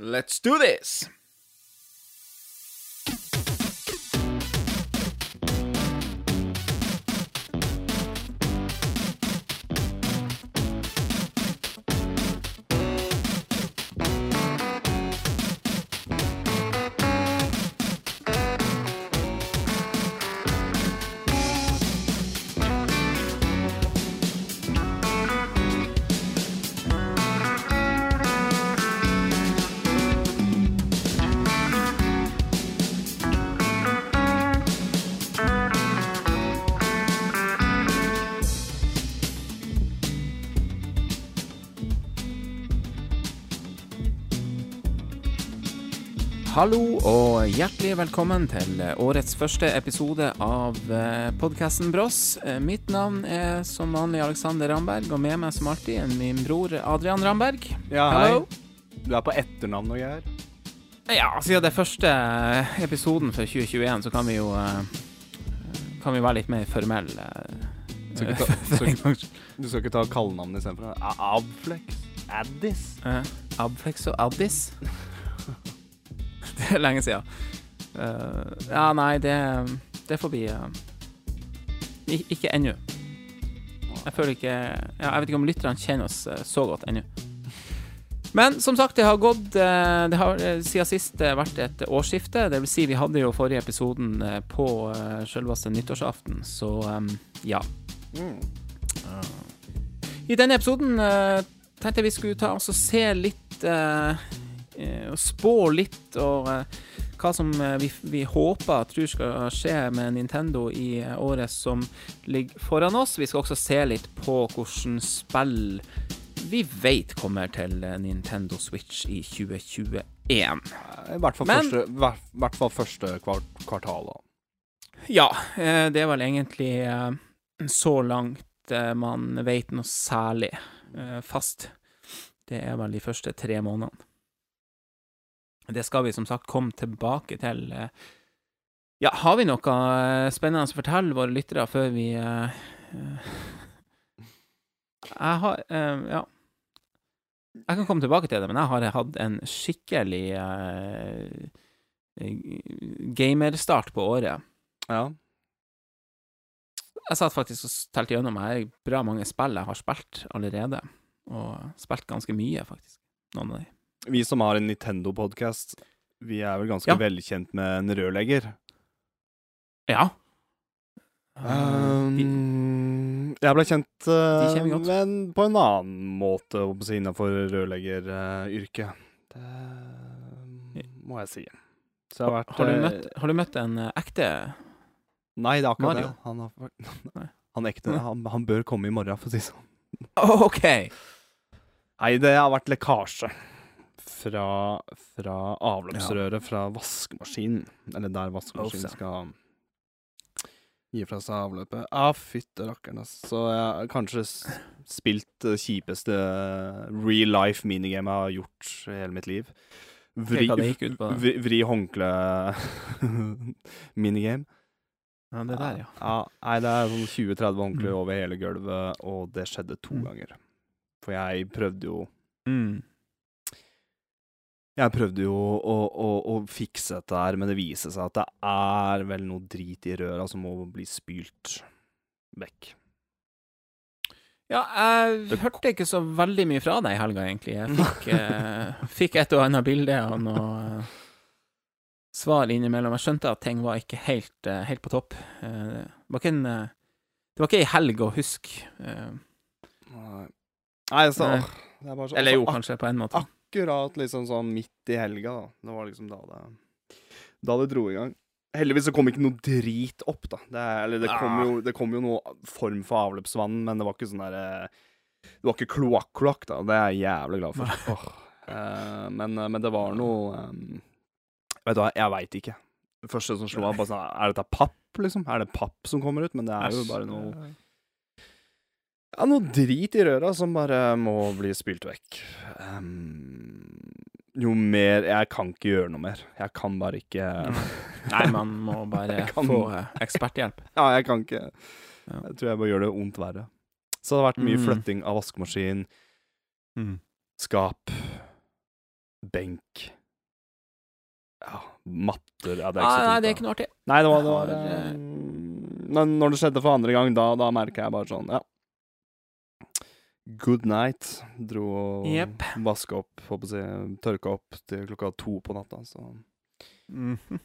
Let's do this! Hallo og hjertelig velkommen til årets første episode av podkasten Bross. Eh, Mitt navn er som vanlig Alexander Ramberg, og med meg som alltid er min bror Adrian Ramberg. Ja, hei. Du er på etternavn og greier. Ja, siden det er første episoden for 2021, så kan vi jo eh, Kan vi være litt mer formelle. Så ikke ta- så Du skal ikke ta kallenavn istedenfor? Abflex? Addis? Uh, Abflex og Addis. det er lenge siden. Uh, ja, nei, det, det får bli uh, ik- Ikke ennå. Jeg føler ikke ja, Jeg vet ikke om lytterne kjenner oss eh, så godt ennå. Men som sagt, det har gått eh, Det har eh, siden sist eh, vært et årsskifte. Det vil si, vi hadde jo forrige episoden eh, på uh, selveste nyttårsaften, så um, ja. I denne episoden uh, tenkte jeg vi skulle ta oss og se litt eh, eh, Og spå litt og eh, hva som eh, vi, vi håper tror skal skje med Nintendo i eh, året som ligger foran oss. Vi skal også se litt på hvordan spill vi vet kommer til eh, Nintendo Switch i 2021. I hvert fall Men- første, hvert, hvert fall første kvart, kvartal. da. Ja, eh, det er vel egentlig eh, så langt eh, man vet noe særlig eh, fast. Det er vel de første tre månedene. Det skal vi som sagt komme tilbake til. eh. Ja, har vi noe eh, spennende å fortelle våre lyttere før vi eh, Jeg har uh, Ja. Jeg kan komme tilbake til det, men jeg har hatt en skikkelig uh, gamerstart på året. Ja. Jeg satt faktisk og telte gjennom her bra mange spill jeg har spilt allerede. Og spilt ganske mye, faktisk. Noen av de. Vi som har en Nintendo-podkast, vi er vel ganske Ja. velkjent med en rørlegger. Ja. de, Um, jeg ble kjent uh, men på en annen måte innenfor rørleggeryrket. det må jeg si. Så jeg har vært har, du eh, møtt, har du møtt en eh, ekte Nei, det er akkurat Mario? det. Han, har, han, ekte, han, han bør komme i morgen, for å si det sånn. OK! Nei, det har vært lekkasje fra, fra avløpsrøret fra vaskemaskinen. Eller der vaskemaskinen skal gi fra seg avløpet. Ah, fytte rakkeren, altså. Så jeg har kanskje spilt det kjipeste real life minigame jeg har gjort i hele mitt liv. Vri, vri, vri håndkle minigame. Ja, det der, ja. Ja, nei, det er sånn 20-30 håndklær Mm. over hele gulvet, og det skjedde to Mm. ganger. For jeg prøvde jo Mm. Jeg prøvde jo å, å, å fikse dette her, men det viser seg at det er vel noe drit i røra som må bli spylt vekk. Ja, jeg Det- hørte ikke så veldig mye fra deg i helga, egentlig. Jeg fikk, eh, fikk et og annet bilde og noe eh, svar innimellom. Jeg skjønte at ting var ikke helt, eh, helt på topp. Eh, det var ikke en eh, Det var ikke ei helg å huske. eh, Nei, Nei så Nei. det bare så, eller jo, altså, kanskje, på en måte. Akkurat liksom sånn midt i helga, da. Det var liksom da det Da det dro i gang. Heldigvis så kom ikke noe drit opp, da. Det, er- eller det kom, Ah. jo, det kom jo noe form for avløpsvann, men det var ikke sånn derre Det var ikke kloakk-kloakk, da. Det er jeg jævlig glad for. Oh. Uh, men, men det var noe um, Vet du hva, jeg veit ikke. Det første som slo meg, bare sånn Er dette papp, liksom? Er det papp som kommer ut? Men det er jo bare noe ja, noe drit i røra som bare må bli spylt vekk. Um, jo mer Jeg kan ikke gjøre noe mer. Jeg kan bare ikke Nei, man må bare kan- få eh, eksperthjelp. Ja, jeg kan ikke Jeg tror jeg bare gjør det vondt verre. Så det har vært mye Mm. flytting av vaskemaskin, skap benk Ja, matter ja, det er ikke så fint. nei, det er ikke noe artig. Nei, det var, det var Har, eh, Men når det skjedde for andre gang, da, da merka jeg bare sånn, ja. Good night. Dro og yep. vaska opp, håper jeg, å si, tørka opp til klokka to på natta, så Mhm.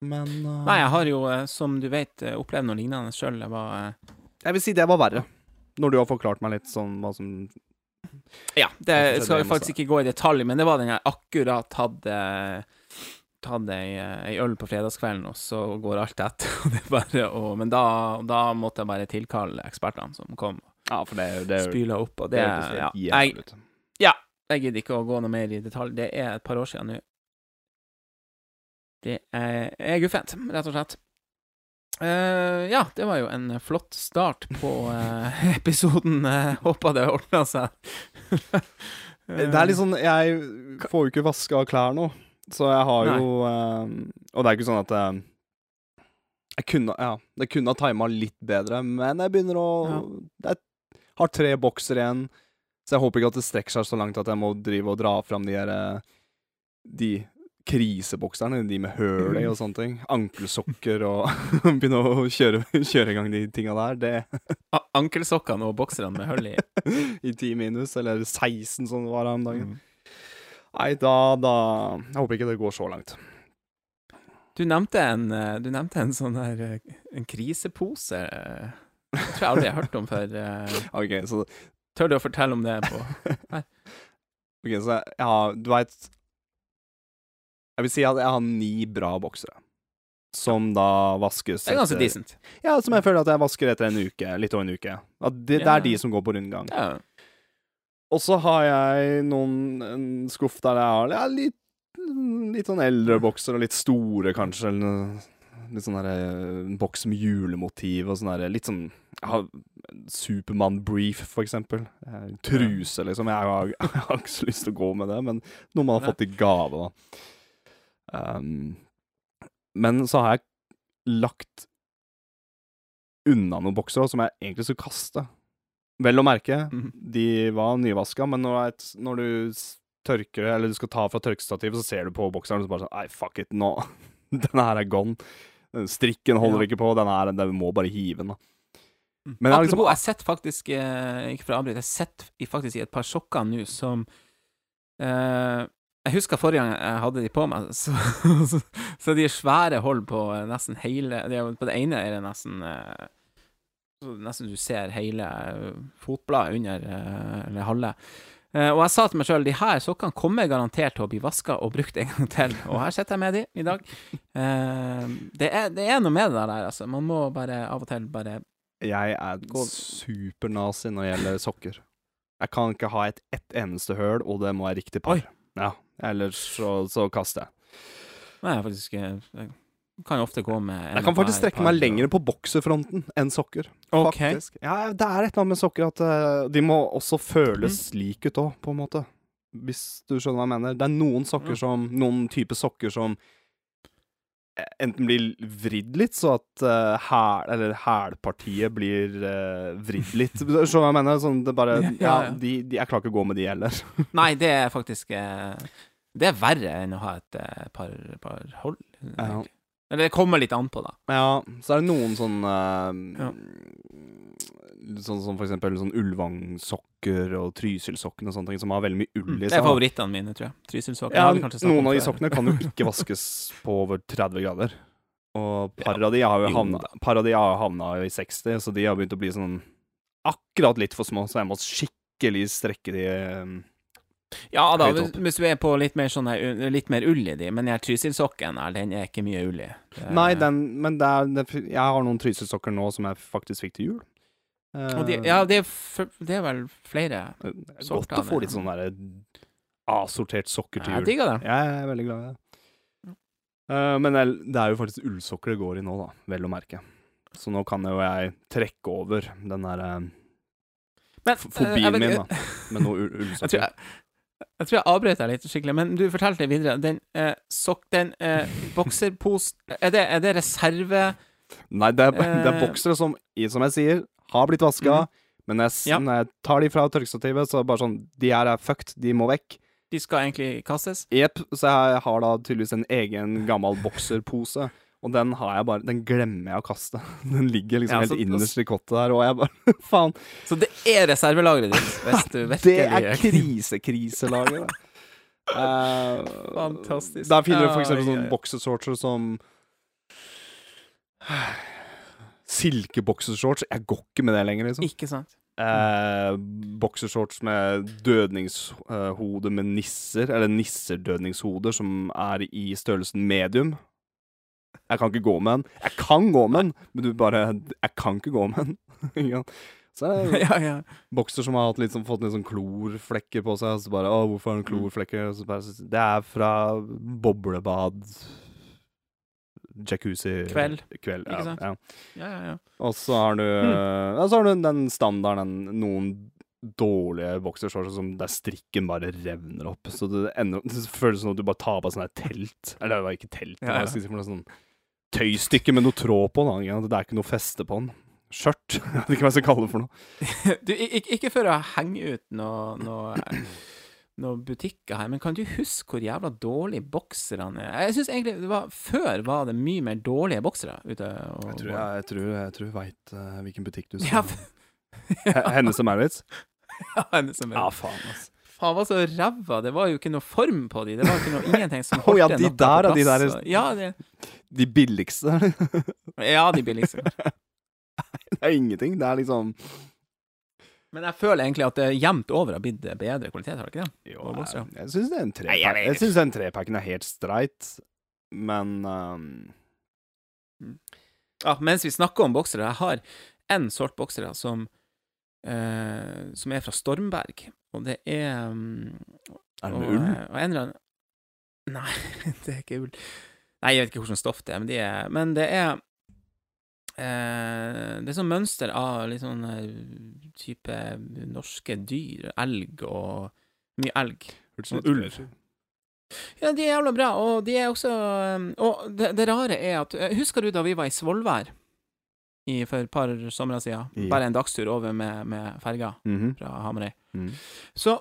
Men uh... Nei, jeg har jo, eh, som du vet, eh, opplevd noe lignende sjøl. Jeg var uh... jeg vil si det var verre. Når du har forklart meg litt sånn hva som Ja, det skal jeg faktisk ikke gå i detalj, men det var den jeg akkurat hadde Tatt ei, ei øl på fredagskvelden, og så går alt etter. Og det bare og, men da, da måtte jeg bare tilkalle ekspertene som kom Ja, for det, det, jo spyla opp, og det, det er ja, jeg, jævlig ut. jeg gidder ikke å gå noe mer i detalj. Det er et par år siden nå. Det er, er guffent, rett og slett. Uh, ja, det var jo en flott start på uh, episoden. Uh, Håper det ordna seg. Det er litt sånn Jeg får jo ikke vaska klær nå, så jeg har jo eh, Og det er ikke sånn at Jeg kunne Ja, det kunne ha tima litt bedre, men jeg begynner å Ja. Jeg har tre bokser igjen, så jeg håper ikke at det strekker seg så langt at jeg må drive og dra fram de her eh, De krisebokserne, de med høl i og sånne ting. Ankelsokker og Begynne å kjøre, kjøre i gang de tinga der. Det Ankelsokkene og bokserne med hull i. i 10 minus, eller 16 som det var her om dagen. Mm. Nei, da, da Jeg håper ikke det går så langt. Du nevnte en, eh, du nevnte en sånn der eh, En krisepose. Jeg tror jeg aldri har hørt om før. Uh, Ok, så, Tør du å fortelle om det på ok, så jeg har Du veit Jeg vil si at jeg har ni bra boksere. Som da vaskes Det er ganske etter- decent. Ja, som jeg føler at jeg vasker etter en uke. Litt over en uke. At det, det er de som går på rundgang. Yeah. Og så har jeg noen en skuff der jeg har litt, litt sånn eldre bokser, og litt store, kanskje. Eller noe- litt sånn der, eh, en boks med julemotiv og sånn der. Litt sånn ja, Supermann brief, for eksempel. Eh, Truse, liksom. Jeg har, jeg har ikke så lyst til å gå med det, men noe man har fått i gave, da. Um, men så har jeg lagt unna noen bokser som jeg egentlig skulle kaste. Vel å merke, Mhm. de var nyvaska, men når, et, når du tørker eller du skal ta fra tørkestativet, så ser du på bokseren og så bare sånn Nei, fuck it, nå Denne her er gone. Strikken holder Ja. ikke på, den her, den må bare hive den, da. Men Men liksom- Apropos, jeg sitter faktisk eh, Ikke for å avbryte, jeg sitter i- faktisk i et par sokker nå som eh, Jeg husker forrige gang jeg hadde de på meg, så, så, så de er svære hold på eh, nesten hele de På det ene er det nesten eh, Nesten du ser hele eh, fotbladet under, eller halve. Eh, og jeg sa til meg sjøl de her sokkene kommer garantert til å bli vaska og brukt en gang til. Og her sitter jeg med de i dag. Eh, det, er, det er noe med det der, altså. Man må bare av og til bare Jeg er supernazi når det gjelder sokker. Jeg kan ikke ha et ett eneste høl, og det må være riktig par. Oi. Ja, ellers så, så kaster jeg. Nei, jeg faktisk eh, Jeg kan ofte gå med Jeg kan faktisk strekke meg lenger på bokserfronten enn sokker. Okay. Faktisk. Ja, det er et eller annet med sokker at uh, de må også føles Mm. slik ut òg, på en måte. Hvis du skjønner hva jeg mener. Det er noen sokker som Noen type sokker som eh, enten blir vridd litt, så at uh, hæl, eller hælpartiet blir uh, vridd litt. Du hva jeg mener? Sånn, det bare Ja, Ja, ja. de, de, jeg klarer ikke å gå med de heller. Nei, det er faktisk uh, Det er verre enn å ha et uh, par, par hold. Ja. Eller det kommer litt an på, da. Ja, så er det noen sånn Ja. Sånn som for eksempel sånn Ulvang-sokker og Trysil-sokken og sånne ting, som har veldig mye ull i Det er favorittene mine, tror jeg. Trysilsokker. Ja, noen av de sokkene kan jo ikke vaskes på over 30 grader. Og par av de har jo havna, par av de har havna i 60, så de har begynt å bli sånn akkurat litt for små, så jeg må skikkelig strekke de um, Ja da, hvis, hvis du er på litt mer, sånn, her, litt mer ull i de, men den Trysil-sokken her, den er ikke mye ull i. Det- Nei, den, men det er, det, jeg har noen Trysil-sokker nå som jeg faktisk fikk til jul. og de, Ja, det er, det er vel flere. sorter. er Godt å få litt sånn derre avsortert sokker til Jeg jul. digger det. Jeg er veldig glad i det. Eh, men det er- er jo faktisk ullsokker det går i nå, da. Vel å merke. Så nå kan jo jeg trekke over den der eh, Men, eh, jeg fobien uh, min, da. Med noe ullsokker. Jeg jeg, jeg tror jeg avbrøt deg litt skikkelig, men du fortalte videre. Den eh, sokk... Den eh, bokserpos... Er det, er det reserve Nei, det er, det er Eh. boksere som, som jeg sier, har blitt vaska. Mm. Men jeg, Ja. når jeg tar de fra tørkestativet, så er det bare sånn De her er fucked, de må vekk. De skal egentlig kastes. Jepp. Så jeg har da tydeligvis en egen gammel bokserpose. Og den har jeg bare Den glemmer jeg å kaste. Den ligger liksom Ja, helt innerst i kottet der, og jeg bare Faen. Så det er reservelageret ditt, hvis du virkelig Det er krisekriselaget, det. Uh, Fantastisk. Der finner du for Ja, sånne boksesorter som Silkeboksershorts. Jeg går ikke med det lenger, liksom. Ikke sant? Eh, boksershorts med dødningshode med nisser, eller nisserdødningshoder, som er i størrelsen medium. Jeg kan ikke gå med den. Jeg kan gå med den, men du bare Jeg kan ikke gå med den. Så det ja, ja. bokser som har litt sånn, fått litt sånn klorflekker på seg, så bare Å, hvorfor har den klorflekker? Og så bare, Det er fra boblebad Jacuzzi Kveld. Kveld, ja, ja. ja, ja, ja. Og så har du mm. Så har du den standarden, den- noen dårlige boksershorts som der strikken bare revner opp. Så det, ender, det føles som at du bare tar på sånn her telt. Eller det var ikke telt, det Ja, var ja. jeg skal si for noe sånn tøystykke med noe tråd på. Da. Det er ikke noe feste på den. Skjørt. Jeg vet ikke hva jeg skal kalle det for noe. Du, ikke, ikke for å henge ut noe, noe, noe butikker her, men kan du huske hvor jævla dårlige bokserne er? Jeg synes egentlig det var, Før var det mye mer dårlige boksere ute. Og, Jeg tror jeg, jeg, tror, jeg tror jeg veit hvilken butikk du Ja, skal He- Hennes og Maurits? Ja, Hennes og er Ja, faen, altså. Faen, var så ræva. Det var jo ikke noe form på de. Det var ikke noe, ingenting som ja, holdt de noe på der, ja, de der- Ja, det, De billigste. ja, de billigste. det er ingenting. Det er liksom Men jeg føler egentlig at det jevnt over har blitt bedre kvalitet, har det ikke det? Jo, jeg, jeg syns den trepacken er helt streit, men um, Ja, mens vi snakker om boksere, jeg har en sort boksere som Som er fra Stormberg, og det er um, Er det med ull? eh, Og en eller annen Nei, det er ikke ull. Nei, jeg vet ikke hvilket stoff det er, men, de er, men det er eh, Det er sånn mønster av litt sånn eh, type norske dyr. Elg og Mye elg. Hørtes ut som ulv. Ja, de er jævla bra, og de er også Og det, det rare er at eh, Husker du da vi var i Svolvær i, for et par somre siden? Ja. Bare en dagstur over med, med ferga Mhm. fra Hamarøy. Mm. Så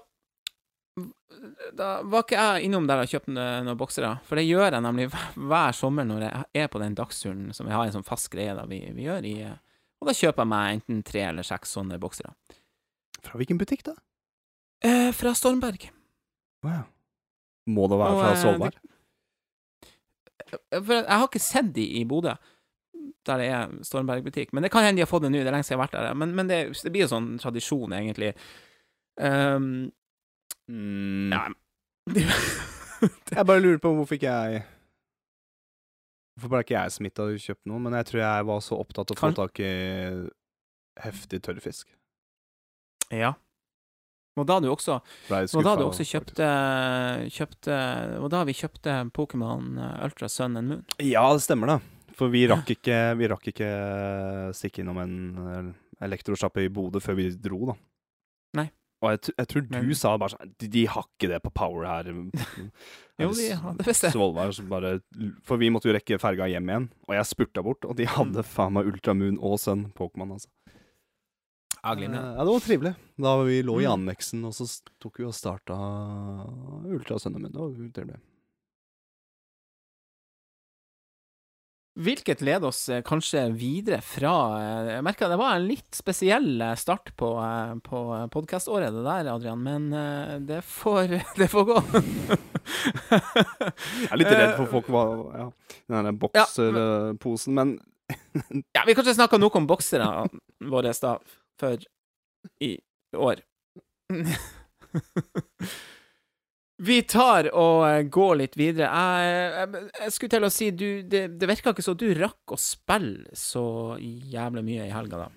da var ikke jeg innom der og kjøpte noen boksere, for det gjør jeg nemlig hver sommer når jeg er på den dagsturen som jeg har en sånn fast greie da vi, vi gjør i eh, Og da kjøper jeg meg enten tre eller seks sånne boksere. Fra hvilken butikk, da? Eh, fra Stormberg. Wow. Må det være Og, fra eh, Svolvær? For jeg har ikke sett de i Bodø, der det er Stormberg-butikk. Men det kan hende de har fått det nå, det er lenge siden jeg har vært der. Men, men det, det blir jo sånn tradisjon, egentlig. Um, Mm. ja, Jeg bare lurer på hvorfor ikke jeg Hvorfor ble ikke jeg smitta og kjøpt noe? Men jeg tror jeg var så opptatt av å få tak i heftig tørrfisk. ja. Og da du også Og da du også kjøpte, kjøpte Og da vi kjøpte Pokémon Ultra Sun and Moon. Ja, det stemmer, det. For vi rakk ikke, vi rakk ikke stikke innom en eh, elektrosjappe i Bodø før vi dro, da. Nei. Og jeg, jeg tror du Men- sa bare sånn De, de har ikke det på Power her. Jo, de visst det. Svolvær, så bare For vi måtte jo rekke ferga hjem igjen, og jeg spurta bort, og de hadde Mm. faen meg Ultramoon og Sun Pokémon, altså. Ja, Eh. Ja, det var trivelig. Da vi lå i Mm. anneksen, og så tok vi og starta Ultra min. Det var trivelig. Hvilket leder oss eh, kanskje videre fra eh, Jeg merka det var en litt spesiell eh, start på, på podkaståret, det der, Adrian, men det får, det får gå. Jeg er litt redd for folk var ja, Den der bokserposen, men Ja, vi kanskje snakka nok om bokserne våre da, for i år. Vi tar og eh, går litt videre. Jeg, jeg, jeg skulle til å si du, det, det virka ikke så du rakk å spille så jævlig mye i helga, da.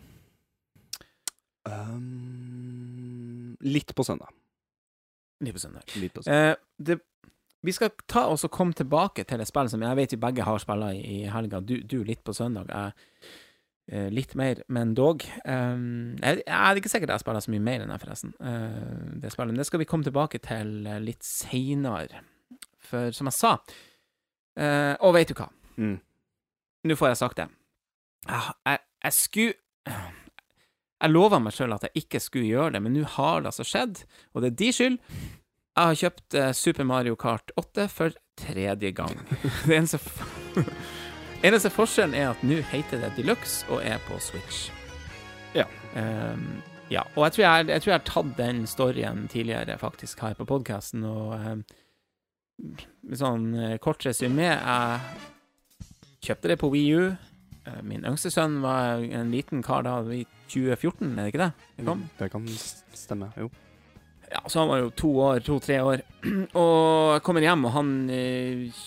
um, Litt på søndag. Litt på søndag. Litt på søndag. Eh, det, vi skal ta oss og komme tilbake til et spill som jeg vet vi begge har spilt i, i helga. Du, du litt på søndag. Jeg litt mer, men dog. Um, jeg, jeg er ikke sikkert jeg spiller så mye mer enn det, forresten. Uh, det spillet. Men det skal vi komme tilbake til eh, litt seinere. For som jeg sa uh, Og vet du hva? Mm. Nå får jeg sagt det. Jeg, jeg, jeg skulle Jeg lova meg sjøl at jeg ikke skulle gjøre det, men nå har det altså skjedd, og det er de skyld Jeg har kjøpt uh, Super Mario Kart 8 for tredje gang. Det er en f eneste forskjellen er at nå heter det Deluxe og er på Switch. Ja. Um, ja. Og jeg tror jeg, jeg tror jeg har tatt den storyen tidligere, faktisk, her på podkasten, og um, sånn eh, kort resymé Jeg kjøpte det på Wii U. Eh, Min yngste sønn var en liten kar da i 2014, er det ikke det? det kom? Det kan stemme, jo. Ja, så han var jo to år, to-tre år. Og jeg kommer hjem, og han eh,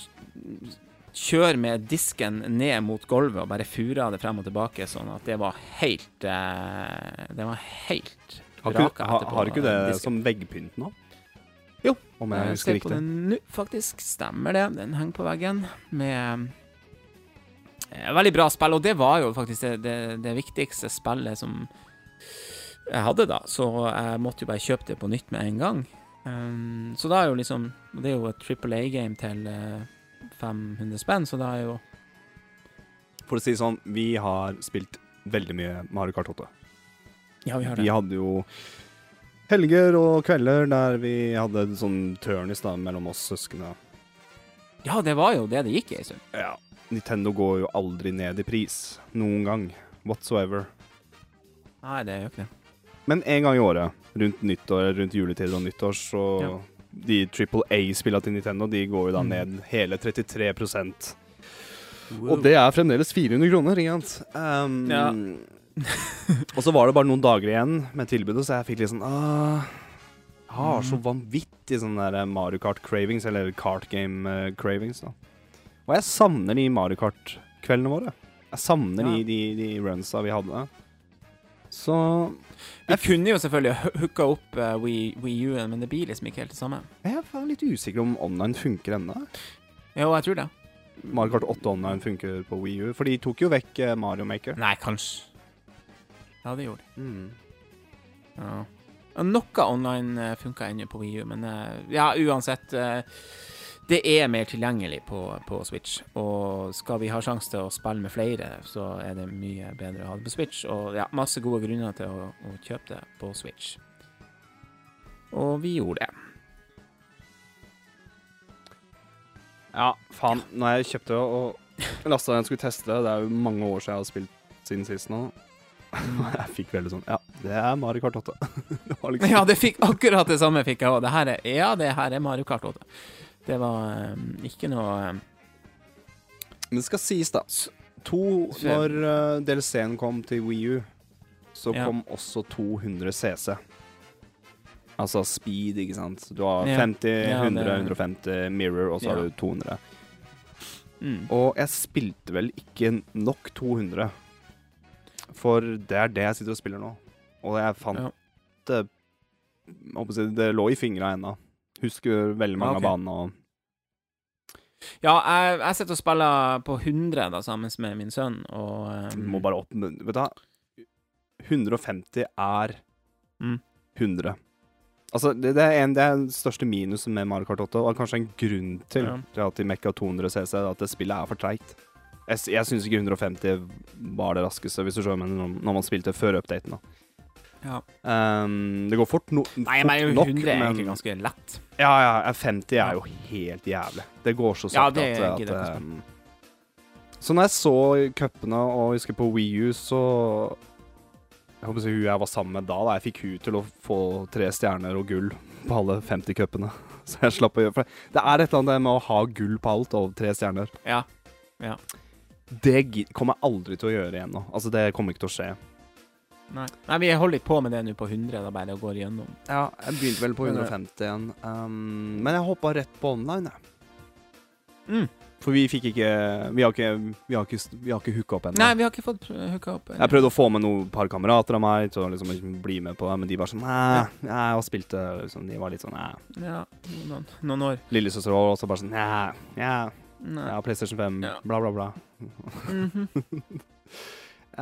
kjører med disken ned mot gulvet og bare furer det frem og tilbake, sånn at det var helt eh, Det var helt Har ikke, raka har, etterpå, har ikke det disken. som veggpynt nå? Jo. Om jeg Jeg husker riktig. nå, faktisk. Stemmer det. Den henger på veggen med eh, Veldig bra spill, og det var jo faktisk det, det, det viktigste spillet som jeg hadde da, så jeg måtte jo bare kjøpe det på nytt med en gang. Um, så da er jo liksom Det er jo et Triple A-game til eh, 500 spenn, så det er jo For å si det sånn, vi har spilt veldig mye Mario Kart 8. Ja, vi har det. Vi hadde jo helger og kvelder der vi hadde sånn turnis da, mellom oss søsknene. Ja, det var jo det det gikk i en stund. Ja. Nintendo går jo aldri ned i pris. Noen gang. Whatsoever. Nei, det gjør ikke det. Men en gang i året, rundt nyttår, rundt juletid og nyttår, så Ja. De Triple A-spillene til Nintendo de går jo da Mm. ned hele 33% Og det er fremdeles 400 kroner, ikke sant? Um, Ja. og så var det bare noen dager igjen med tilbudet, så jeg fikk litt sånn ah, Jeg har så Mm. vanvittig sånn der Mario Kart cravings, eller Kart Game eh, cravings, da. Og jeg savner de Mario Kart-kveldene våre. Jeg savner Ja. de, de, de runsa vi hadde. Så Vi kunne jo selvfølgelig hooka opp uh, Wii U-en, men det blir liksom ikke helt det samme. jeg er litt usikker om online funker ennå. Jo, jeg tror det. Mario Kart 8 Online funker på Wii U, for de tok jo vekk eh, Mario Maker. Nei, kanskje. Ja, det gjorde de. Mm. Ja. Noe online uh, funka ennå på Wii U, men eh, ja, uansett eh, Det er mer tilgjengelig på, på Switch, og skal vi ha sjanse til å spille med flere, så er det mye bedre å ha det på Switch. Og ja, masse gode grunner til å, å kjøpe det på Switch. Og vi gjorde det. Ja, faen. Når jeg kjøpte og lasta den skulle teste det, det er jo mange år siden jeg har spilt siden sist nå. Jeg fikk veldig sånn Ja, det er Mario Kart 8. det liksom Ja, det fikk akkurat det samme fikk jeg òg. Ja, det her er Mario Kart 8. Det var um, ikke noe um, Men det skal sies, da. To, når uh, DLC-en kom til Wii U, så Ja. kom også 200 CC. Altså speed, ikke sant. Du har Ja. 50, Ja, 100, det- 150 mirror, og så har du 200. mm. Og jeg spilte vel ikke nok 200. For det er det jeg sitter og spiller nå. Og jeg fant det Det lå i fingra ennå. Husker veldig mange okay. av banene og Ja, jeg, jeg sitter og spiller på 100 da, sammen med min sønn, og um... Må bare opp Vet du hva? 150 er Mm. 100. Altså, det, det, er en, det er den største minusen med Mario Kart 8, og kanskje en grunn til, Ja. at de mekka 200 CC, at det spillet er for treigt. Jeg, jeg syns ikke 150 var det raskeste, hvis du skjønner, men når man spilte før updaten. da. Ja. Um, det går fort, no, Nei, men nok, 100 er men egentlig ganske lett. Ja, ja, 50 er jo helt jævlig. Det går så Ja, sakte det at, at um, Så når jeg så cupene og husker på Wii U, så Jeg håper å si hun jeg var sammen med da, da jeg fikk hun til å få tre stjerner og gull på alle 50 cupene. Så jeg slapp å gjøre For det er et eller annet med å ha gull på alt og tre stjerner. Ja. Ja. Det kommer jeg aldri til å gjøre igjen nå. Altså, det kommer ikke til å skje. Nei. Nei, vi holder litt på med det nå på 100, da bare og går igjennom. Ja, jeg begynte vel på 150 igjen. Um, men jeg hoppa rett på online, jeg. Mm. For vi fikk ikke Vi har ikke, vi har ikke, vi har ikke hooka opp ennå. Nei, vi har ikke fått hooka opp. Jeg prøvde å få med noen par kamerater av meg til å liksom liksom bli med på det, men de var sånn Nei, jeg har spilt det liksom, De var litt sånn Nei. Ja, noen, noen år. Lillesøster var også bare sånn Nei, ja, Nei. jeg har PlayStation 5, Ja. bla, bla, bla. Mhm.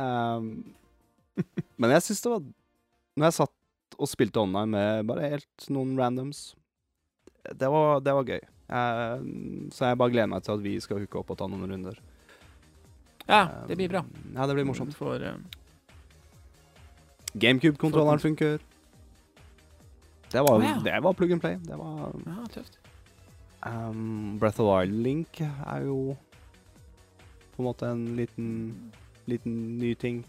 um, men jeg syns det var Når jeg satt og spilte online med bare helt noen randoms Det var, det var gøy. Eh, så jeg bare gleder meg til at vi skal hooke opp og ta noen runder. Ja, det blir bra. Ja, det blir morsomt. For, eh, GameCube-kontrolleren funker. Det var, oh, ja. det var plug and play. Det var Ja, tøft. um, Breath of the Wild Link er jo på en måte en liten, liten ny ting.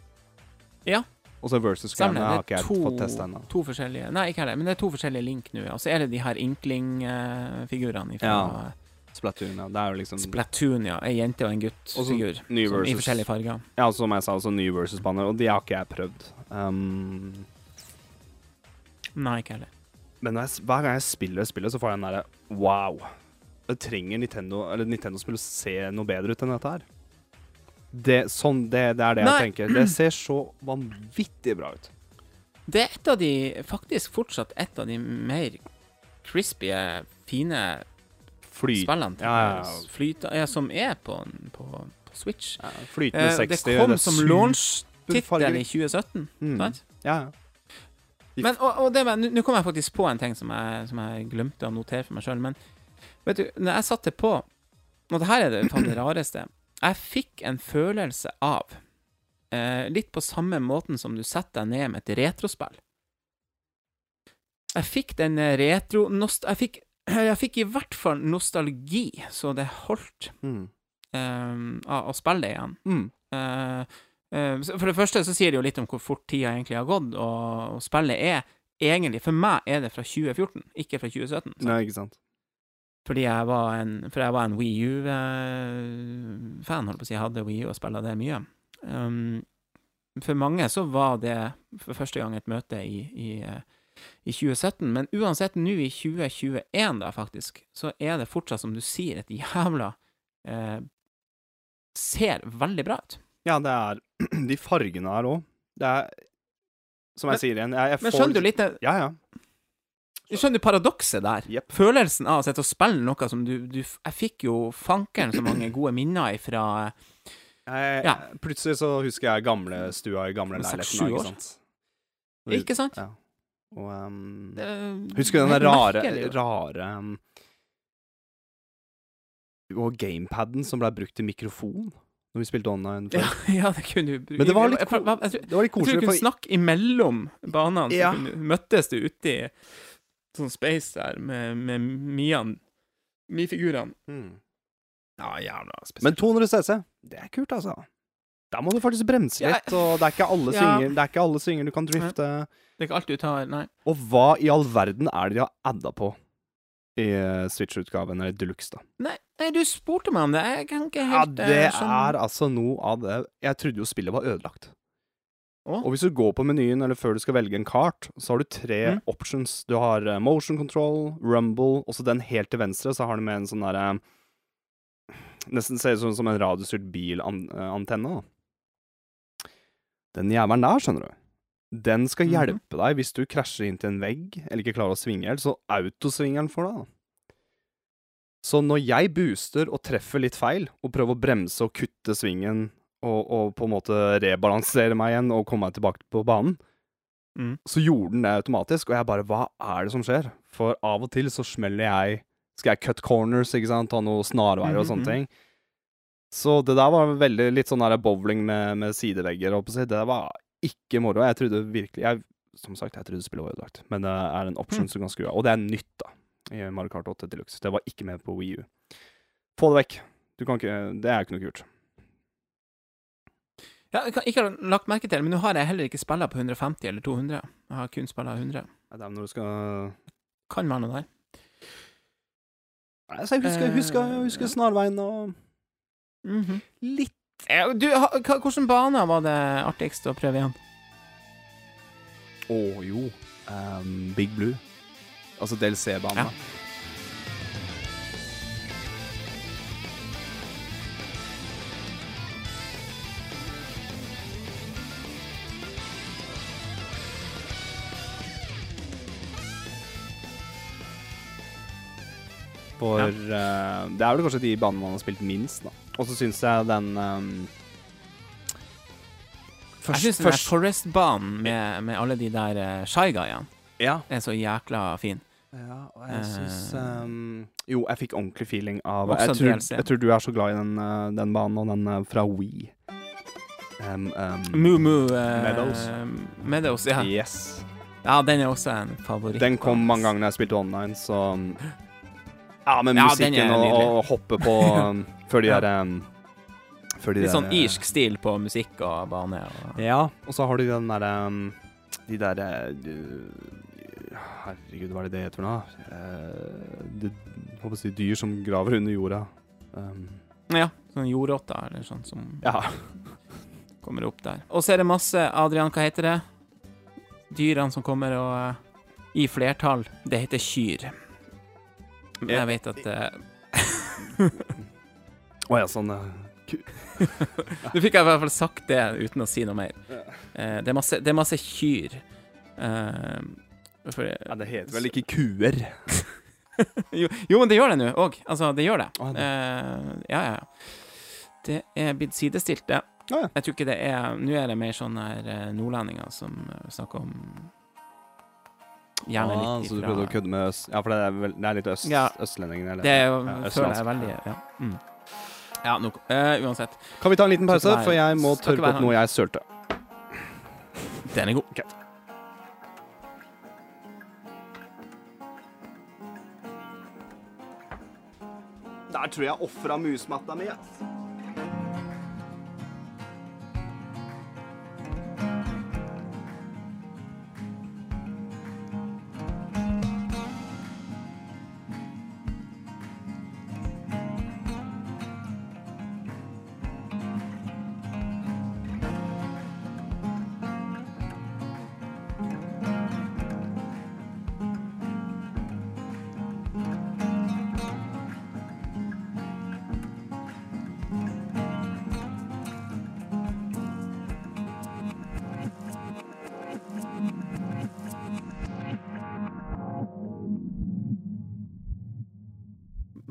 Ja. Og så versus-greiene har ikke jeg to, fått testa ennå. to forskjellige Nei, ikke heller, men det er to forskjellige link nå. Og så er det de her Inkling-figurene fra Ja. Splatoon, ja. Det er jo liksom Splatoon, ja. Ei jente og en gutt-figur. ny I forskjellige farger. Ja, som jeg sa, altså ny Versus-banner, og de har ikke jeg prøvd. Um, Nei, ikke heller. men jeg, hver gang jeg spiller spillet, så får jeg den derre wow. Jeg trenger Nintendo Eller Nintendo-spill å se noe bedre ut enn dette her. Det, sånn, det, det er det Nei. jeg tenker. Det ser så vanvittig bra ut. Det er et av de Faktisk fortsatt et av de mer crispy, fine Flyt, spillene til ja, ja, ja. Flyt, ja, som er på, på, på Switch. flytende Eh, 60. det kom som launch-tittel i 2017, Mm. sant? Ja, ja. Men, og, og det, nå kom jeg faktisk på en ting som jeg, som jeg glemte å notere for meg sjøl. Men vet du, når jeg satte på Og det her er det, det rareste. Jeg fikk en følelse av eh, Litt på samme måten som du setter deg ned med et retrospill. Jeg fikk den eh, retro... Nost jeg, fikk, jeg fikk i hvert fall nostalgi, så det holdt Mm. eh, av å spille det igjen. Mm. Eh, eh, for det første så sier det jo litt om hvor fort tida egentlig har gått, og, og spillet er egentlig For meg er det fra 2014, ikke fra 2017. sant? Nei, ikke sant. Fordi jeg var en, for jeg var en Wii U-fan, holdt på å si. Jeg hadde Wii U og spilte det mye. Um, for mange så var det for første gang et møte i, i, eh, i 2017, men uansett nå i 2021, da, faktisk, så er det fortsatt, som du sier, et jævla eh, Ser veldig bra ut. Ja, det er de fargene her òg. Det er Som jeg Men- sier igjen, jeg, jeg Men skjønner du litt det- Ja, ja. Skjønner du paradokset der? Yep. Følelsen av å sitte og spille noe som du, du Jeg fikk jo fankeren så mange gode minner ifra Jeg, Ja. Plutselig så husker jeg gamle stua i gamle leiligheten. Ikke sant? Og- Ikke sant? Ja. Og um, Det, Husker du den rare, merker, rare um, Og gamepaden som ble brukt til mikrofon når vi spilte online Ja, ja, det kunne du bruke. Men det var litt, jeg, jeg, ko- jeg, jeg, det var litt jeg tror du kunne For, snakke imellom banene, så Ja. møttes du uti sånn space der med, med Mian Mi-figurene. mm. Ja, jævla spesielt. Men 200 CC, det er kult, altså. Da må du faktisk bremse Ja, litt, og det er ikke alle ja. svinger Det er ikke alle svinger du kan drifte. det er ikke alt du tar, nei. Og hva i all verden er det de har adda på i eh, Switch-utgaven, eller Deluxe, da? nei. Nei, du spurte meg om det. Jeg kan ikke Ja, det eh, skjønne- er altså noe av det Jeg trodde jo spillet var ødelagt. Å? Og hvis du går på menyen, eller før du skal velge en kart, så har du tre Mm. options. Du har eh, motion control, rumble, og så den helt til venstre, så har du med en sånn derre Nesten ser ut som, som en radiostyrt bilantenne, da. Den jævelen der, skjønner du. Den skal Mhm. hjelpe deg hvis du krasjer inn til en vegg, eller ikke klarer å svinge helt, så autosvinger den for deg, da. Så når jeg booster og treffer litt feil, og prøver å bremse og kutte svingen, og, og på en måte rebalansere meg igjen og komme meg tilbake på banen, Mm. så gjorde den det automatisk, og jeg bare Hva er det som skjer? For av og til så smeller jeg Skal jeg cut corners, ikke sant, ta noe snarveier og sånne sånne -hmm. ting. Så det der var veldig litt sånn der bowling med, med sidevegger, holdt på å si. Det var ikke moro. Jeg trodde virkelig jeg, Som sagt, jeg trodde spillet var ødelagt, men det er en option Mm. som kan skru av. Og det er nytt, da, i Mario Kart 8 Deluxe. Det var ikke med på Wii U. Få det vekk. Du kan ikke Det er ikke noe kult. Ja, jeg har ikke lagt merke til det, men nå har jeg heller ikke spilla på 150 eller 200. Jeg har kun spilla 100. Det er når du skal Kan være noe der. Nei, så jeg husker, Eh, husker, husker ja. snarveien og Mhm. litt Eh, Du, hvilken bane var det artigst å prøve igjen? Å jo. um, Big Blue. Altså DLC-banen. Ja. For uh, det er vel kanskje de banene man har spilt minst, da. Og så syns jeg den ehm, Jeg syns den Forest-banen med, med alle de der uh, Shy Guyene Ja. er så jækla fin. Ja, og jeg syns Eh. ehm, Jo, jeg fikk ordentlig feeling av jeg tror, jeg tror du er så glad i den, eh, den banen og den eh, fra Wii. Um, um, Moo Moo uh, Meadows. Meadows, ja. Yes. Ja, den er også en favoritt. Den kom mange ganger når jeg spilte online, så Ja, men musikken ja, og, og hoppe på um, før de der um, Før de Litt sånn der, sånn irsk stil på musikk og bane. Og, Ja, og så har du den derre um, De derre uh, Herregud, hva er det det heter nå? Uh, det, håper å si dyr som graver under jorda. Um, ja, sånn jordrotter eller sånn som ja. kommer opp der. Og så er det masse Adrian, hva heter det? Dyrene som kommer og uh, I flertall. Det heter kyr. Men Jeg vet at eh, Å ja, sånn uh, Nå fikk jeg i hvert fall sagt det uten å si noe mer. Eh, det, er masse, det er masse kyr. Eh, for, Ja, det heter vel ikke kuer? jo, jo, men det gjør det nå òg. Altså, det gjør det. Eh, ja, ja, ja. Det er blitt sidestilt, det. Ah, ja. Jeg tror ikke det er Nå er det mer sånn her eh, nordlendinger som eh, snakker om Gjerne ah, litt Så du prøvde å kødde med øst Ja, for det er, vel, det er litt øst, Ja. østlendingen? Eller? Det er jo, Ja, føler jeg veldig Ja. Mm. ja nok. Uh, uansett. Kan vi ta en liten pause, være- for jeg må tørke opp noe jeg sølte. Den er god. Der tror jeg ofra musmatta mi.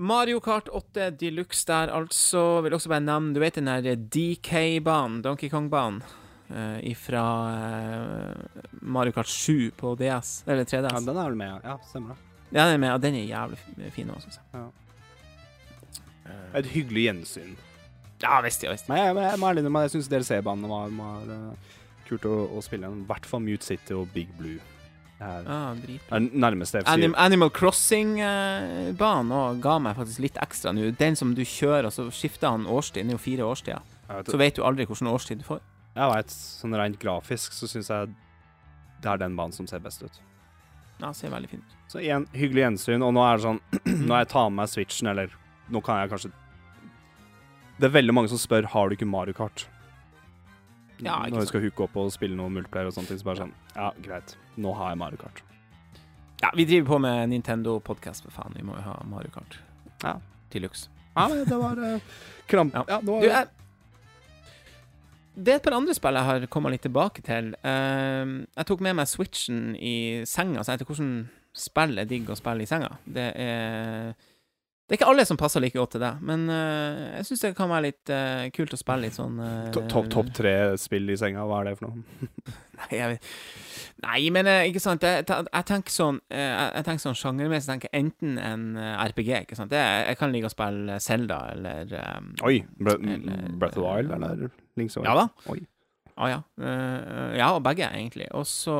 Mario Kart 8 Deluxe der, altså. Vil også bare nevne Du vet den der DK-banen, Donkey Kong-banen, uh, fra uh, Mario Kart 7 på DS, eller 3DS? Ja, den er vel med, ja. Stemmer det. Ja, den er med, og den er jævlig fin òg, syns jeg. Et hyggelig gjensyn. Ja visst, ja visst. Men jeg, jeg må ærlig innrømme, jeg syns DLC-banene var, var uh, kult å, å spille. I hvert fall Mute City og Big Blue. Er, Ja, er nærmeste Anim Animal Crossing-banen òg ga meg faktisk litt ekstra nå. Den som du kjører, og så skifter han årstid. Det er jo fire årstider. Vet, Så vet du aldri hvilken årstid du får. jeg vet, sånn rent grafisk så syns jeg det er den banen som ser best ut. Ja, ser veldig fin ut. Så igjen, hyggelig gjensyn, og nå er det sånn Når jeg tar med meg Switchen, eller nå kan jeg kanskje Det er veldig mange som spør Har du ikke Mario Kart. Ja, Når vi skal hooke opp og spille noe multiplayer og sånne ting, så bare sånn Ja, greit. Nå har jeg Mario Kart. Ja, vi driver på med Nintendo-podkast, for faen. Vi må jo ha Mario Kart. Ja. til luks. Ja, det var uh, kramp... Ja. Ja, det var Du, jeg, det er et par andre spill jeg har kommet litt tilbake til. Uh, jeg tok med meg Switchen i senga, så jeg vet ikke hvordan spill er digg å spille i senga. Det er Det er ikke alle som passer like godt til det, men uh, jeg syns det kan være litt uh, kult å spille litt sånn uh, Topp top tre spill i senga, hva er det for noe? Nei, jeg vet Nei, men ikke sant Jeg, jeg, jeg tenker sånn Jeg jeg tenker sånn sjangermessig tenker jeg enten en RPG, ikke sant. Det, er- jeg kan like å spille Zelda eller um, Oi! Bre Eller- Breath of the Wild, eller Links Ja da. Oi. Ah, ja. Ja, og begge, egentlig. Og så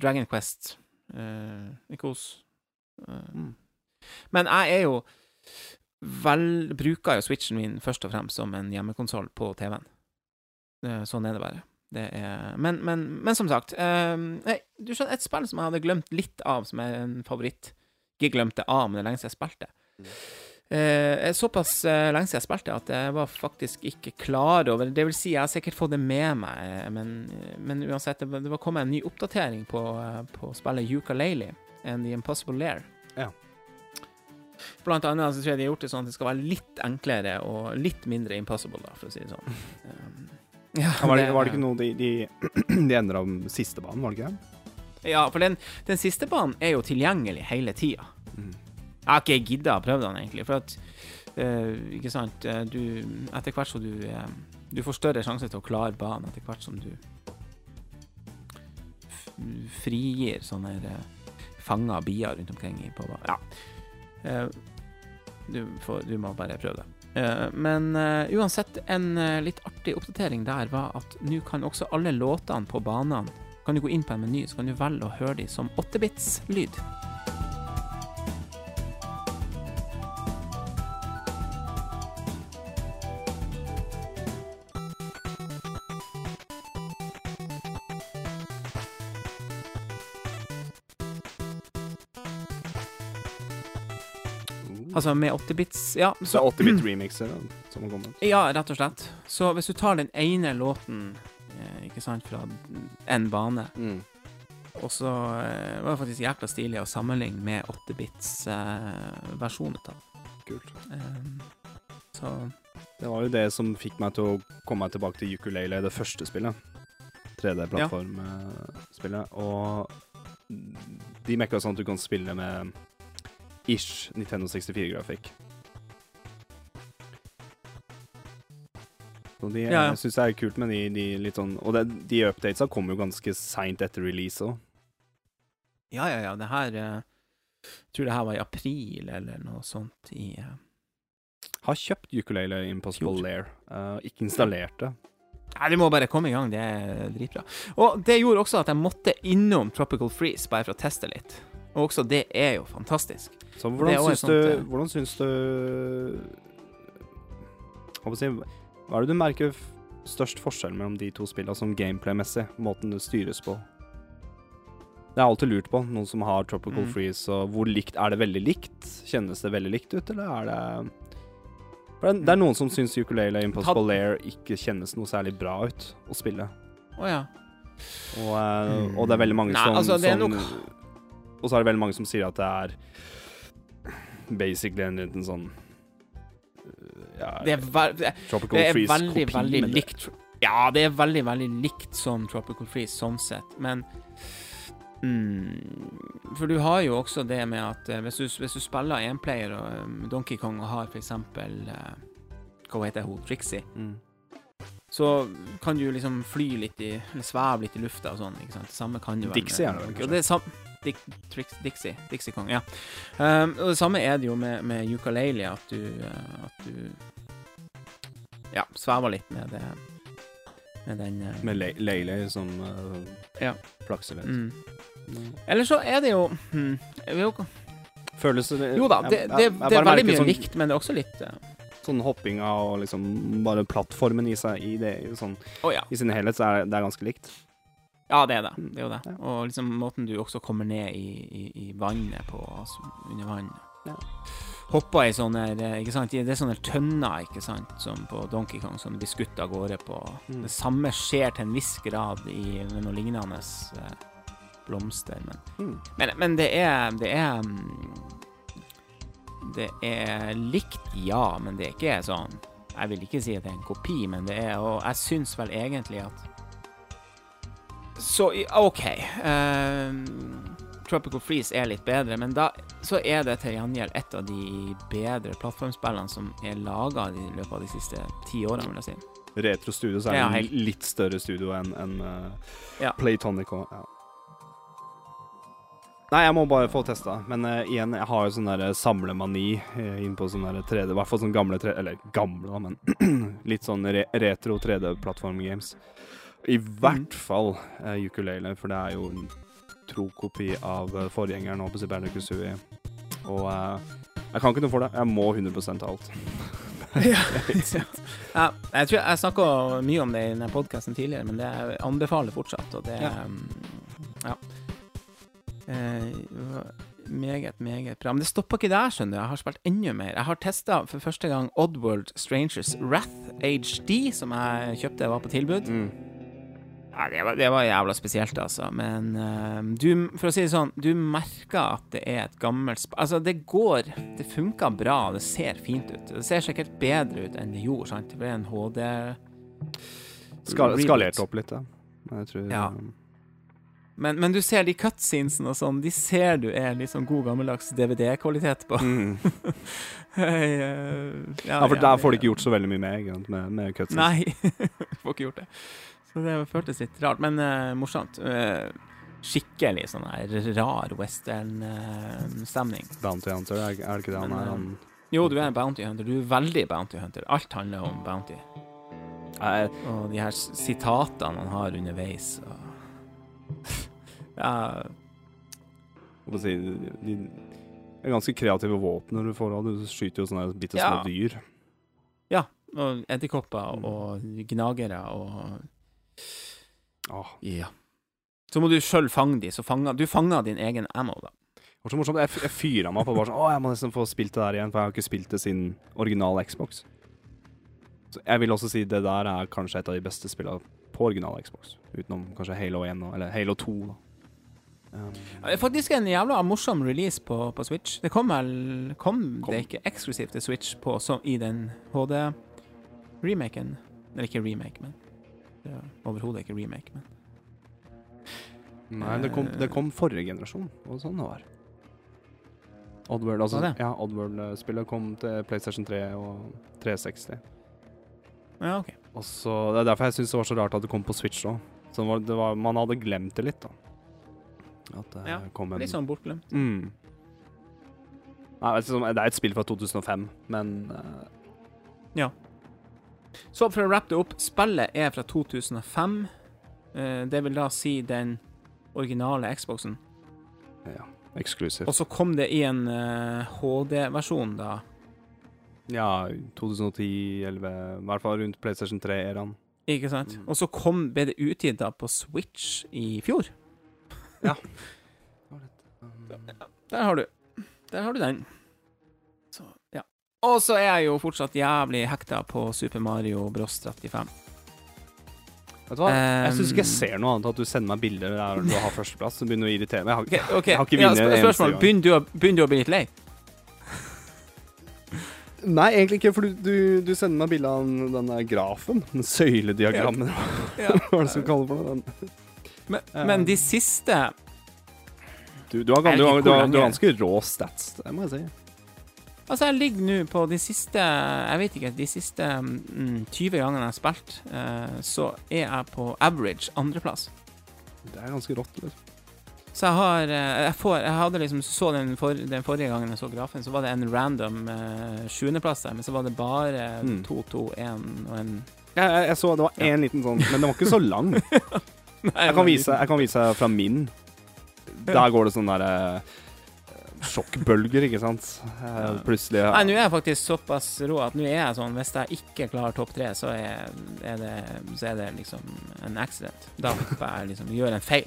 Dragon Quest. Uh, Nikos. Mm. Men jeg er jo vel Bruker jo Switchen min først og fremst som en hjemmekonsoll på TV-en. Eh, sånn er det bare. Det er Men, men, men som sagt eh, Du skjønner, et spill som jeg hadde glemt litt av, som er en favoritt Ikke glemt det av, men det er lenge siden jeg spilte. Eh, er såpass eh, lenge siden jeg spilte at jeg var faktisk ikke klar over Det vil si, jeg har sikkert fått det med meg, eh, men, men uansett, det, var- kommet en ny oppdatering på, eh, på spillet Ukulele and The Impossible Lair. Blant annet så tror jeg de har gjort det sånn at det skal være litt enklere og litt mindre impossible, da, for å si det sånn. Um, ja, var, det, var det ikke noe de, de, de endra om siste banen, var det ikke det? Ja, for den, den siste banen er jo tilgjengelig hele tida. Mm. Jeg har ikke gidda å prøve den, egentlig. For at uh, Ikke sant eh, Du Etter hvert som du uh, Du får større sjanse til å klare banen etter hvert som du frigir sånne uh, fanga bier rundt omkring på banen. Ja. Eh, du, får, du må bare prøve det. Eh, men eh, uansett, en eh, litt artig oppdatering der var at nå kan også alle låtene på banene kan du gå inn på en meny, så kan du velge å høre de som 8-bits-lyd. Altså med 80-bits. Ja, Så så, 80-bit remixer da, som har kommet. ja, rett og slett. Så hvis du tar den ene låten, eh, ikke sant, fra en bane, Mm. og så eh, var det faktisk jækla stilig å sammenligne med 8-bits-versjonen av Kult. eh, Så Det var jo det som fikk meg til å komme meg tilbake til ukulele, det første spillet. 3D-plattformspillet. Og de mekka sånn at du kan spille med ish Nintendo 64-grafikk. Og de Ja, ja. jeg syns det er kult med de, de litt sånn Og det, de updatesa kom jo ganske seint etter release òg. Ja, ja, ja. Det her eh, Jeg tror det her var i april eller noe sånt i uh... Har kjøpt ukulele Impossible. Lair. Uh, ikke installert det. Nei, du må bare komme i gang. Det er dritbra. Og det gjorde også at jeg måtte innom Tropical Freeze, bare for å teste litt. Og også det er jo fantastisk. Så er hvordan syns du sånt, eh, Hvordan syns du si Hva er det du merker størst forskjell mellom de to spillene som gameplay-messig? Måten det styres på? Det er alltid lurt på. Noen som har Tropical Mm. Freeze, og hvor likt Er det veldig likt? Kjennes det veldig likt ut, eller er det det er, noen som syns Ukulele Impossible Lair ikke kjennes noe særlig bra ut å spille. Å ja. Og, eh, og det er veldig mange Nei, som, altså, det som nok- Og så er det veldig mange som sier at det er basically en liten sånn uh, ja, Det er, det, Tropical det er Freeze veldig, veldig likt. Ja, det er veldig, veldig likt som Tropical Freeze sånn sett, men mm, For du har jo også det med at eh, hvis, du, hvis du spiller enplayer og um, Donkey Kong og har eksempel eh, Hva heter hun? Trixie? Mm. så kan du liksom fly litt i Eller sveve litt i lufta og sånn, ikke sant. Samme kan jo være Dixie er det vel, kanskje? det er sam Dick, Trix, Dixie. Dixie Kong, ja. Um, og det samme er det jo med, med ukulele, at du uh, At du Ja, svever litt med det Med den uh, Med Le- Leilei som uh, Ja. flakser litt. mm. Mm. Eller så er det jo hmm, jo Føles det Jo da, det, det, jeg- jeg, jeg det er veldig mye sånn, likt, men det er også litt Sånn hoppinga og liksom bare plattformen i seg i det sånn, oh, ja. I sin helhet så er det er ganske likt. Ja, det er det. Det er jo det. Ja. Og liksom måten du også kommer ned i, i, i vannet på, altså under vann. Ja. Hopper i sånne Ikke sant? Det er sånne tønner, ikke sant, som på Donkey Kong, som blir skutt av gårde på. Mm. Det samme skjer til en viss grad i noe lignende eh, blomster, men Mm. Men, men det er Det er mm, Det er likt, ja, men det er ikke sånn Jeg vil ikke si at det er en kopi, men det er Og jeg syns vel egentlig at Så OK. ehm, Tropical Freeze er litt bedre, men da så er det til gjengjeld et av de bedre plattformspillene som er laga i løpet av de siste ti årene, vil jeg si. Retro Studios er Ja, helt- en litt større studio enn en, uh, Ja. Playtonic og ja. Nei, jeg må bare få testa. Men uh, igjen, jeg har jo sånn der samlemani uh, inn på sånn der 3D I hvert fall sånn gamle 3D Eller gamle, da, men litt sånn re retro 3D-plattform-games. I hvert fall uh, ukulele, for det er jo en tro kopi av uh, forgjengeren og Banjo Kusui. Og uh, jeg kan ikke noe for det. Jeg må 100% alt. ja. ja, jeg tror jeg snakka mye om det i denne podkasten tidligere, men det jeg anbefaler fortsatt, og det Ja. um, Ja. Eh, meget, meget bra. Men det stopper ikke der, skjønner du. Jeg har spilt enda mer. Jeg har testa for første gang Oddworld Strangers Wrath HD, som jeg kjøpte var på tilbud. Mm. Ja, det var, det var jævla spesielt, altså. Men uh, du, for å si det sånn, du merker at det er et gammelt sp... Altså, det går Det funker bra, det ser fint ut. Det ser sikkert bedre ut enn det gjorde, sant? Det ble en HD Skal, skalert opp litt, ja. Jeg tror Ja. Men, men du ser de cutscenesene og sånn, de ser du er litt sånn god gammeldags DVD-kvalitet på. Mm. Eh, Ja, for der får de ikke gjort så veldig mye med, egentlig, med, med cutscenes. Nei, får ikke gjort det. Så det føltes litt rart, men uh, morsomt. Uh, skikkelig sånn her rar western-stemning. Bounty Hunter, er, er det ikke det han er? Han, jo, du er en bounty hunter. Du er veldig bounty hunter. Alt handler om bounty. Nei, Og de her sitatene han har underveis. Og Ja, Hva jeg si, de, er ganske kreative våpen når du får av. Du skyter jo sånne bitte små Ja. dyr. og edderkopper og gnagere og Åh, Ja. Så må du sjøl fange de, så fanger du fanger din egen ammo, da. det var så morsomt. Jeg, jeg fyra meg på bare sånn Å, jeg må nesten få spilt det der igjen, for jeg har ikke spilt det siden original Xbox. Så jeg vil også si det der er kanskje et av de beste spillene på original Xbox. Utenom kanskje Halo 1, og, eller Halo 2, da. Um, Det er faktisk en jævla morsom release på, på Switch. Det kom vel Kom, Kom. det ikke eksklusivt til Switch på, så, i den HD-remaken? Eller ikke remake, men det er overhodet ikke remake, men nei, det kom, det kom forrige generasjon, og sånn det var. Oddworld, altså, ja, Oddworld-spillet kom til PlayStation 3 og 360. Ja, OK. Og så, Det er derfor jeg syns det var så rart at det kom på Switch òg. Man hadde glemt det litt, da. At det Ja, kom en Litt sånn bortglemt. mm. Nei, sånn- Det er et spill fra 2005, men eh, Så for å rappe det opp, spillet er fra 2005. Eh, det vil da si den originale Xboxen. ja, eksklusivt. Og så kom det i en eh, HD-versjon, da. Ja, 2010-11, i hvert fall rundt PlayStation 3-æraen. Ikke sant? Mm. Og så kom, ble det utgitt da på Switch i fjor. Ja. Der har du. Der har du den. Ja. Og så er jeg jo fortsatt jævlig hekta på Super Mario Bros 35. Vet du hva? jeg syns ikke jeg ser noe annet at du sender meg bilder der du har førsteplass. Det begynner å irritere meg. Jeg har, ok. jeg har ikke ja, vunnet sp en eneste spørsmål. gang. Begynner du, å, begynner du å bli litt lei? Nei, egentlig ikke, for du, du, du sender meg bilde av den- denne grafen. Den søylediagrammen, Ja. Hva er det som kaller for det? Men, uh, men de siste Du, du, har, ganske rå stats, det må jeg si. Altså, jeg ligger nå på de siste Jeg vet ikke, de siste mm, 20 gangene jeg har spilt, eh, så er jeg på average andreplass. Det er ganske rått. Liksom. Så jeg har eh, Jeg, får, jeg hadde liksom så den, for, den forrige gangen jeg så grafen, så var det en random eh, der, men så var det bare Mm. 2, 2, 1 og en Jeg, jeg, jeg så det var én liten sånn, men den var ikke så lang. Jeg kan vise, jeg kan vise fra min. Der går det sånn derre sjokkbølger, ikke sant. Eh, Ja. Plutselig Nei, nå er jeg faktisk såpass rå at nå er jeg sånn Hvis jeg ikke klarer topp tre, så er, er, det, så er det liksom en accident. Da hopper jeg liksom Gjør en feil.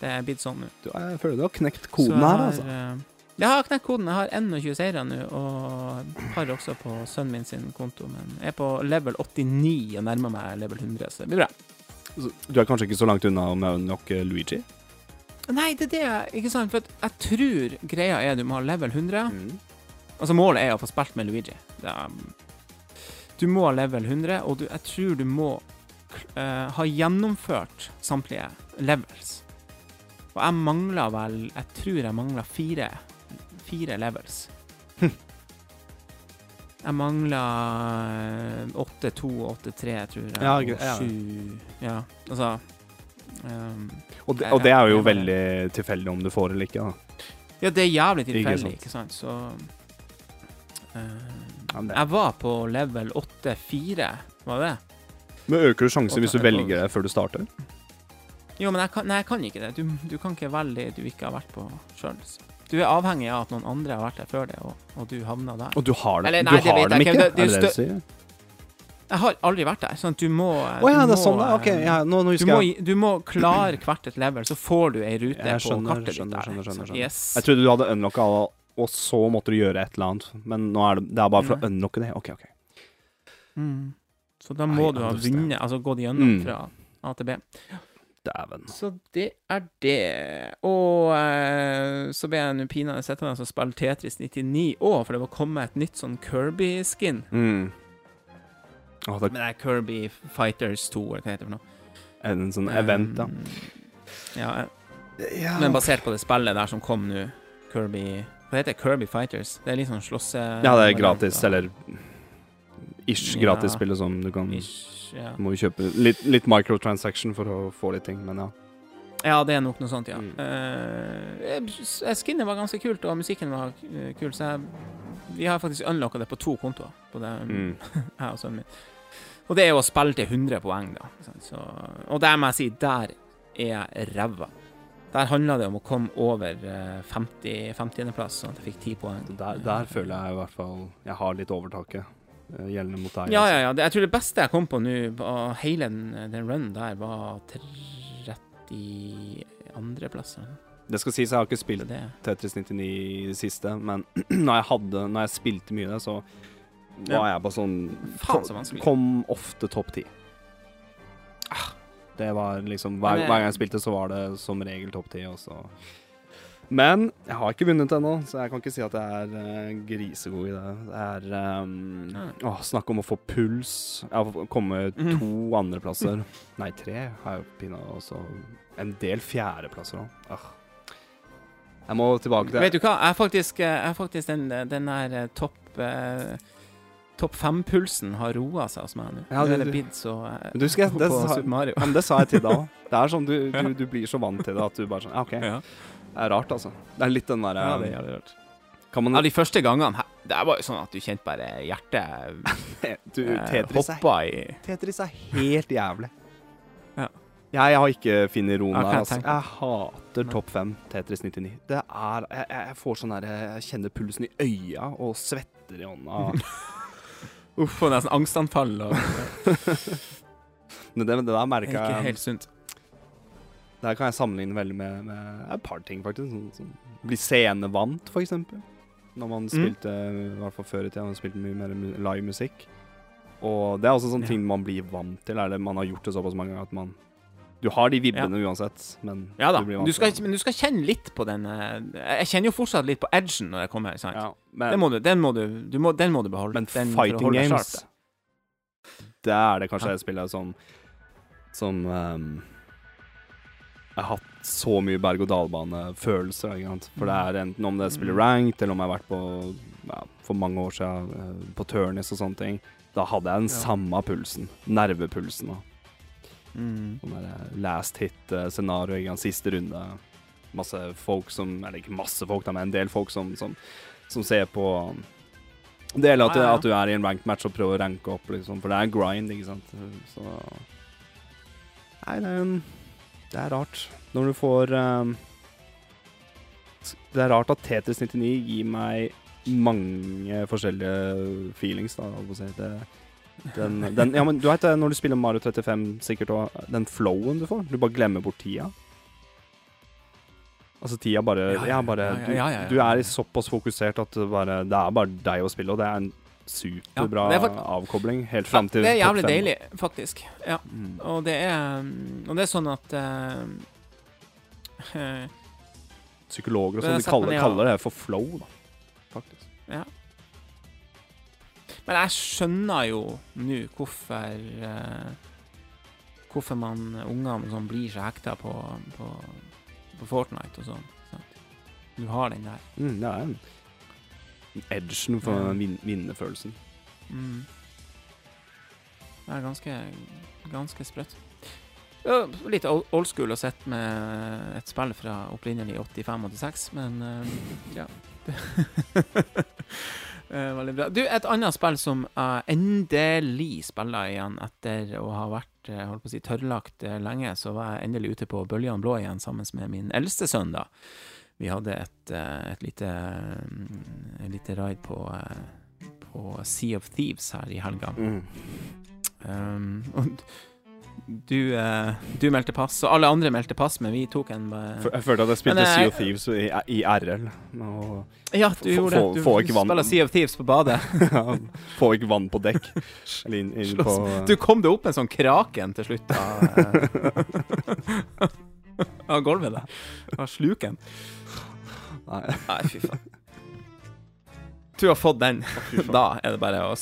Det er blitt sånn nå. du, Jeg føler du har knekt koden her, altså. eh, Jeg har knekt koden. Jeg har 21 seire nå, og har også på sønnen min sin konto. Men jeg er på level 89 og nærmer meg level 100, så det blir bra. Du er kanskje ikke så langt unna med nok unlocke Luigi? Nei, det er det Ikke sant? For jeg tror greia er du må ha level 100. Mm. Altså, målet er å få spilt med Luigi. Er, du må ha level 100, og du, jeg tror du må uh, ha gjennomført samtlige levels. Og jeg mangler vel Jeg tror jeg mangler fire, fire levels. Jeg mangler 8-2 og 8-3, tror jeg. Ja, og gre- ja. Ja, altså ehm, Og, det, og det er jo jeg veldig tilfeldig om du får eller ikke. da. Ja, det er jævlig tilfeldig, ikke sant, så det- Jeg var på level 8-4, var det? Men øker du sjansen hvis du velger det før du starter? Jo, men jeg kan, nei, jeg kan ikke det. Du, du kan ikke velge det du ikke har vært på sjøl. Du er avhengig av at noen andre har vært der før deg, og, og du havna der. Og du har, det, Eller, du nei, det har dem ikke? Det- det er er det det du sier? Jeg har aldri vært der, sånn at du må Å ja, du det er sånn må, det er. Ok, eh, ja, nå, nå Du må, du må klare hvert et level, så får du ei rute Jeg på skjønner, kartet ditt. skjønner, der. skjønner, skjønner, skjønner. Yes. Jeg trodde du hadde unlocka alle, og så måtte du gjøre et eller annet. Men nå er det, det er bare for å Nei. unlocke det. OK, OK. Mm. Så da må I du ha vunnet, altså gått gjennom Mm. fra A til B. Dæven. Så det er det. Og eh, så ble jeg nå pinadø sittende og spille Tetris 99 òg, for det var kommet et nytt sånn Kirby-skin. Mm. Å, det Men det er Kirby Fighters 2, eller hva heter det for noe. er en sånn event, da. Um, Ja, Ja. men basert på det spillet der som kom nå, Kirby Hva heter det? Kirby Fighters? Det er litt sånn slåsse... ja, det er gratis, eller ish Ja. gratis spillet som du kan Ish, ja. Må jo kjøpe litt, litt microtransaction for å få litt ting, men ja. ja, det er nok noe sånt, ja. Mm. Eh, eh, skinnet var ganske kult, og musikken var eh, kul, så jeg, vi har faktisk unlocka det på to kontoer. På det, Mm. jeg og sønnen min. Og det er jo å spille til 100 poeng, da. Så, og det må jeg si, der er jeg ræva. Der handla det om å komme over eh, 50 50.-plass, sånn at jeg fikk 10 poeng. Der, der føler jeg i hvert fall jeg har litt overtaket eh, gjeldende mot deg. Ja, altså. ja, ja. Jeg tror det beste jeg kom på nå, på hele den, den runnen der, var 32.-plass. Det skal sies, jeg har ikke spilt Tetris 99 i det siste, men når jeg, hadde, når jeg spilte mye det, så var jeg bare sånn Faen, så vanskelig. Kom ofte topp ti. Det var liksom hver, hver gang jeg spilte, så var det som regel topp ti, og så Men jeg har ikke vunnet ennå, så jeg kan ikke si at jeg er eh, grisegod i det. Det er um, Nei. Åh, Snakk om å få puls. Jeg har kommet Mhm. to andreplasser. Nei, tre har jeg pinadø også. En del fjerdeplasser òg. Jeg må tilbake til Vet du hva, jeg er faktisk, jeg er faktisk den, den der eh, topp eh, Topp fem-pulsen har roa seg hos meg nå. Ja, Nå du- det du- så eh, du skal- det sa- Ja, men det sa jeg til deg òg. Det er sånn du, du, du blir så vant til det at du bare sånn OK. Ja. Det er rart, altså. Det er litt den derre Ja, det er rart. Kan man Ja, de første gangene Det var jo sånn at du kjente bare hjertet du, eh, Tetris, er, hoppa i Tetris er helt jævlig. Ja. Jeg har ikke funnet roen der. Altså. Jeg hater topp fem Tetris 99. Det er Jeg, jeg får sånn der Jeg kjenner pulsen i øya og svetter i hånda. Uff, og nesten angstanfall. Og, Men det, det der det er ikke helt sunt. Der kan jeg sammenligne veldig med, med et par ting, faktisk. Sånn, sånn. Bli scenevant, for eksempel. Når man Mm. spilte, i hvert fall før i tida, man spilte mye mer live musikk. Og det er også sånne Ja. ting man blir vant til, eller man har gjort det såpass mange ganger at man Du har de vibbene uansett, men Ja da, du blir du skal, men du skal kjenne litt på den eh, Jeg kjenner jo fortsatt litt på edgen når jeg kommer her. sant? Ja, Den, må du, den, må du, du må, den må du beholde. men den fighting games sharp, Det er det kanskje Ja. jeg spiller som Som um, Jeg har hatt så mye berg-og-dal-bane-følelser. For det er enten om det spiller Mm. ranked, eller om jeg har vært på ja, For mange år siden eh, på turnis og sånne ting. Da hadde jeg den Ja. samme pulsen. Nervepulsen. da. Mm. Sånn eh, last hit-scenario i siste runde. Masse folk som Eller ikke masse folk, men en del folk som, som, som ser på Det gjelder at, ah, ja, at du er i en ranked match og prøver å ranke opp, liksom. For det er grind, ikke sant. Så Nei, det er, det er rart. Når du får um, Det er rart at Tetris 99 gir meg mange forskjellige feelings, da, holdt på å si. Det, den, den, ja, men du vet det, når du spiller Mario 35 sikkert òg, den flowen du får. Du bare glemmer bort tida. Altså, tida bare Ja, ja, ja, bare ja, ja, ja, ja, ja. Du, du er såpass fokusert at det, bare, det er bare deg å spille, og det er en superbra Ja, det er fakt- avkobling helt fram til det er jævlig deilig, faktisk. Ja. Mm. Og det er, mm, og det er sånn at uh, Psykologer og sånn, de kaller, kaller det for flow, da. Faktisk. Men jeg skjønner jo nå hvorfor eh, Hvorfor man ungene sånn blir så hekta på, på, på Fortnite og sånn. Du har den der. Mm, det er en edgen for Ja. den vin vinnerfølelsen. Mm. Det er ganske, ganske sprøtt. Ja, litt old school å sitte med et spill fra opprinnelig 85-86, men eh, ja. Eh, Veldig bra. Du, et annet spill som jeg endelig spiller igjen etter å ha vært eh, holdt på å si, tørrlagt eh, lenge, så var jeg endelig ute på Bøljan blå igjen sammen med min eldste sønn. da. Vi hadde et, et lite, mm, et lite ride på, på Sea of Thieves her i helga. Mm. Um, og du, eh, du meldte pass, og alle andre meldte pass, men vi tok en F- Jeg følte at jeg spilte eh, Sea of Thieves i, i RL. Og Ja, du få- gjorde det. Du få vann. spiller Sea of Thieves på badet. får ikke vann på dekk. Inn, inn på Du kom det opp en sånn kraken til slutt av, eh, av gulvet der. Av sluken. Nei, fy faen. Du har fått den. Da er det bare å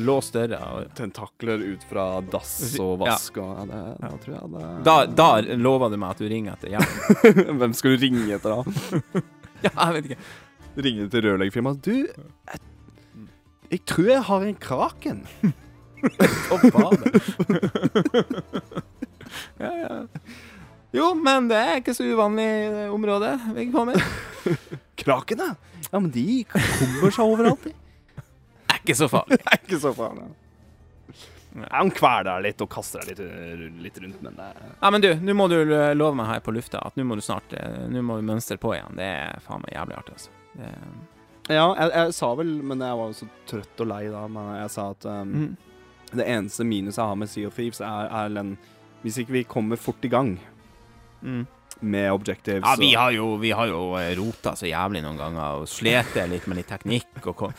låse døra. og- tentakler ut fra dass og vask og ja, det, Da tror jeg det Da, da lover du meg at du ringer etter hjelp. Hvem skal du ringe etter da? Ja, jeg vet ikke. Ringe til rørleggerfirmaet. Du, jeg, jeg tror jeg har en kraken. På badet. ja, ja. Jo, men det er ikke så uvanlig eh, område. vi kommer. Kraken, ja. Ja, men de kommer seg overalt, de. Er ikke så farlig. Det er ikke så farlig. Han kveler litt og kaster deg litt, litt rundt, men det Ja, men du, nå må du love meg her på lufta at nå må du snart eh, Nå må vi mønstre på igjen. Det er faen meg jævlig artig, altså. Det, Ja, jeg, jeg sa vel, men jeg var jo så trøtt og lei da, men jeg sa at um, mm. det eneste minuset jeg har med Sea of Thieves, er, er den Hvis ikke vi kommer fort i gang Mm. Med objectives Ja, vi har jo, vi har jo eh, rota så jævlig noen ganger og slitt litt med litt teknikk og ko-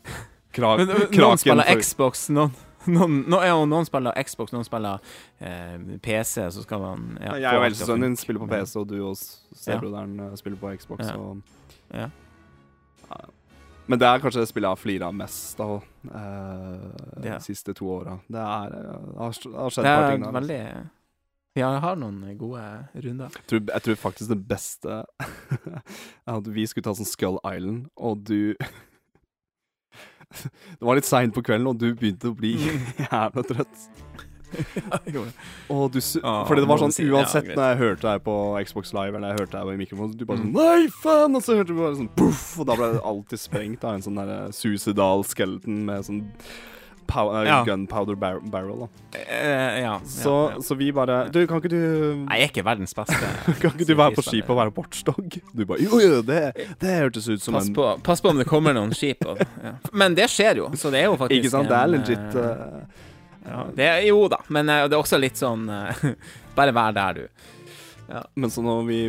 kra Men, eh, Noen spiller for- Xbox, noen, noen, noen, ja, noen spiller Xbox, noen spiller eh, PC, så skal man ja, Jeg og eldstesønnen din spiller på PC, og du og stebroderen ja. spiller på Xbox. Og, Ja. Men det er kanskje det spillet jeg har flira mest av eh, de siste to åra. Det er eh, det har, det har skjedd Det et par ting der. altså. veldig Ja, jeg har noen gode runder. Jeg tror, jeg tror faktisk det beste er at vi skulle ta sånn Skull Island, og du Det var litt seint på kvelden, og du begynte å bli jævla trøtt. ja. Og du Ah, Fordi det var sånn. Ja, uansett når jeg hørte deg på Xbox Live eller jeg hørte deg i mikrofonen, du bare sånn Mm. Nei, faen! Og så hørte du bare sånn poff, og da ble det alltid sprengt av en sånn derre suicidal skeleton med sånn pow eh, Ja. gunpowder bar barrel, da. Eh, ja, Så, ja, ja. så vi bare Du, kan ikke du Nei, jeg er ikke verdens beste. Kan ikke du være på skipet og være watchdog? Du bare Jo, jo, det, det hørtes ut som Pass en på, pass på om det kommer noen skip. Og, ja. Men det skjer jo, så det er jo faktisk Ikke sant? Det er legit ja, det er, Jo da, men det er også litt sånn Bare vær der, du. Men så når vi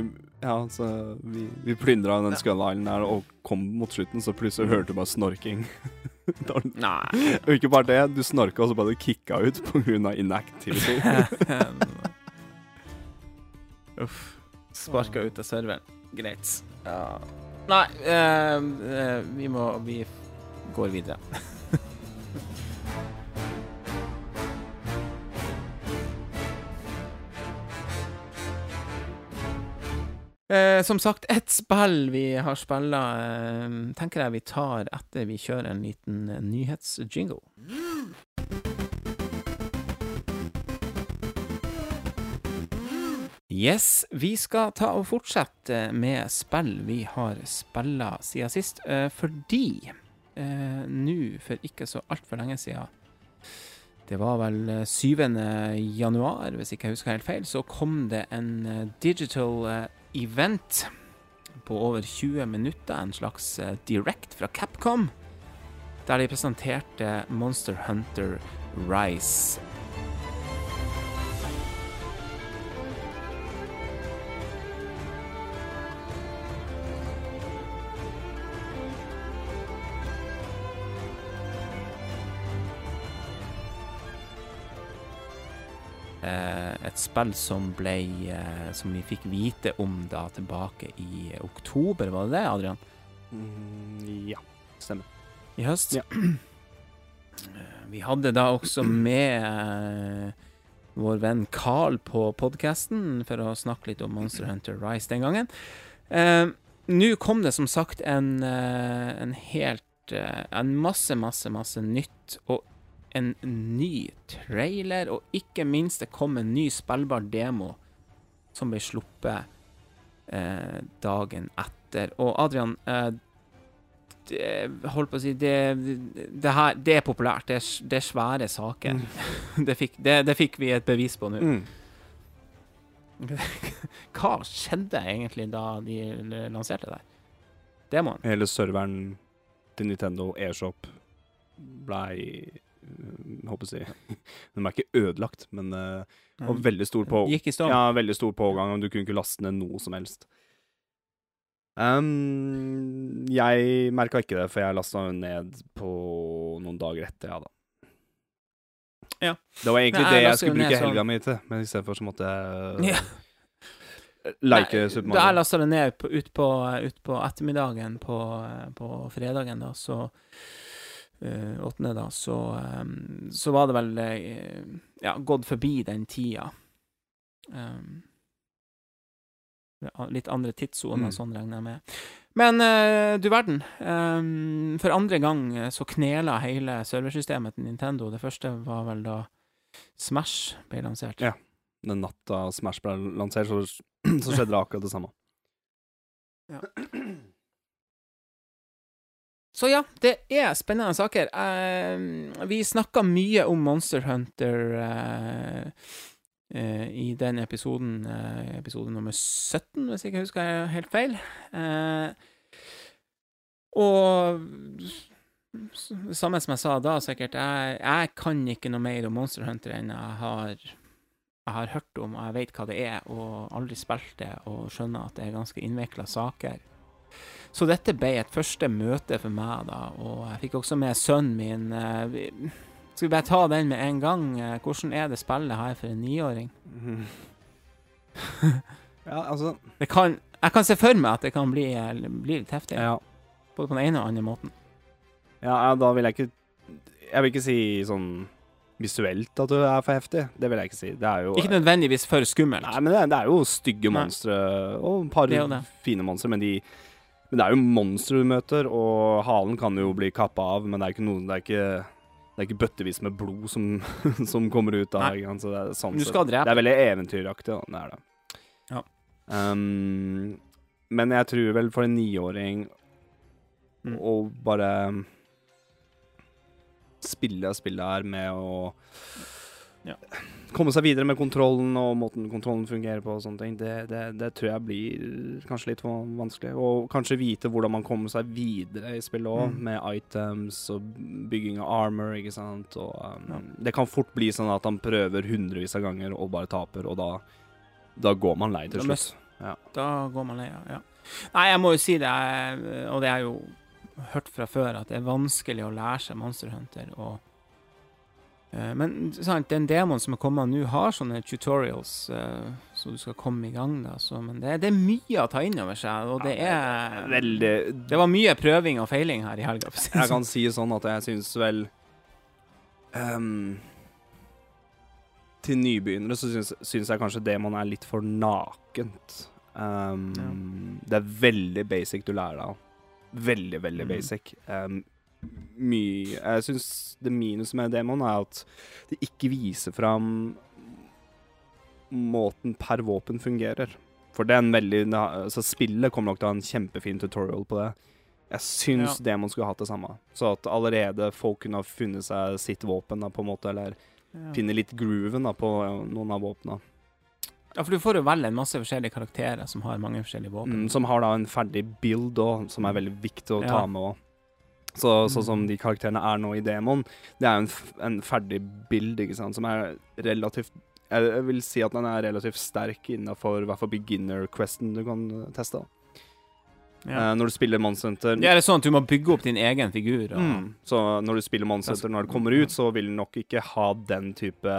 Ja, så vi, vi plyndra den Skull Island der og kom mot slutten, så plutselig hørte du bare snorking. Nei. og ikke bare det, du snorka og så bare kicka ut pga. inactivity. Uff. Sparka ut av serveren. Greit. Ja. Nei, uh, uh, vi må Vi går videre. Eh, som sagt, ett spill vi har spilla, eh, tenker jeg vi tar etter vi kjører en liten eh, nyhetsjingle. Yes, vi skal ta og fortsette med spill vi har spilla siden sist, eh, fordi eh, nå, for ikke så altfor lenge siden Det var vel eh, 7. januar, hvis ikke jeg husker helt feil, så kom det en eh, digital eh, event på over 20 minutter, en slags eh, direct fra Capcom, der de presenterte Monster Hunter Rise. Eh, et spill som ble eh, Som vi fikk vite om da tilbake i oktober, var det det, Adrian? Mm, ja, stemmer. I høst? Ja. Eh, Vi hadde da også med eh, vår venn Carl på podkasten for å snakke litt om Monster Hunter Rise den gangen. Eh, Nå kom det som sagt en, en helt En masse, masse, masse nytt. Og en ny trailer, og ikke minst, det kom en ny spillbar demo som ble sluppet eh, dagen etter. Og Adrian, eh, det, holdt på å si det, det her Det er populært. Det er, det er svære saker. Det, fikk, det, det fikk vi et bevis på nå. Mm. Hva skjedde egentlig da de lanserte det? Demoen? Hele serveren til Nintendo eShop blei Håper jeg Den er ikke ødelagt, men uh, veldig stor på Gikk i stå? Ja, veldig stor pågang, og du kunne ikke laste ned noe som helst. Um, jeg merka ikke det, for jeg lasta ned på noen dager etter, ja da. Ja. Det var egentlig Nei, det jeg jeg skulle bruke helga mi til, men istedenfor så måtte jeg Ja. like Nei, Super Da jeg Mario. lasta det ned utpå ut, på, ettermiddagen på, på fredagen, da, så eh, åttende, da, så, eh, så var det vel eh, ja, gått forbi den tida. Um, litt andre tidssoner, Mm. sånn regner jeg med. Men uh, du verden. Um, for andre gang eh, så knela hele serversystemet til Nintendo. Det første var vel da Smash ble lansert. Ja. Den natta Smash ble lansert, så, så skjedde det akkurat det samme. Så ja, det er spennende saker. Uh, vi snakka mye om Monster Hunter uh, uh, i den episoden, episode nummer 17, hvis jeg ikke husker helt feil. Og samme som jeg sa da, sikkert. Jeg, jeg kan ikke noe mer om Monster Hunter enn jeg har, jeg har hørt om, og jeg vet hva det er, og aldri spilt det, og skjønner at det er ganske innvikla saker. Så dette ble et første møte for meg, da, og jeg fikk også med sønnen min. eh, Skal vi bare ta den med en gang? Eh, Hvordan er det spillet her for en niåring? Ja, altså Det kan, jeg kan se for meg at det kan bli, eh, bli litt heftig, ja. både på den ene og den andre måten. ja, da vil jeg ikke Jeg vil ikke si sånn visuelt at det er for heftig. Det vil jeg ikke si. Det jo Ikke nødvendigvis for skummelt. Nei, men det, er- det er jo stygge monstre og et par fine monstre, men de men det er jo monstre du møter, og halen kan jo bli kappa av, men det er ikke noen Det er ikke, det er ikke bøttevis med blod som, som kommer ut av Nei. så det er sånn Du skal drepe. Det er veldig eventyraktig, da. Det er det. Ja. Um, men jeg tror vel for en niåring Mm. å bare spille spillet her med å Ja. komme seg videre med kontrollen og måten kontrollen fungerer på og sånne ting, det, det, det tror jeg blir kanskje litt for vanskelig. Og kanskje vite hvordan man kommer seg videre i spillet òg, Mm. med items og bygging av armor, ikke sant. Og um, Ja. det kan fort bli sånn at han prøver hundrevis av ganger og bare taper, og da, da går man lei til Da slutt. Da går man lei ja. Nei, jeg må jo si det, og det er jo hørt fra før, at det er vanskelig å lære seg Monster Hunter. Og, men sant, den demoen som er kommet nå, har sånne tutorials, eh, så du skal komme i gang. da. Så, men det, det er mye å ta inn over seg, og det er Veldig Det var mye prøving og feiling her i helga. Jeg sånn. kan si sånn at jeg syns vel um, Til nybegynnere så syns, jeg kanskje demoen er litt for nakent. Ehm, Det er veldig basic du lærer deg. Veldig, veldig mm. basic. Um, mye Jeg syns det minus med demon er at det ikke viser fram måten per våpen fungerer. For det er en veldig Så spillet kommer nok til å ha en kjempefin tutorial på det. Jeg syns Ja. demon skulle hatt det samme. Så at allerede folk kunne ha funnet seg sitt våpen, da, på en måte, eller Ja. finne litt grooven da, på eh, noen av våpna. ja, for du får jo velge en masse forskjellige karakterer som har mange forskjellige våpen. Mm, som har da en ferdig build òg, som er veldig viktig å ta med òg. Så, sånn som de karakterene er nå i demon, det er jo en, en ferdig bild ikke sant, som er relativt Jeg vil si at den er relativt sterk innafor hva hvert fall beginner-questen du kan teste. Ja. Uh, når du spiller Monster Ja, Ja, er det sånn at du må bygge opp din egen figur? Og, mm, Så når du spiller Monster når det kommer ut, så vil den nok ikke ha den type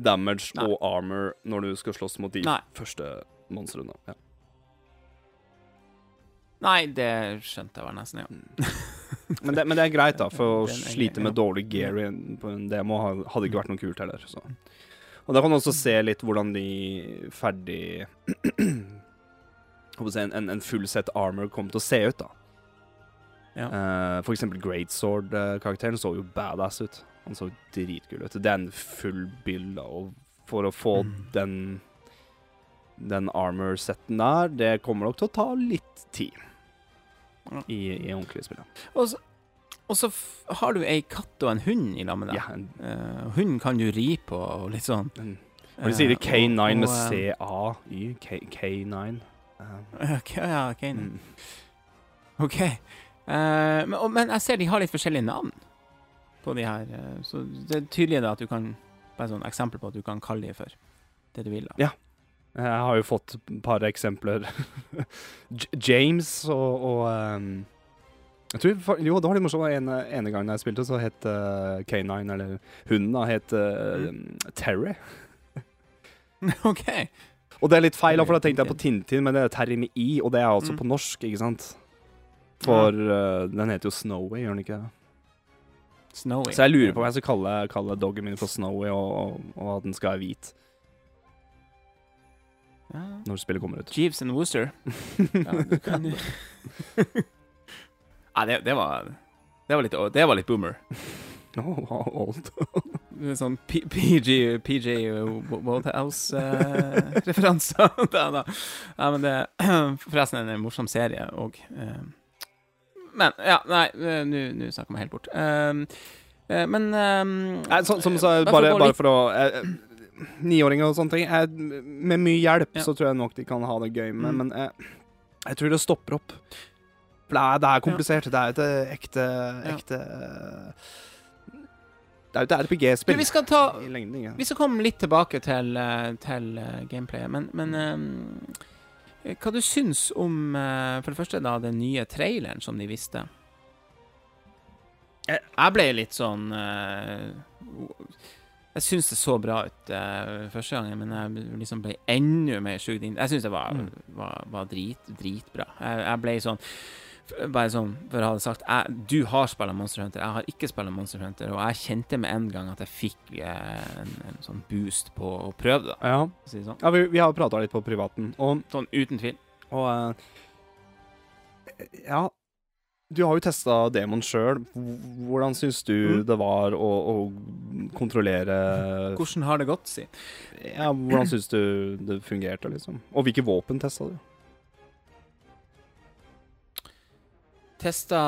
damage Nei. og armor når du skal slåss mot de Nei. første monstrene. Ja. Nei, det skjønte jeg vel nesten, ja. Men det, men det er greit, da, for å slite med dårlig gear på en demo hadde ikke vært noe kult heller. Så. Og da kan du også se litt hvordan de ferdig en, en, en full set armor kommer til å se ut, da. Ja. Uh, for eksempel Greatsword-karakteren så jo badass ut. Han så dritkul ut. Det er en full bill, da, og for å få Mm. den den armor-setten der, det kommer nok til å ta litt tid. I, i ordentlige spill. Og så, og så har du ei katt og en hund i lag med deg. Ja, Eh, hunden kan du ri på og litt sånn. Mm. Og de sier det Eh, K9 og- med og, eh, C-A-Y. K- K9. Uh, Ok, ja, ok. mm. Ok. Uh, men, men jeg ser de har litt forskjellige navn på de her. så det er tydelig da at du kan Bare sånn eksempel på at du kan kalle de for det du vil. da. Ja. Jeg har jo fått et par eksempler. James og, og um, jeg tror, Jo, det var litt morsomt. En ene gangen jeg spilte, så het uh, K9, eller hunden, da, het uh, Terry. OK. Og det er litt feil, for da tenkte jeg på Tintin, men det er Terry med I, og det er altså Mm. på norsk, ikke sant? For uh, den heter jo Snowy, gjør den ikke det? Snowy. Så jeg lurer på om jeg skal kalle, kalle doggen min for Snowy, og, og, og at den skal være hvit Ja. når spillet kommer ut. Jeeves and Wooster. Ja, kan det, det var det var, litt, det var litt boomer. Oh, old. Er Sånn P- PG, PG Wodehouse-referanser. Uh, da. Ja, men det Forresten en morsom serie òg. Men Ja, nei, eh, nå snakker vi helt bort. Um, eh, men um, Nei, så, som sa, bare bare, for å eh, Niåringer og sånne ting jeg, Med mye hjelp Ja. så tror jeg nok de kan ha det gøy med, Mm. men jeg, jeg tror det stopper opp. For det er, det er komplisert. Det er et eh, ekte Ja. Ekte eh, Det er jo et RPG-spill vi skal ta. Ja. Vi skal komme litt tilbake til, eh, til eh, gameplayet, men, men um, hva du syns om eh, for det første da den nye traileren som de viste? Jeg, ble litt sånn eh, Jeg syns det så bra ut uh, første gangen, men jeg liksom ble enda mer sugd inn. Jeg syns det var, Mm. var, var drit, dritbra. Jeg, jeg ble sånn bare sånn, for å ha det sagt jeg, Du har spilt Monster Hunter, jeg har ikke spilt Monster Hunter, og jeg kjente med en gang at jeg fikk uh, en, en sånn boost på å prøve det. Ja. Si sånn. ja, vi, vi har prata litt på privaten, og, sånn uten tvil. og uh, Ja, du har jo testa Demon sjøl. Hvordan syns du Mm. det var å, å kontrollere Hvordan har det gått, si? Ja, hvordan syns du det fungerte, liksom? Og hvilke våpen testa du? Testa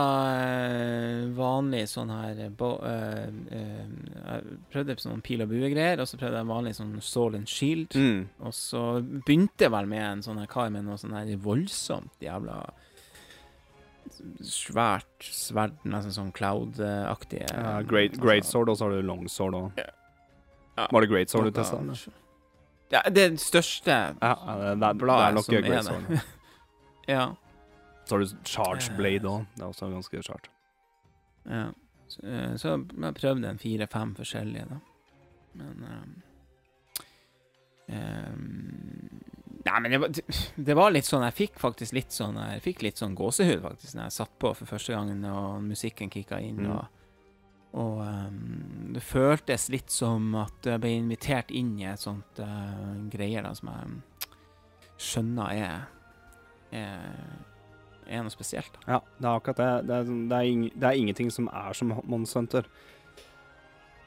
eh, vanlig sånn her bo, øh, øh, Jeg prøvde sånn pil og bue-greier, og så prøvde jeg vanlig sånn soul and shield. Mm. Og så begynte jeg vel med en sånn her kar med noe sånn her voldsomt jævla svært sverd, nesten sånn cloud-aktige Ja, great, great sword, og så har du long sword òg. Ja. Ja. Var det great sword du testa? Ja, det største Ja, ja, det, det, det bladet er som er great det. ja. Så har du charge blade òg. Det er også ganske chart. Ja. Så, eh, så jeg prøvde en fire-fem forskjellige, da. Men um, ehm, Nei, men det var, det var litt sånn Jeg fikk faktisk litt sånn Jeg fikk litt sånn gåsehud, faktisk, når jeg satt på for første gangen, og musikken kicka inn, Mm. og og um, det føltes litt som at jeg ble invitert inn i et sånt uh, greier da, som jeg skjønner er, er, er noe spesielt. Da. Ja, det er akkurat det. Det er, sånn- det er, ing, det er ingenting som er som Monsunter.